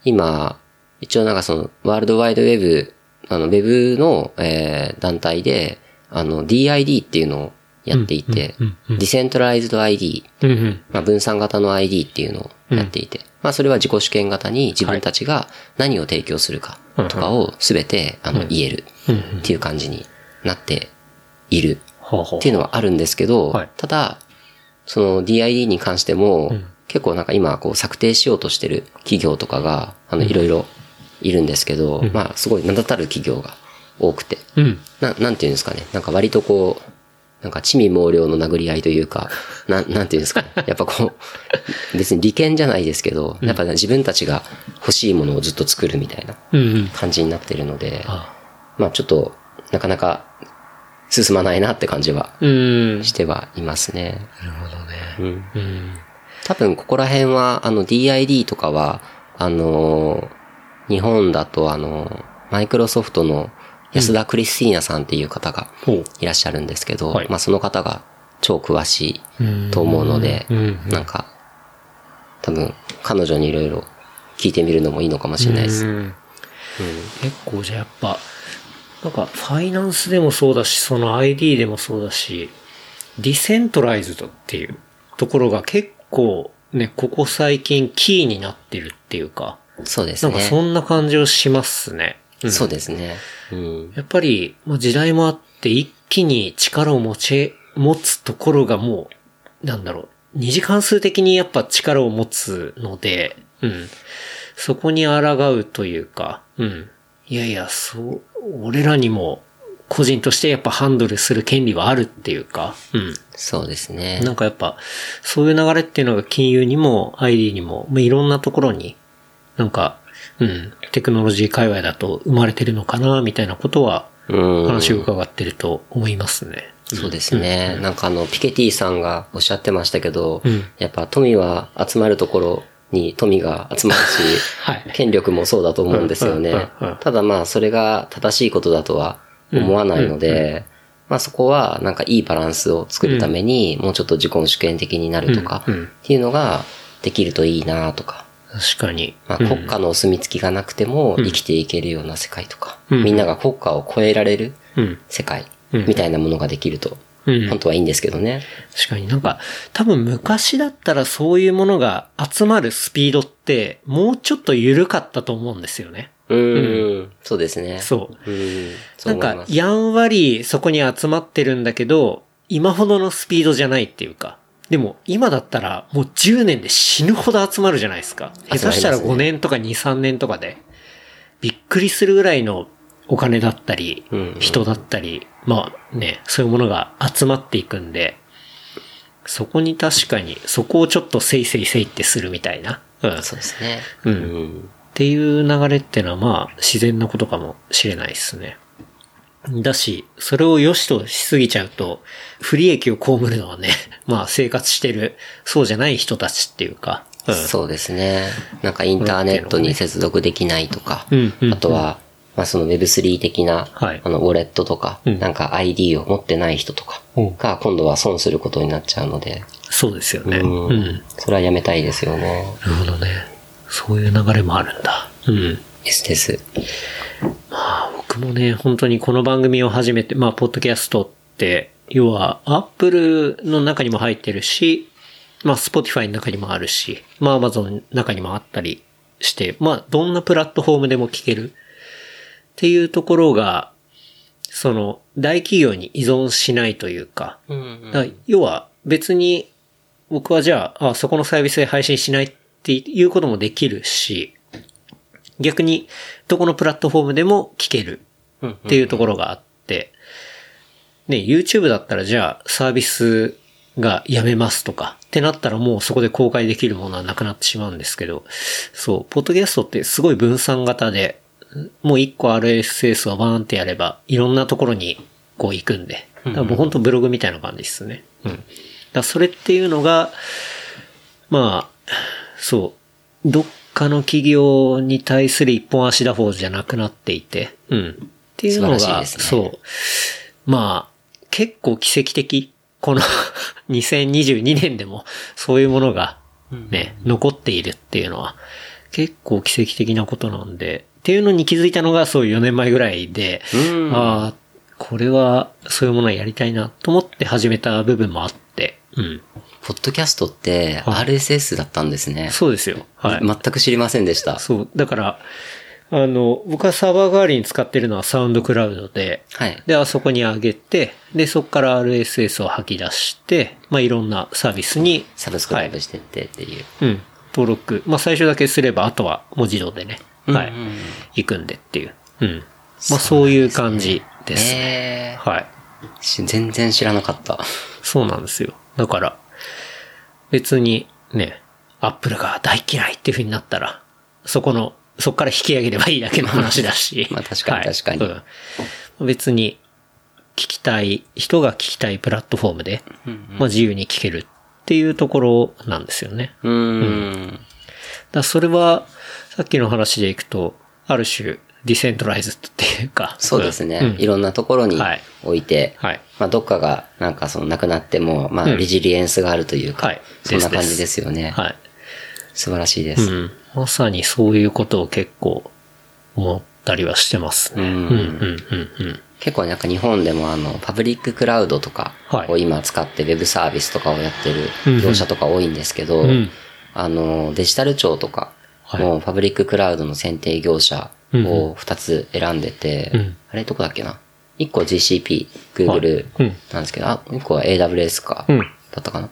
今、一応なんかその、ワールドワイドウェブ、あの、ウェブの、えー団体で、あの、DID っていうのをやっていて、ディセントライズド ID、うんうん。まあ分散型の ID っていうのをやっていて、まあそれは自己主権型に自分たちが何を提供するかとかをすべて、あの、言えるっていう感じになっているっていうのはあるんですけど、はい。ただ、その DID に関しても、結構なんか今こう策定しようとしてる企業とかが、あの、いろいろいるんですけど、まあすごい名だたる企業が多くて、うん。な、なんていうんですかね、なんか割とこう、なんか、地味猛量の殴り合いというか、なん、なんていうんですかね。やっぱこう、別に利権じゃないですけど、やっぱ自分たちが欲しいものをずっと作るみたいなうんうん。感じになってるので、あまあちょっと、なかなか進まないなって感じはうん。してはいますね。なるほどね。うん。うん。多分ここら辺は、あの DID とかは、あのー、日本だとあのー、マイクロソフトの安田クリスティーナさんっていう方が。いらっしゃるんですけど、はい。まあその方が超詳しいと思うので、うん。なんか、多分彼女にいろいろ聞いてみるのもいいのかもしれないです。うん結構じゃあやっぱ、なんかファイナンスでもそうだし、その ID でもそうだし、ディセントライズドっていうところが結構ね、ここ最近キーになってるっていうか、そうですね。なんかそんな感じをしますね。うんそうですね。うん。やっぱり、まあ、時代もあって一気に力を持ち、持つところがもう、なんだろう、二次関数的にやっぱ力を持つので、うん。そこに抗うというか、うん。いやいや、そう、俺らにも、個人としてやっぱハンドルする権利はあるっていうか、うん。そうですね。なんかやっぱ、そういう流れっていうのが金融にも ID にも、まあ、いろんなところに、なんか、うん、テクノロジー界隈だと生まれてるのかな、みたいなことは、うん。話を伺ってると思いますね。そうですね。なんかあの、ピケティさんがおっしゃってましたけど、うん。やっぱ富は集まるところに富が集まるし、はい。権力もそうだと思うんですよね。ただまあ、それが正しいことだとは思わないので、まあそこはなんかいいバランスを作るために、もうちょっと自己主権的になるとか、っていうのができるといいなとか、確かに。まあ、国家のお墨付きがなくても生きていけるような世界とか、うんみんなが国家を超えられるうん。世界うんみたいなものができると、うん本当はいいんですけどね。確かになんか、多分昔だったらそういうものが集まるスピードって、もうちょっと緩かったと思うんですよね。うーん、そうですね。そう。うーん、そなんか。やんわりそこに集まってるんだけど、今ほどのスピードじゃないっていうか。でも、今だったら、もう10年で死ぬほど集まるじゃないですか。下手したら集まりますね5年とか2、3年とかで、びっくりするぐらいのお金だったり人だったり、まあね、そういうものが集まっていくんで、そこに確かに、そこをちょっとせいせいせいってするみたいな。うん。そうですね。うんうんっていう流れってのはまあ自然なことかもしれないですね。だし、それを良しとしすぎちゃうと、不利益を被るのはね、まあ生活してる、そうじゃない人たちっていうか、うん。そうですね。なんかインターネットに接続できないとか、うんうんあとは、まあその Web3 的な、はいあの、ウォレットとか、うんなんか ID を持ってない人とかうんが今度は損することになっちゃうので、そうですよね。ううんん。それはやめたいですよね。なるほどね。そういう流れもあるんだ。うん。ですです。まあ僕もね、本当にこの番組を始めて、まあ、ポッドキャストって、要は、アップルの中にも入ってるし、まあ、スポティファイの中にもあるし、まあ、アマゾンの中にもあったりして、まあ、どんなプラットフォームでも聞ける。っていうところが、その、大企業に依存しないというか、うんだから要は別に僕はじゃああ、そこのサービスで配信しないっていうこともできるし、逆にどこのプラットフォームでも聞けるっていうところがあって、ね、YouTube だったらじゃあサービスがやめますとかってなったらもうそこで公開できるものはなくなってしまうんですけど、そう、ポッドキャストってすごい分散型で、もう一個 RSS をバーンってやれば、いろんなところにこう行くんで。だからもう本当ブログみたいな感じですね。うん。だそれっていうのが、まあ、そう、どっかの企業に対する一本足打法じゃなくなっていて、うん。っていうのが、ねそう。まあ、結構奇跡的。この 2022年でもそういうものがね、残っているっていうのは結構奇跡的なことなんで、っていうのに気づいたのがそう4年前ぐらいで、うんああ、これはそういうものをやりたいなと思って始めた部分もあって、うん。ポッドキャストってはい RSS だったんですね。そうですよ。はい。全く知りませんでした。そう。だから、あの、僕はサーバー代わりに使ってるのはサウンドクラウドで、はい。で、あそこに上げて、で、そこから RSS を吐き出して、まあ、いろんなサービスに、サブスクライブしてってっていう。うん、登録。まあ、最初だけすれば、あとはもう自動でね、はい行くんでっていう。うん。まあ、そういう感じですね。えはい。全然知らなかった。そうなんですよ。だから、別にね、アップルが大嫌いっていう風になったら、そこの、そこから引き上げればいいだけの話だし。まあ確かにはい確かにうん別に、聞きたい、人が聞きたいプラットフォームで、まあ自由に聞けるっていうところなんですよね。うーん。だからそれは、さっきの話でいくと、ある種、 decentralize っていうか。そうですね。うんいろんなところにはい置いて、はい。まあどっかがなんかそのなくなっても、まあうん resilience があるというか、はいそんな感じですですよね。はい。素晴らしいです。うん。まさにそういうことを結構思ったりはしてますね。うんうん、うん、うん、うん。結構なんか日本でもあの、パブリッククラウドとかはいを今使ってウェブサービスとかをやってうんうんる業者とか多いんですけど、うんあの、デジタル庁とかもパブリッククラウドの選定業者を2つ選んでて、うん。あれどこだっけな ?1 個 GCP、はい。Google うん。なんですけど、あ、1個は AWS か、うん。だったかな？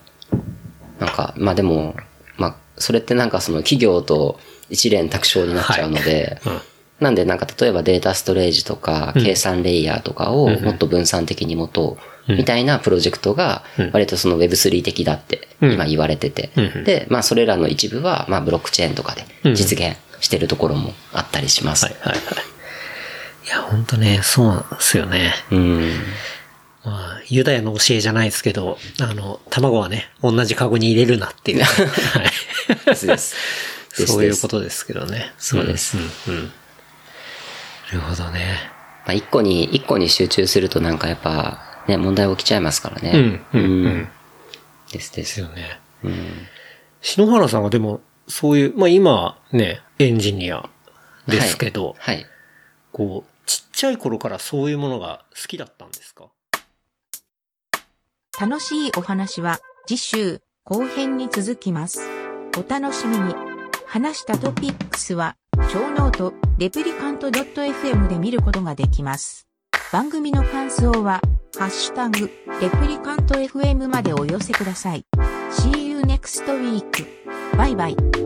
なんか、まあでも、まあ、それってなんかその企業と一蓮托生になっちゃうので、うん。なんでなんか例えばデータストレージとか、計算レイヤーとかをもっと分散的に持とう、みたいなプロジェクトが、割とその Web3 的だって今言われてて、で、まあそれらの一部は、まあブロックチェーンとかで実現してるところもあったりします。はい、はい、はい。いや、ほんとね、そうなんですよね。うん。まあ、ユダヤの教えじゃないですけど、あの、卵はね、同じカゴに入れるなっていう。はい。ですです。そういうことですけどね。そうですうん、うん。なるほどね。まあ一個に、一個に集中するとなんかやっぱ、ね、問題起きちゃいますからね。うん、うん、うん。ですで。ですすよね。うん。篠原さんはでも、そういう、まあ今ね、エンジニアですけど、はい。はい。こう、ちっちゃい頃からそういうものが好きだったんですか？楽しいお話は次週後編に続きます。お楽しみに。話したトピックスは、小ノート、レプリカント .fm で見ることができます。番組の感想は、ハッシュタグ、レプリカント FM までお寄せください。See you next week. バイバイ。